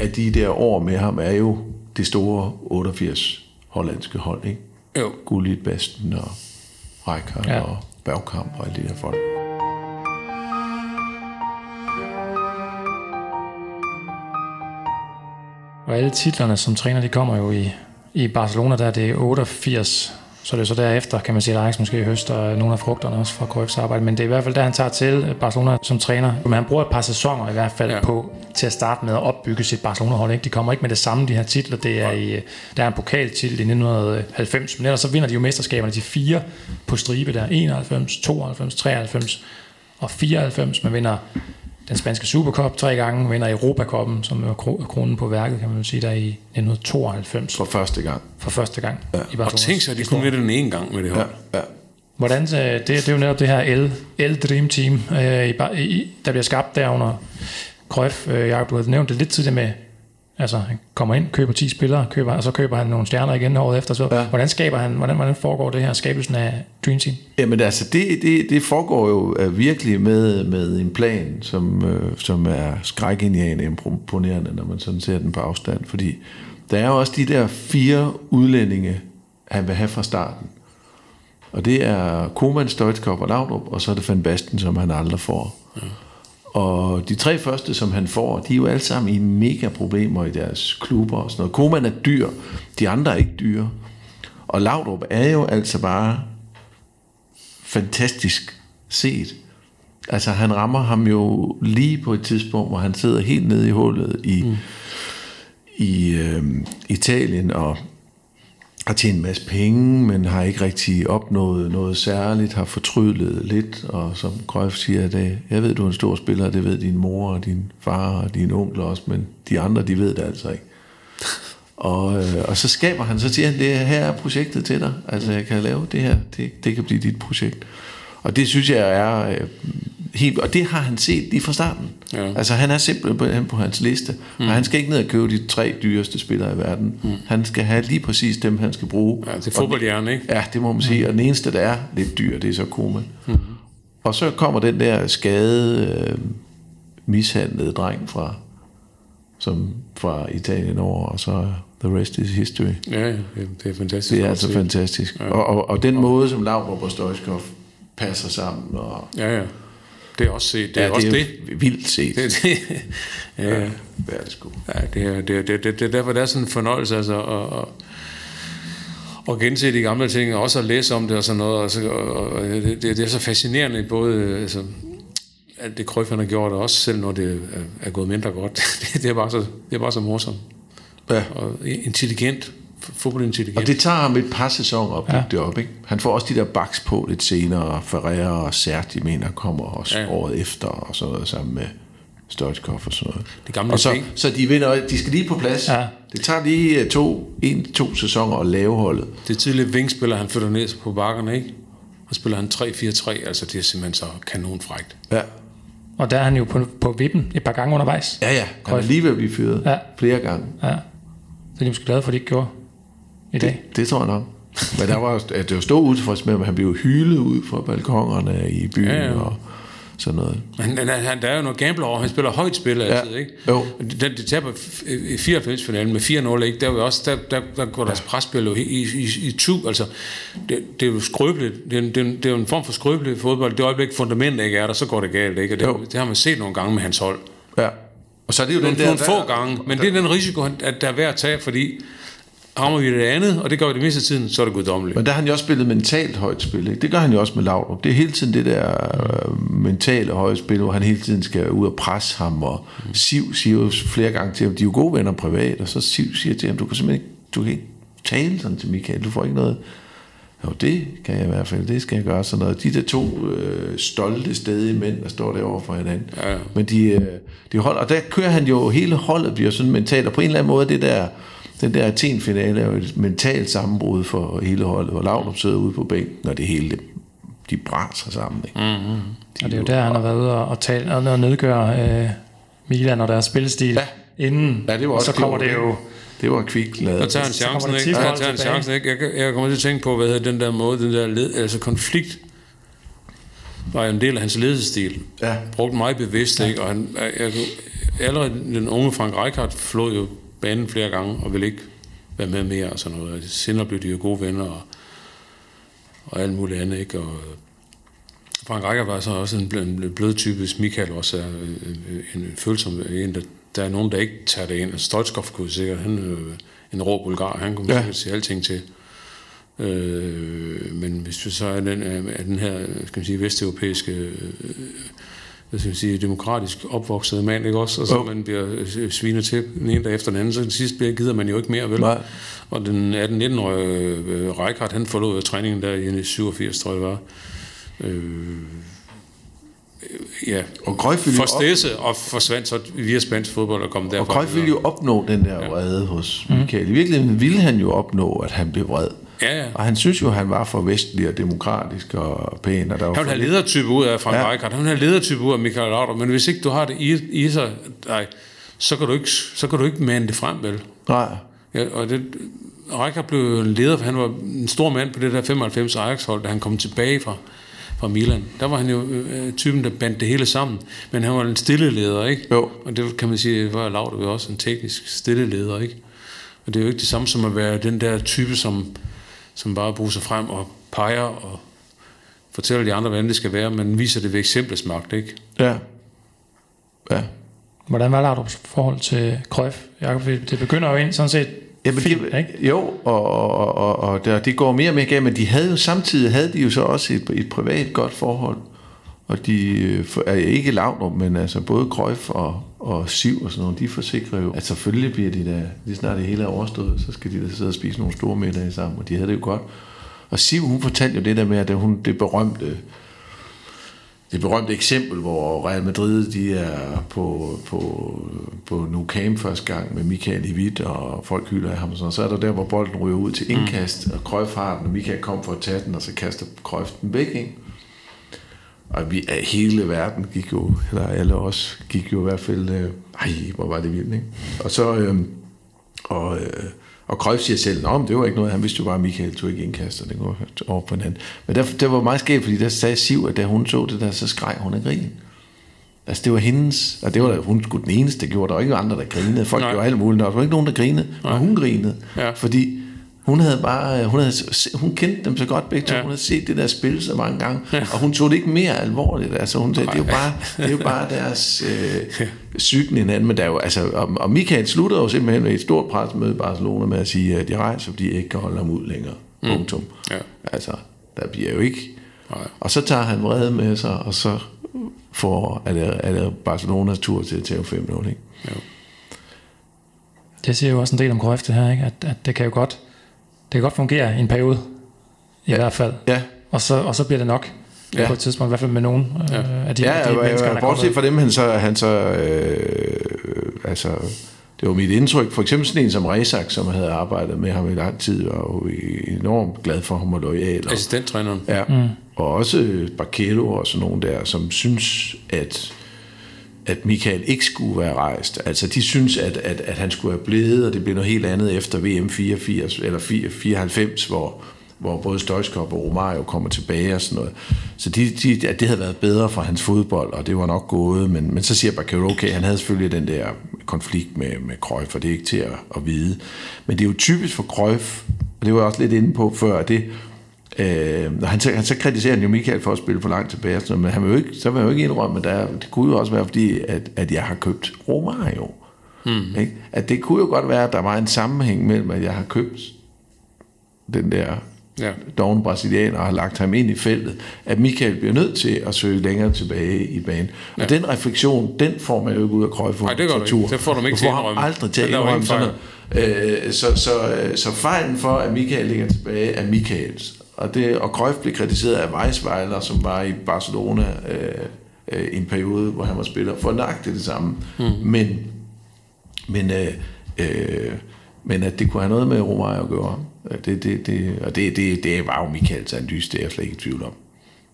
af de der år med ham, er jo det store 88 hollandske hold, ikke? Jo. Gullit, Basten og Rijkaard ja. og Bergkamp og alle de der folk. Og alle titlerne som træner, de kommer jo i, i Barcelona, der er det 88 så det er så derefter, kan man sige, at Ajax måske høster nogle af frugterne også fra Cruyffs arbejde. Men det er i hvert fald der, han tager til Barcelona som træner. Men han bruger et par sæsoner i hvert fald ja. på til at starte med at opbygge sit Barcelona-hold. Ikke? De kommer ikke med det samme, de her titler. Det er i, der er en pokaltitel i 1990, men ellers så vinder de jo mesterskaberne, de fire på stribe der. 91, 92, 93 og 94. Man vinder den spanske Supercup tre gange, vinder Europacupen, som er kronen på værket, kan man sige, der i 1992. For første gang. For første gang ja. i Barcelona. Og tænk sig, at de kun vinde den ene gang med det hold. Ja, ja. Hvordan, øh, det, det er jo netop det her L, L Dream Team, øh, i, der bliver skabt der under Cruyff. Øh, Jacob, du havde nævnt det lidt tidligere med Altså, han kommer ind, køber 10 spillere, køber, og så køber han nogle stjerner igen året efter. Så ja. hvordan skaber han, hvordan, hvordan foregår det her, skabelsen af Dream Team? Jamen altså, det, det, det foregår jo uh, virkelig med, med en plan, som, uh, som er skrækindjagende imponerende, når man sådan ser den på afstand. Fordi der er jo også de der fire udlændinge, han vil have fra starten. Og det er Koman, Stoichkov og Laudrup, og så er det Van Basten, som han aldrig får. Ja. Og de tre første, som han får, de er jo alle sammen i mega problemer i deres klubber og sådan noget. Koman er dyr, de andre er ikke dyre. Og Laudrup er jo altså bare fantastisk set. Altså han rammer ham jo lige på et tidspunkt, hvor han sidder helt nede i hullet i, mm. i øh, Italien og har tjent en masse penge, men har ikke rigtig opnået noget særligt, har fortrydet lidt, og som Grøf siger, det, jeg ved, du er en stor spiller, det ved din mor og din far og din onkel også, men de andre, de ved det altså ikke. Og, øh, og så skaber han, så siger han, det her er projektet til dig, altså jeg kan lave det her, det, det kan blive dit projekt. Og det synes jeg er øh, helt, og det har han set lige fra starten. Ja. Altså han er simpelthen på, på hans liste, mm. og han skal ikke ned og købe de tre dyreste spillere i verden. Mm. Han skal have lige præcis dem, han skal bruge. Ja, det er fodboldhjerne, ikke? Ja, det må man sige. Mm. Og den eneste, der er lidt dyr, det er så Koeman. Mm. Og så kommer den der skade, øh, mishandlede dreng fra, som fra Italien over, og så the rest is history. Ja, det er fantastisk. Det er altså fantastisk. Ja. Og, og, og den måde, som Laura og Stoichkov passer sammen. Og, ja, ja. Det er også set. Det er, ja, også det. Er det. vildt set. Det, det, ja, ja, det er det sgu. Ja, det er, det, det, det, det er derfor, det er sådan en fornøjelse, altså, og, og, og gense de gamle ting, og også at læse om det og sådan noget, altså, og, og det, det, er så fascinerende, både altså, alt det Krøf, han har gjort, også selv når det er, er gået mindre godt. det, det, er bare så, det er bare så morsomt. Ja. Og intelligent fodboldintelligent. Og det tager ham et par sæsoner at bygge ja. det op. Ikke? Han får også de der baks på lidt senere. Ferreira og Serti mener kommer også ja. året efter og sådan noget sammen med Stoichkov og sådan noget. Det gamle og så, så de, vinder, de skal lige på plads. Ja. Det tager lige øh, to, en, to sæsoner at lave holdet. Det er tidligere vingspiller, han flytter ned på bakkerne, ikke? Og spiller han 3-4-3, altså det er simpelthen så kanonfrægt. Ja. Og der er han jo på, på vippen et par gange undervejs. Ja, ja. Han er lige ved at blive fyret ja. flere gange. Ja. Så de er måske glade for, at de ikke gjorde i dag? Det, det tror jeg nok. Men der var, det var stor utilfreds med, at han blev hyldet ud fra balkongerne i byen. Ja, ja. Og, sådan noget. Han, han, der er jo noget gambler over, han spiller højt spil altid, ja. ikke? Jo. Den, de taber i 94-finalen med 4-0, ikke? Der, er jo også, der, der, der går deres ja. presspil jo i, i, i, i tu, altså, det, det, er jo skrøbeligt, det er, det, er, det er jo en form for skrøbelig fodbold, det øjeblik fundament ikke er der, så går det galt, ikke? Og det, det har man set nogle gange med hans hold. Ja. Og så er det jo nogle, den der... Nogle få gange, men der, det er den risiko, at der er værd at tage, fordi rammer vi det andet, og det gør vi det meste af tiden, så er det guddommeligt. Men der har han jo også spillet mentalt højt spil. Ikke? Det gør han jo også med Laudrup. Det er hele tiden det der øh, mentale høje spil, hvor han hele tiden skal ud og presse ham, og. Siv siger jo flere gange til ham, de er jo gode venner privat, og så Siv siger til ham, du kan simpelthen ikke, du kan ikke tale sådan til Michael, du får ikke noget... Jo, det kan jeg i hvert fald, det skal jeg gøre sådan noget. De der to øh, stolte stedige mænd, der står derovre for hinanden. Ja, ja. Men de, øh, de holder, og der kører han jo, hele holdet bliver sådan mentalt, og på en eller anden måde, det der den der Athen-finale er jo et mentalt sammenbrud for hele holdet, hvor Laudrup sidder ude på bænken, når det hele de brænder sammen. Ikke? Mm-hmm. De og det er jo der, han har været ude og, tale, og nedgøre øh, Milan og deres spilstil ja. inden, ja, det var også, og så kommer det, jo... Det var kvikt lavet. Der tager han chancen, ikke? Der tager han chancen, ikke? Jeg, jeg kommer til at tænke på, hvad hedder den der måde, den der led, altså konflikt, var en del af hans ledelsestil. Ja. Brugte meget bevidst, ikke? Og han, jeg, allerede den unge Frank Rijkaard flod jo banen flere gange, og ville ikke være med mere og sådan noget. Senere blev de jo gode venner, og, og alt muligt andet, ikke? Og Frank Rækker var så også en, en blød type, Michael også er en, en følsom en, der, der er nogen, der ikke tager det ind. Stolskov kunne sikkert, han er en rå bulgar, han kunne ja. sikkert sige alting til. Øh, men hvis vi så er den, er den her skal man sige, vesteuropæiske øh, hvad skal man sige, demokratisk opvokset mand, ikke også? Og så Jo. man bliver øh, svinet til den ene dag efter den anden, så til sidst bliver, gider man jo ikke mere, vel? Nej. Og den 18-19-årige øh, Rijkaard, han forlod træningen der i 87, tror jeg det var. Øh, ja, Og Cruyff ville jo op- og forsvandt så via spansk fodbold og kom derfra. Og Cruyff ville jo opnå den der vrede hos Michael. I virkeligheden ville han jo opnå, at han blev vred. Ja, ja. Og han synes jo, at han var for vestlig og demokratisk og pæn. Og der var Han vil for have ledertype ud af Frank Ja. Rijkaard, han vil have ledertype ud af Michael Laudrup, men hvis ikke du har det i, i sig, nej, så kan du ikke, så kan du ikke mande det frem, vel? Nej. Ja, og det, Rijkaard blev leder, for han var en stor mand på det der 95 Ajax-hold, da han kom tilbage fra, fra Milan. Der var han jo øh, typen, der bandt det hele sammen, men han var en stille leder, ikke? Jo. Og det kan man sige, var Laudrup jo også en teknisk stille leder, ikke? Og det er jo ikke det samme som at være den der type, som, som bare bruger sig frem og peger og fortæller de andre, hvordan det skal være, men viser det ved eksemplets magt, ikke? Ja. Ja. Hvordan var Laudrup's forhold til Cruyff? Jacob, det begynder jo ind sådan set Jamen, fint, det, ikke? Jo, og, og, og, og der, det går mere og mere galt, men de havde jo samtidig havde de jo så også et, et privat godt forhold. Og de øh, er ikke Laudrup, men altså både Cruyff og, og Siv og sådan noget, de forsikrer jo, at selvfølgelig bliver de da, lige snart det hele er overstået, så skal de da sidde og spise nogle store middage sammen, og de havde det jo godt. Og Siv, hun fortalte jo det der med, at hun, det berømte, det berømte eksempel, hvor Real Madrid de er på, på, på Nou Camp første gang med Michael i hvidt, og folk hylder af ham og sådan. Så er der der, hvor bolden ryger ud til indkast, og Cruyff har den, og Michael kom for at tage den, og så kaster Cruyff den væk, ikke? Og vi, hele verden gik jo, eller alle os, gik jo i hvert fald, øh, ej, hvor var det vildt, ikke? Og så, øh, og, øh, og Cruyff siger selv, at det var ikke noget, han vidste jo bare, at Michael tog ikke indkast, og det går over på hinanden. Men der, det var meget skægt, fordi der sagde Siv, at da hun så det der, så skreg hun af grin. Altså det var hendes, og det var hun skulle den eneste, der gjorde. Der var ikke andre, der grinede. Folk Nej. gjorde alt muligt. Der var ikke nogen, der grinede, men hun grinede. Ja. Fordi hun havde bare, hun, havde, hun kendte dem så godt begge to. Ja. Hun havde set det der spil så mange gange, og hun tog det ikke mere alvorligt. Altså hun sagde, det er jo bare, det er jo bare deres øh, psyken hinanden. Men der er jo, altså, og, og Michael slutter jo simpelthen med et stort presmøde i Barcelona med at sige, at de rejser, fordi de ikke kan holde ham ud længere. Mm. Punktum. Ja. Altså, der bliver jo ikke... Nej. Og så tager han vrede med sig, og så får, er det, er det Barcelonas tur til at tage 5-0, ikke? Det siger jo også en del om Cruyff det her, ikke? At, at det kan jo godt, det kan godt fungere i en periode, i ja. hvert fald. Ja, Og så, og så bliver det nok ja. På et tidspunkt, i hvert fald med nogen ja. øh, af de, ja, de ja, mennesker, ja, der bortset fra dem, han så, han så øh, altså, det var mit indtryk, for eksempel sådan en som Resak, som havde arbejdet med ham i lang tid, og var jo enormt glad for ham og lojal. Og, Assistenttræneren. ja, mm. og også Barquero og sådan nogen der, som synes, at at Michael ikke skulle være rejst. Altså, de synes, at, at, at han skulle have blevet, og det blev noget helt andet efter VM 84, eller 94, hvor, hvor både Stoichkov og Romario kommer tilbage og sådan noget. Så de, de, at det havde været bedre for hans fodbold, og det var nok gået, men, men så siger Bakero, okay, han havde selvfølgelig den der konflikt med, med Cruyff, og det er ikke til at, at vide. Men det er jo typisk for Cruyff, og det var jeg også lidt inde på før, at det, Øh, han, så, han så kritiserer han jo Michael for at spille for langt tilbage, sådan noget, men han vil jo ikke, så vil han jo ikke indrømme, at der, er- det kunne jo også være fordi, at, at jeg har købt Romario. Mm. Ikke? At det kunne jo godt være, at der var en sammenhæng mellem, at jeg har købt den der Ja. dogne brasilianer og har lagt ham ind i feltet, at Michael bliver nødt til at søge længere tilbage i banen. Og den refleksion, den får man jo ikke ud af Cruyff Nej, det gør du ikke. Det får du ikke til at indrømme. aldrig til at indrømme sådan noget. Øh, så, så, øh, så fejlen for, at Michael ligger tilbage, er Michaels. Og, det, og Cruyff blev kritiseret af Weisweiler, som var i Barcelona øh, øh, i en periode, hvor han var spiller, for nøjagtigt det samme. Mm. Men, men, øh, øh, men at det kunne have noget med Romario at gøre. Det, det, det, og det, det, det var jo Michaels analyse, det er jeg slet ikke i tvivl om.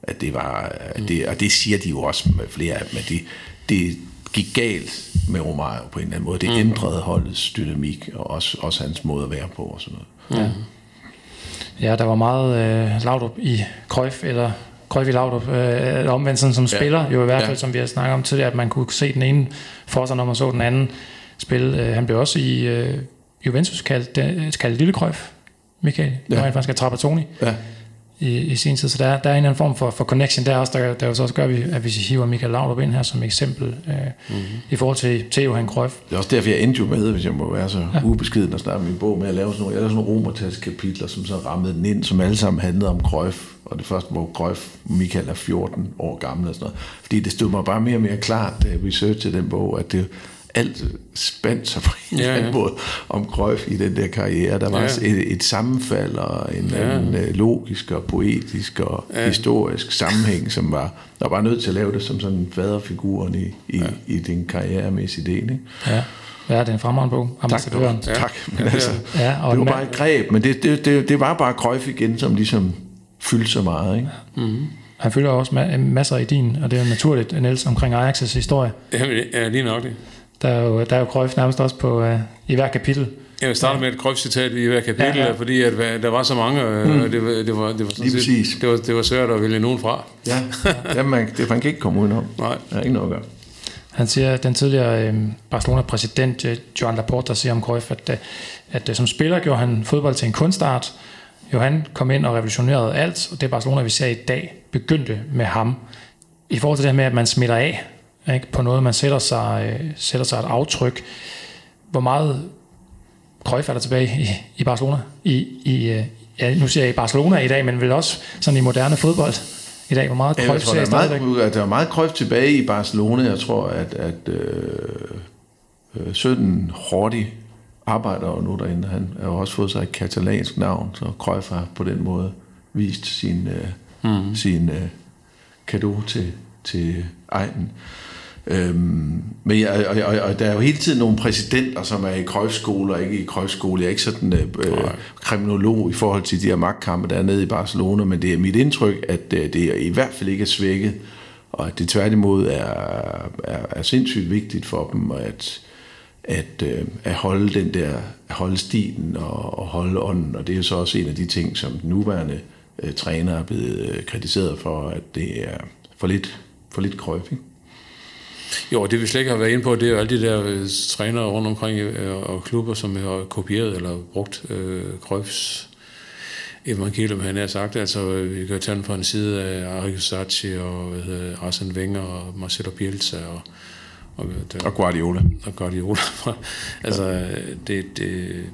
At det var, at det, og det siger de jo også med flere af dem, at det, det gik galt med Romario på en eller anden måde. Det ændrede holdets dynamik, og også, også hans måde at være på og sådan noget. Ja, der var meget øh, Laudrup i Cruyff, eller Cruyff i Laudrup, øh, omvendt sådan som ja. spiller, jo i hvert fald, Ja. som vi har snakket om tidligere, at man kunne se den ene for sig, når man så den anden spille. Øh, han blev også i øh, Juventus kaldt, øh, kaldt Lille Cruyff, Michael. Ja. var han faktisk af Trapattoni. Ja. I, i sin tid. Så der, er- der er en eller anden form for, for connection der også, der, der jo så også gør, at vi, at vi hiver Michael Laudrup ind her som eksempel øh, mm-hmm. i forhold til, til Johan Cruyff. Det er også derfor, jeg endte jo med, hvis jeg må være så ja. ubeskeden og starte min bog med at lave sådan nogle, jeg sådan nogle romertalskapitler, som så rammede den ind, som alle sammen handlede om Cruyff. Og det første, hvor Cruyff, Michael er 14 år gammel og sådan noget. Fordi det stod mig bare mere og mere klart, da jeg researchede den bog, at det alt spændt sig på en Ja, eller anden ja. måde om Cruyff i den der karriere. Der var Ja. et, et sammenfald og en Ja. anden øh, logisk og poetisk og Ja. historisk sammenhæng, som var, der var nødt til at lave det som sådan faderfiguren i, i, ja. i den karrieremæssige del. Ikke? Ja, ja det er en fremragende bog. Ambassadøren. Ja. Tak. Men Ja, altså, Ja, og det var en bare et greb, men det, det, det, det var bare Cruyff igen, som ligesom fyldte så meget. Ikke? Han følger også ma- masser i din, og det er naturligt, Niels, omkring Ajax' historie. Jamen, ja, lige nok det. Der er jo, der er jo Cruyff nærmest også på, øh, i hver kapitel. Jeg vil starte med et Cruyff-citat i hver kapitel, Ja, ja, fordi at, hvad- der var så mange, mm. og det, var- det, var, det, var sådan Lige set- præcis. det, var, det var svært at vælge nogen fra. Ja, ja man, det, man kan ikke komme udenom. Nej. Der er ikke noget at gøre. Han siger, at den tidligere øh, Barcelona-præsident øh, Joan Laporta siger om Cruyff, at, øh, at øh, som spiller gjorde han fodbold til en kunstart. Johan kom ind og revolutionerede alt, og det Barcelona, vi ser i dag, begyndte med ham. I forhold til det her med, at man smitter af ikke, på noget, man sætter sig, øh, sætter sig et aftryk. Hvor meget Cruyff er der tilbage i, i Barcelona? I, i, øh, ja, nu siger jeg i Barcelona i dag, men vel også sådan i moderne fodbold i dag. Hvor meget Cruyff tror, ser der, I er meget, stadigvæk? at der er meget Cruyff tilbage i Barcelona. Jeg tror, at, at øh, øh, 17 Horti arbejder jo nu derinde. Han har jo også fået sig et katalansk navn, så Cruyff har på den måde vist sin, øh, mm. sin øh, kado til, til egnen. Øhm, men jeg, og, og, og der er jo hele tiden nogle præsidenter, som er i Cruyff-skole og ikke i Cruyff-skole. Jeg er ikke sådan øh, øh, kriminolog i forhold til de her magtkampe, der er nede i Barcelona, men det er mit indtryk, at øh, det er i hvert fald ikke er svækket, og at det tværtimod er, er, er sindssygt vigtigt for dem, og at, at, øh, at holde den der, at holde stilen og, og holde ånden, og det er jo så også en af de ting, som den nuværende øh, træner er blevet øh, kritiseret for, at det er for lidt, for lidt Cruyff, ikke? Jo, det vi slet ikke har været inde på, det er jo alle de der øh, trænere rundt omkring øh, og klubber, som har kopieret eller brugt øh, Cruyffs evangelium, han har sagt. Altså, øh, vi kan tage den fra en side af Arrigo Sacchi og hvad hedder, Arsene Wenger og Marcelo Bielsa og, og, der, Og Guardiola. og Guardiola. altså, det, det,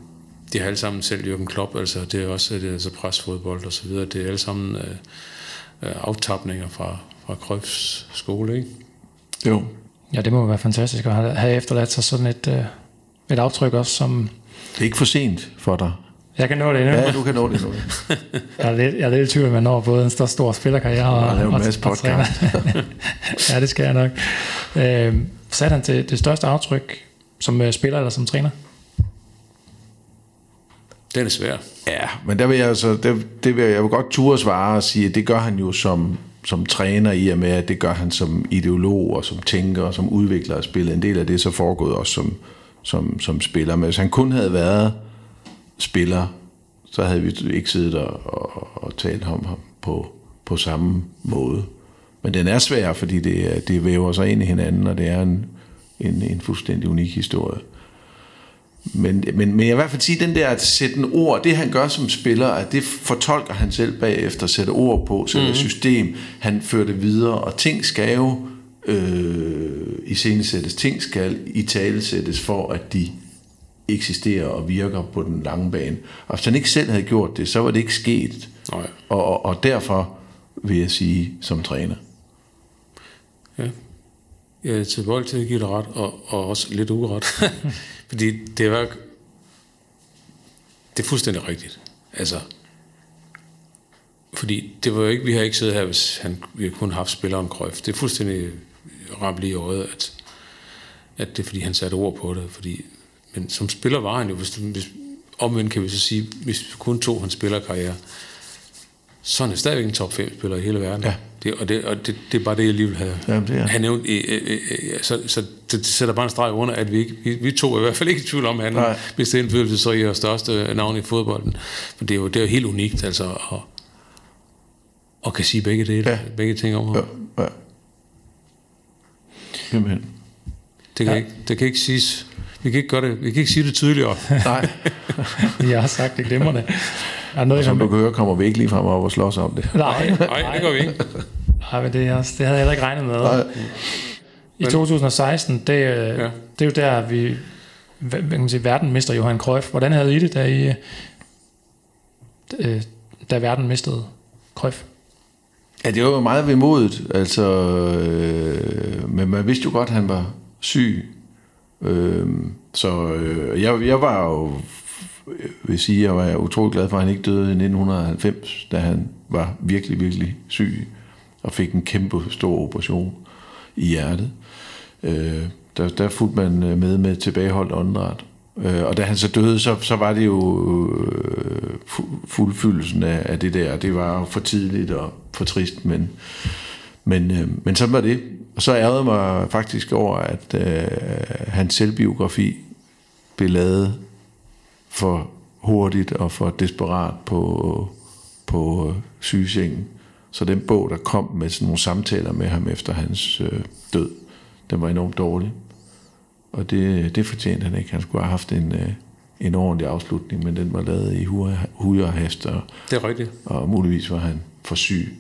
de har alle sammen selv Jürgen Klopp, altså det er også det er altså presfodbold og så videre. Det er alle sammen øh, øh, aftapninger fra, fra Cruyffs skole, ikke? Jo. Ja, det må være fantastisk at have, efterladt sig sådan et, øh, et aftryk også, som Det er ikke for sent for dig. jeg kan nå det endnu. Ja, du kan nå det nu. Jeg er lidt, jeg er lidt i tvivl, om jeg når både en stor, stor spillerkarriere og, Og lave en og, masse og træner. ja, det skal jeg nok. Øh, satte han til det største aftryk som øh, spiller eller som træner? Den er svær. Ja, men der vil jeg altså, det, det vil jeg, jeg vil godt ture svare og sige, at det gør han jo som, som træner i og med, at det gør han som ideolog og som tænker og som udvikler af spillet. En del af det så foregået også som, som, som spiller. Men hvis han kun havde været spiller, så havde vi ikke siddet og, og, og talt om ham på, på samme måde. Men den er svær, fordi det, det væver sig ind i hinanden, og det er en, en, en fuldstændig unik historie. Men, men, men jeg vil i hvert fald sige, den der at sætte en ord, det han gør som spiller, at det fortolker han selv bagefter, sætter ord på, sætter mm. system, han fører det videre, og ting skal jo øh, iscenesættes, ting skal i tale sættes for, at de eksisterer og virker på den lange bane. Og hvis han ikke selv havde gjort det, så var det ikke sket. Nej. Og, og, og derfor vil jeg sige som træner. Øh, Jeg er tilbøjelig til at give det ret, og, og også lidt uret. Fordi det er, det er fuldstændig rigtigt. Altså, fordi det var jo ikke, vi har ikke siddet her, hvis han, vi kun haft spilleren Krøf. Det er fuldstændig ramt lige i øjet, at, at det er, fordi han satte ord på det. Fordi, men som spiller var han jo, hvis, hvis, omvendt kan vi så sige, hvis vi kun tog hans spillerkarriere, så er han stadigvæk en top 5 spiller i hele verden. Ja. Det, og det, og det, det er bare det, jeg lige vil have, Jamen, det er- have nævnt. Øh, øh, øh, så, så det, det sætter bare en streg under, at vi, ikke, vi, vi to er i hvert fald ikke i tvivl om, at han Nej. hvis det er indflydelsesrige og største navn i fodbolden. For det er jo, det er jo helt unikt, altså, at, at kan sige begge, dele, Ja. begge ting om ham. Ja, ja. Simpelthen. Det, kan ja. ikke, det kan ikke siges. Vi kan ikke, gøre det, vi kan ikke sige det tydeligere. Nej. Jeg har sagt det glimrende. Er noget, Og som du kan høre, kommer vi ikke lige frem op og slås om det. Nej, Nej, det gør vi ikke. nej, men det, er også, det havde jeg heller ikke regnet med. Nej. I 2016, det, ja. Ja. det er jo der, vi hvad kan man sige, verden mister Johan Cruyff. Hvordan havde I det, da, I, øh, da verden mistede Cruyff? Ja, det var jo meget vemodigt, altså, øh, men man vidste jo godt, at han var syg. Øh, så øh, jeg, jeg var jo, vil sige, jeg var utrolig glad for, at han ikke døde i 1990, da han var virkelig, virkelig syg og fik en kæmpe stor operation i hjertet. Øh, der, der fulgte man øh, med med tilbageholdt åndedræt. Øh, og da han så døde, så, så var det jo øh, fu- fuldfyldelsen af, af det der. Det var for tidligt og for trist, men, men, øh, men sådan var det. Og så ærede mig faktisk over, at øh, hans selvbiografi blev lavet for hurtigt og for desperat på, på sygesengen. Så den bog, der kom med sådan nogle samtaler med ham efter hans øh, død, den var enormt dårlig. Og det, det fortjente han ikke. Han skulle have haft en, øh, en ordentlig afslutning, men den var lavet i hui og hast, og, Det er rigtigt. og muligvis var han for syg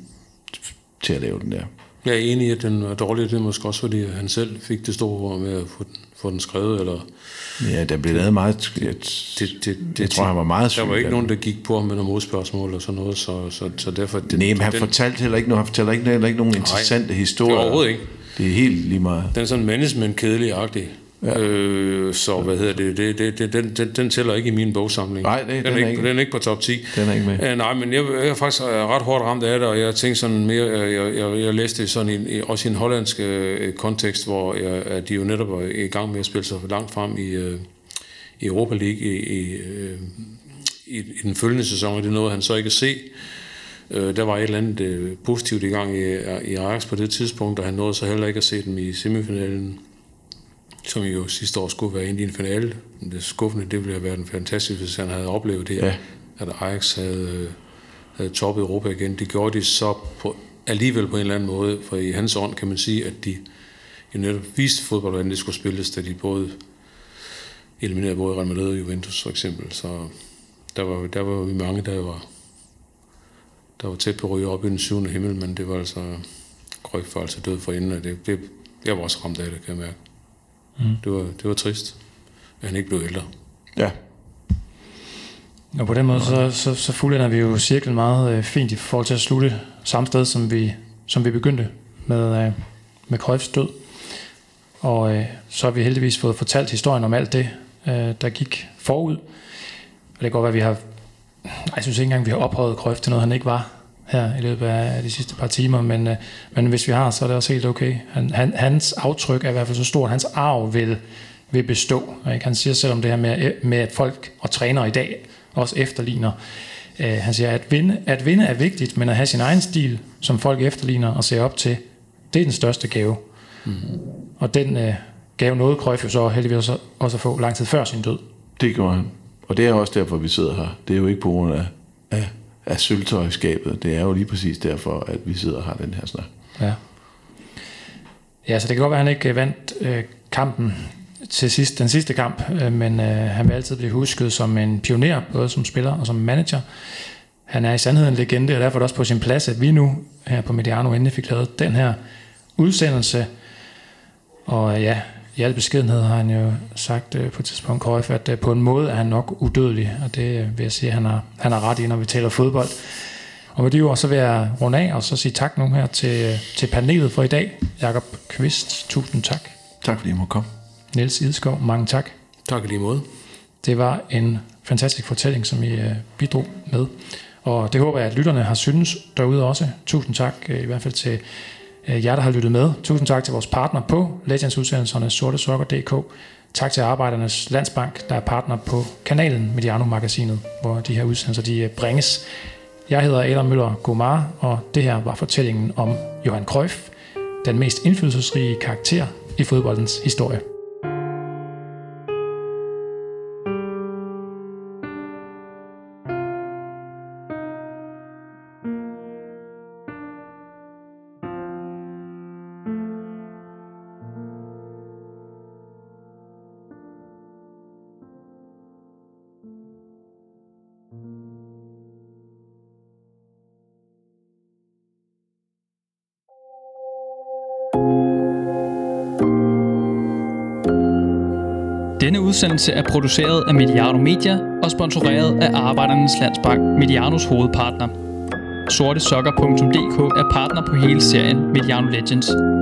til at lave den der. Jeg er enig i, at den var dårlig. Det er måske også, fordi han selv fik det store med at få den, få den skrevet. Eller Ja, der blev lavet meget... Jeg, det, det, det, jeg tror, han var meget syg. Der var ikke nogen, der gik på ham med nogle modspørgsmål og sådan noget, så, så, så derfor... Det, Nej, men han den, fortalte heller ikke. Han fortæller ikke, heller ikke nogen interessante historier. det overhovedet ikke. Det er helt lige meget. Den er sådan management kedelig-agtig. Ja. Øh, så hvad hedder det, det, det, det den, den, den tæller ikke i min bogsamling. Nej, det- den, den er ikke, ikke- den er ikke på top 10. Den er ikke med. Uh, nej, men jeg, jeg er faktisk øh, ret hårdt ramt af det, og jeg tænkte sådan mere, øh, jeg, jeg, jeg læste det sådan i, også i en hollandsk øh, kontekst, hvor jeg, at de jo netop var i gang med at spille sig langt frem i, øh, i Europa League i, i, øh, i, i den følgende sæson, og det er noget, han så ikke at se. Øh, der var et eller andet øh, positivt i gang i, i Ajax på det tidspunkt, og han nåede så heller ikke at se dem i semifinalen, som jo sidste år skulle være ind i en finale. Det skuffende, det ville have været en fantastisk, hvis han havde oplevet det, Ja. at Ajax havde, øh, havde toppet Europa igen. Det gjorde de så på, alligevel på en eller anden måde, for i hans ånd kan man sige, at de jo netop viste fodbold, hvordan det skulle spilles, da de både eliminerede både Real Madrid og Juventus for eksempel. Så der var, der var vi mange, der var, der var tæt på at ryge op i den syvende himmel, men det var altså Krøg for altså død for inden, og det, det, jeg var også ramt af det, kan jeg mærke. Mm. Det, var, det var trist, at han ikke blev ældre. Ja. Og på den måde, så, så, så fuldender vi jo cirklen meget øh, fint i forhold til at slutte samme sted, som vi, som vi begyndte med, øh, med Cruyffs død. Og øh, så har vi heldigvis fået fortalt historien om alt det, øh, der gik forud. Og det kan godt være, at vi har... Jeg synes ikke engang, vi har ophøjet Cruyff til noget, han ikke var her i løbet af de sidste par timer, men, øh, men hvis vi har, så er det også helt okay. Han, han, hans aftryk er i hvert fald så stort, hans arv vil, vil bestå. Ikke? Han siger selv om det her med, med, at folk og trænere i dag også efterligner. Øh, han siger, at vinde, at vinde er vigtigt, men at have sin egen stil, som folk efterligner og ser op til, det er den største gave. Mm. Og den øh, gave nåede Cruyff jo så heldigvis også, også at få lang tid før sin død. Det gjorde han. Og det er også derfor, vi sidder her. Det er jo ikke på grund af, af, af sølvtøjskabet. Det er jo lige præcis derfor, at vi sidder og har den her snak. Ja. Ja, så det kan godt være, at han ikke øh, vandt øh, kampen til sidst, den sidste kamp, øh, men øh, han vil altid blive husket som en pioner, både som spiller og som manager. Han er i sandhed en legende, og derfor er det også på sin plads, at vi nu her på Mediano endelig fik lavet den her udsendelse. Og øh, ja, i al beskedenhed har han jo sagt øh, på et tidspunkt, Cruyff, at øh, på en måde er han nok udødelig, og det øh, vil jeg sige, at han har, han har ret i, når vi taler fodbold. Og med de ord, så vil jeg runde af og så sige tak nu her til, til panelet for i dag. Jakob Kvist, tusind tak. Tak fordi I må komme. Niels Idskov, mange tak. Tak i lige måde. Det var en fantastisk fortælling, som I bidrog med. Og det håber jeg, at lytterne har synes derude også. Tusind tak i hvert fald til Øh, jer, der har lyttet med. Tusind tak til vores partner på Legends-udsendelserne sortesokker.dk. Tak til Arbejdernes Landsbank, der er partner på kanalen Mediano-magasinet, hvor de her udsendelser de øh, bringes. Jeg hedder Adam Møller Gomar, og det her var fortællingen om Johan Cruyff, den mest indflydelsesrige karakter i fodboldens historie. Udsendelse er produceret af Mediano Media og sponsoreret af Arbejdernes Landsbank, Medianos hovedpartner. Sortesokker.dk er partner på hele serien Mediano Legends –